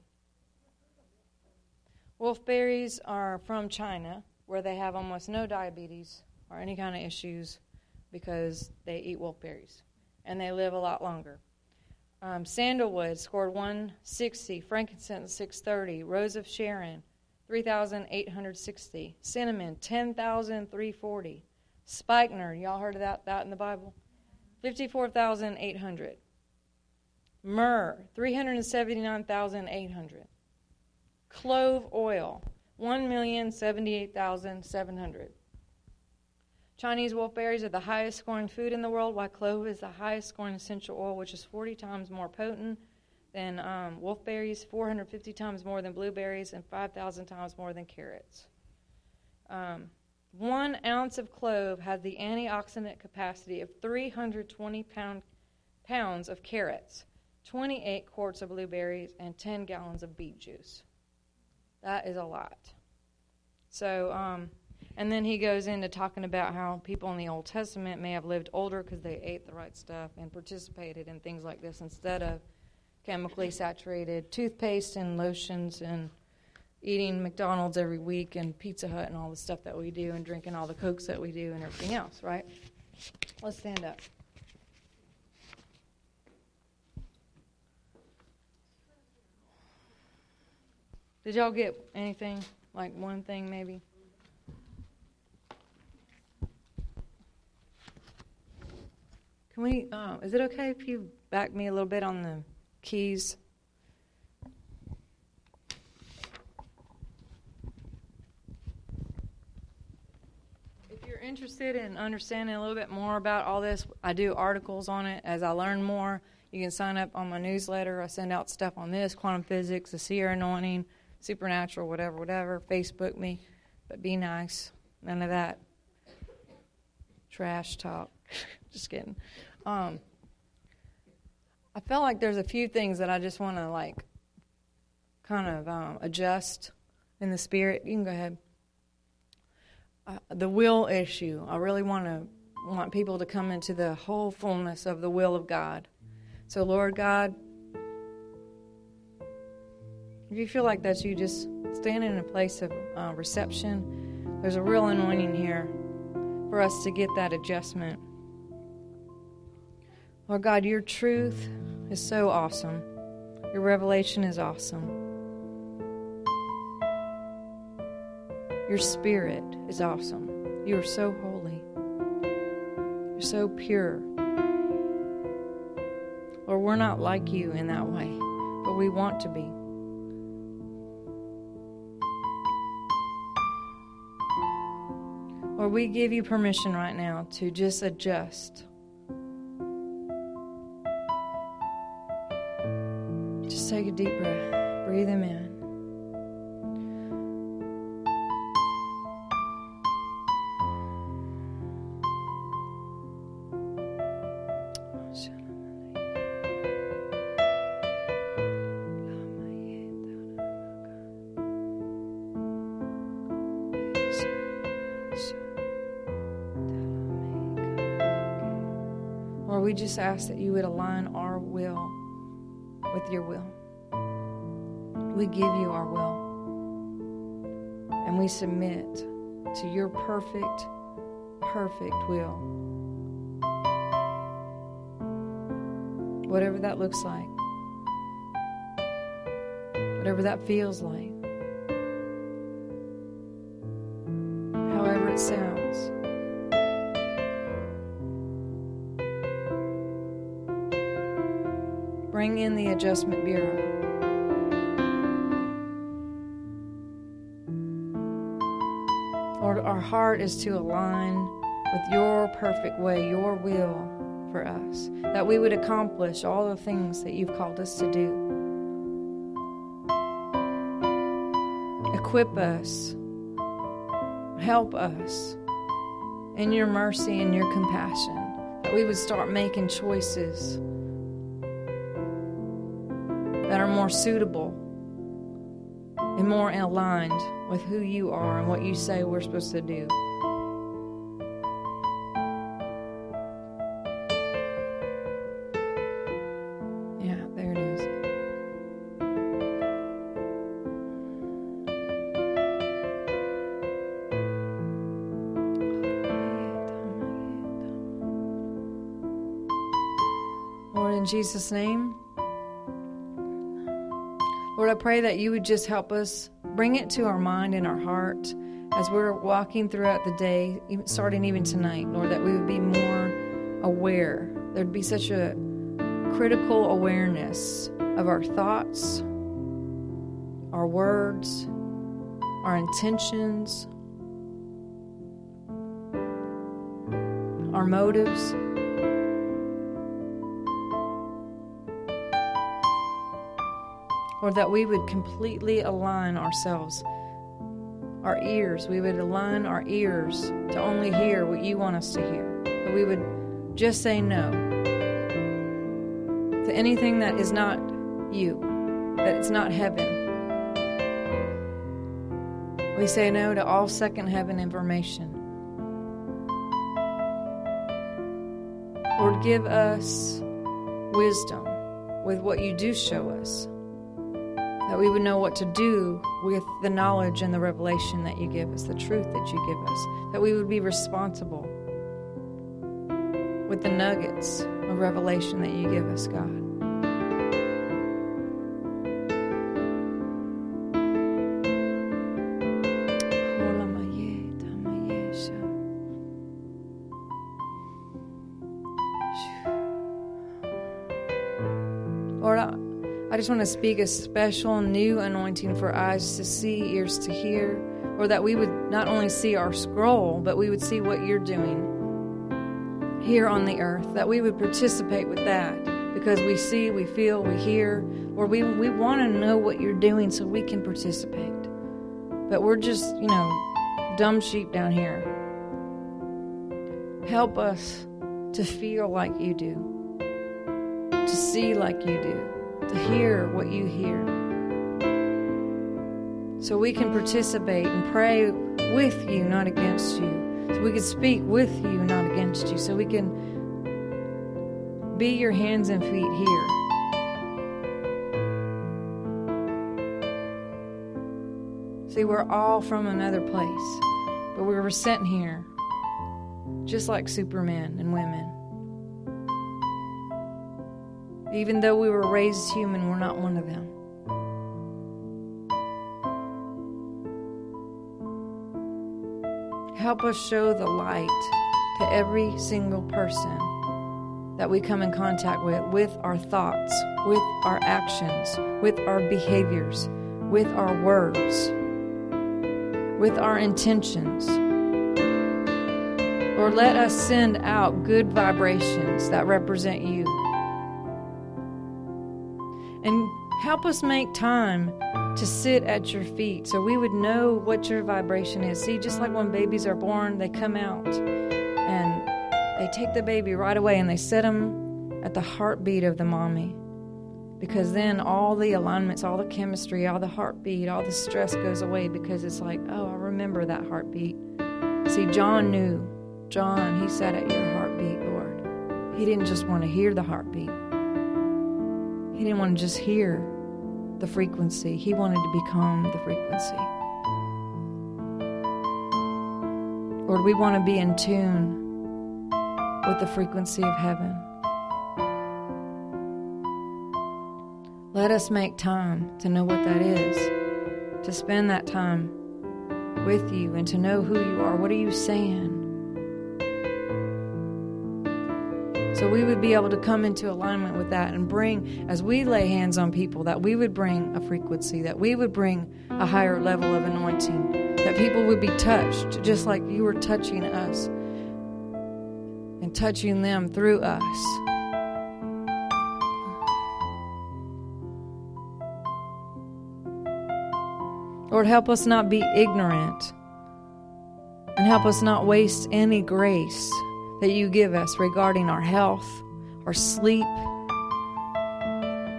Wolfberries are from China, where they have almost no diabetes or any kind of issues because they eat wolfberries and they live a lot longer. Um, sandalwood scored 160, frankincense 630, rose of Sharon 3,860, cinnamon 10,340, spikenard, y'all heard of that, that in the Bible? 54,800. Myrrh 379,800. Clove oil 1,078,700. Chinese wolfberries are the highest scoring food in the world, while clove is the highest scoring essential oil, which is 40 times more potent than um, wolfberries, 450 times more than blueberries, and 5,000 times more than carrots. Um, one ounce of clove has the antioxidant capacity of 320 pound, pounds of carrots, 28 quarts of blueberries, and 10 gallons of beet juice. That is a lot. So, um, and then he goes into talking about how people in the Old Testament may have lived older because they ate the right stuff and participated in things like this instead of chemically saturated toothpaste and lotions and eating McDonald's every week and Pizza Hut and all the stuff that we do and drinking all the Cokes that we do and everything else, right? Let's stand up. Did y'all get anything? Like one thing, maybe? Can we? Uh, is it okay if you back me a little bit on the keys? If you're interested in understanding a little bit more about all this, I do articles on it. As I learn more, you can sign up on my newsletter. I send out stuff on this quantum physics, the seer anointing, supernatural, whatever, whatever. Facebook me, but be nice. None of that trash talk. Just kidding. Um, I felt like there's a few things that I just want to like kind of um, adjust in the spirit. You can go ahead. Uh, the will issue. I really want to want people to come into the whole fullness of the will of God. So, Lord God, if you feel like that's you, just stand in a place of uh, reception. There's a real anointing here for us to get that adjustment. Lord God, your truth is so awesome. Your revelation is awesome. Your spirit is awesome. You are so holy. You're so pure. Lord, we're not like you in that way, but we want to be. Lord, we give you permission right now to just adjust take a deep breath. Breathe them in. Lord, we just ask that you would align our will with your will we give you our will and we submit to your perfect, perfect will. Whatever that looks like, whatever that feels like, however it sounds. Bring in the Adjustment Bureau. Heart is to align with your perfect way, your will for us, that we would accomplish all the things that you've called us to do. Equip us, help us in your mercy and your compassion, that we would start making choices that are more suitable and more aligned with who you are and what you say we're supposed to do. Yeah, there it is. Lord, in Jesus' name. Lord, I pray that you would just help us bring it to our mind and our heart as we're walking throughout the day, starting even tonight, Lord, that we would be more aware. There'd be such a critical awareness of our thoughts, our words, our intentions, our motives. Lord, that we would completely align ourselves, our ears, we would align our ears to only hear what you want us to hear. That we would just say no to anything that is not you, that it's not heaven. We say no to all second heaven information. Lord, give us wisdom with what you do show us that we would know what to do with the knowledge and the revelation that you give us, the truth that you give us, that we would be responsible with the nuggets of revelation that you give us, God. Just want to speak a special new anointing for eyes to see, ears to hear, or that we would not only see our scroll, but we would see what you're doing here on the earth, that we would participate with that because we see, we feel, we hear, or we, we want to know what you're doing so we can participate. But we're just, you know, dumb sheep down here. Help us to feel like you do, to see like you do to hear what you hear. So we can participate and pray with you, not against you. So we can speak with you, not against you. So we can be your hands and feet here. See, we're all from another place, but we were sent here just like supermen and women. Even though we were raised human, we're not one of them. Help us show the light to every single person that we come in contact with, with our thoughts, with our actions, with our behaviors, with our words, with our intentions. Or let us send out good vibrations that represent you. And help us make time to sit at your feet so we would know what your vibration is. See, just like when babies are born, they come out and they take the baby right away and they set them at the heartbeat of the mommy. Because then all the alignments, all the chemistry, all the heartbeat, all the stress goes away because it's like, oh, I remember that heartbeat. See, John knew. John, he sat at your heartbeat, Lord. He didn't just want to hear the heartbeat. He didn't want to just hear the frequency, he wanted to become the frequency. Lord, we want to be in tune with the frequency of heaven. Let us make time to know what that is, to spend that time with you and to know who you are. What are you saying? So we would be able to come into alignment with that and bring, as we lay hands on people, that we would bring a frequency, that we would bring a higher level of anointing, that people would be touched just like you were touching us and touching them through us. Lord, help us not be ignorant and help us not waste any grace that you give us regarding our health, our sleep,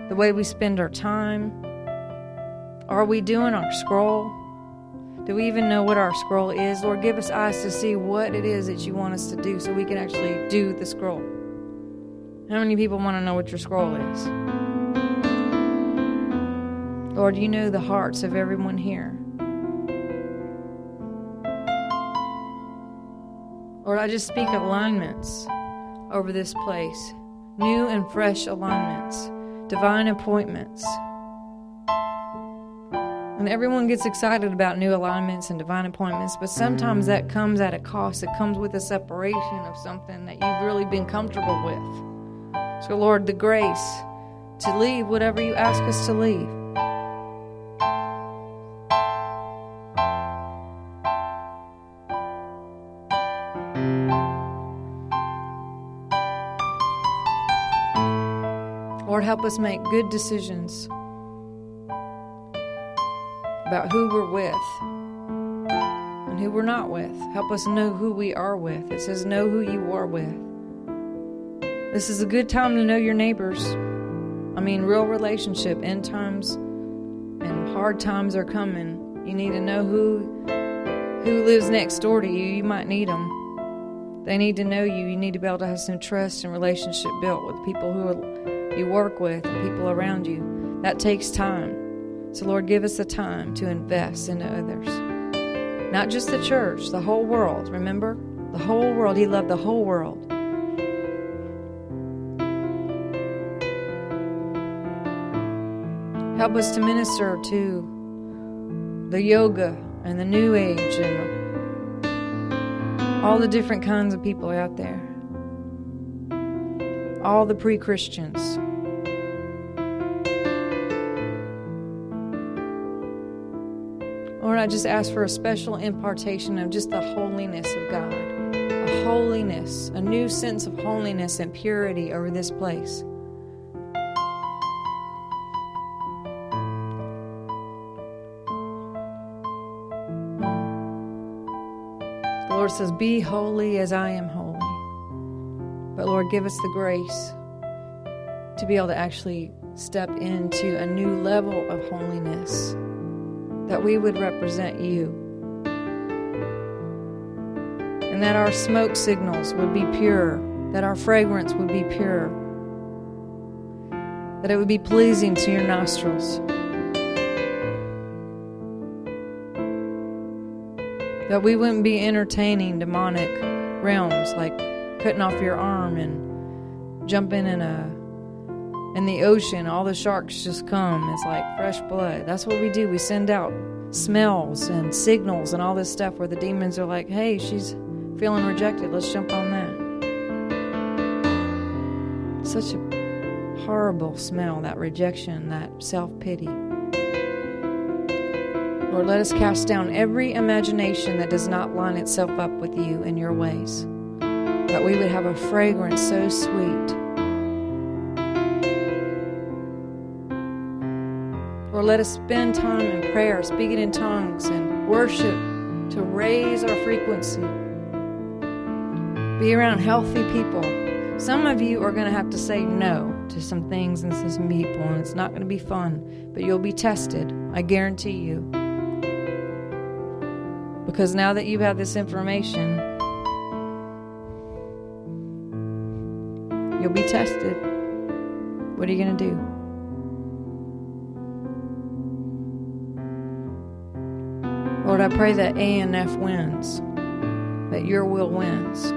the way we spend our time. Are we doing our scroll? Do we even know what our scroll is? Lord, give us eyes to see what it is that you want us to do so we can actually do the scroll. How many people want to know what your scroll is? Lord, you know the hearts of everyone here. Lord, I just speak alignments over this place new and fresh alignments, divine appointments. And everyone gets excited about new alignments and divine appointments, but sometimes that mm. comes at a cost. It comes with a separation of something that you've really been comfortable with. So, Lord, the grace to leave whatever you ask us to leave. Help us make good decisions about who we're with and who we're not with. Help us know who we are with. It says, Know who you are with. This is a good time to know your neighbors. I mean, real relationship. End times and hard times are coming. You need to know who who lives next door to you. You might need them. They need to know you. You need to be able to have some trust and relationship built with people who are you work with and people around you. That takes time. So, Lord, give us the time to invest into others. Not just the church, the whole world. Remember? The whole world. He loved the whole world. Help us to minister to the yoga and the new age and all the different kinds of people out there. All the pre Christians. Lord, I just ask for a special impartation of just the holiness of God, a holiness, a new sense of holiness and purity over this place. The Lord says, Be holy as I am holy. But Lord, give us the grace to be able to actually step into a new level of holiness that we would represent you. And that our smoke signals would be pure, that our fragrance would be pure, that it would be pleasing to your nostrils. That we wouldn't be entertaining demonic realms like cutting off your arm and jumping in a in the ocean, all the sharks just come. It's like fresh blood. That's what we do. We send out smells and signals and all this stuff where the demons are like, hey, she's feeling rejected. Let's jump on that. Such a horrible smell, that rejection, that self pity. Lord, let us cast down every imagination that does not line itself up with you and your ways. That we would have a fragrance so sweet Or let us spend time in prayer, speaking in tongues, and worship to raise our frequency. Be around healthy people. Some of you are going to have to say no to some things and some people, and it's not going to be fun, but you'll be tested. I guarantee you. Because now that you have this information, you'll be tested. What are you going to do? Lord, I pray that ANF wins, that your will wins.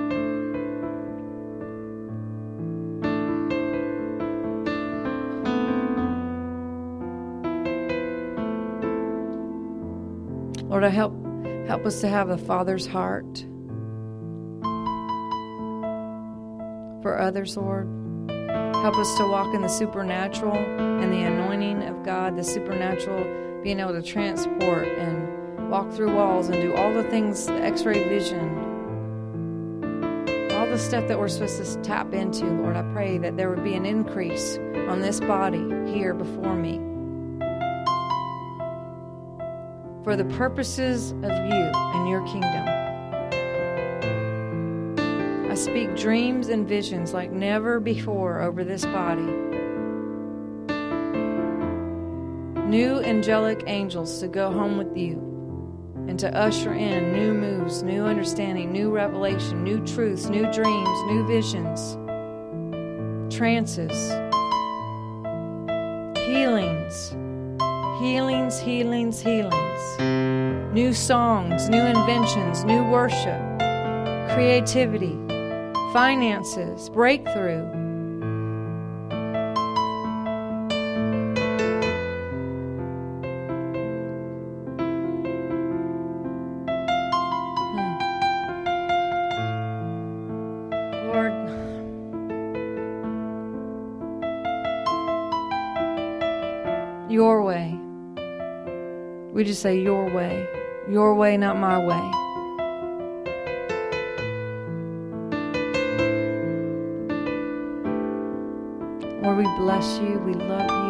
Lord, I help Help us to have a Father's heart for others, Lord. Help us to walk in the supernatural and the anointing of God, the supernatural, being able to transport and walk through walls and do all the things, the x ray vision, all the stuff that we're supposed to tap into, Lord. I pray that there would be an increase on this body here before me for the purposes of you and your kingdom. I speak dreams and visions like never before over this body. New angelic angels to go home with you and to usher in new moves, new understanding, new revelation, new truths, new dreams, new visions, trances, healings, healings, healings, healings, new songs, new inventions, new worship, creativity finances, breakthrough. We just say, Your way. Your way, not my way. Lord, we bless you. We love you.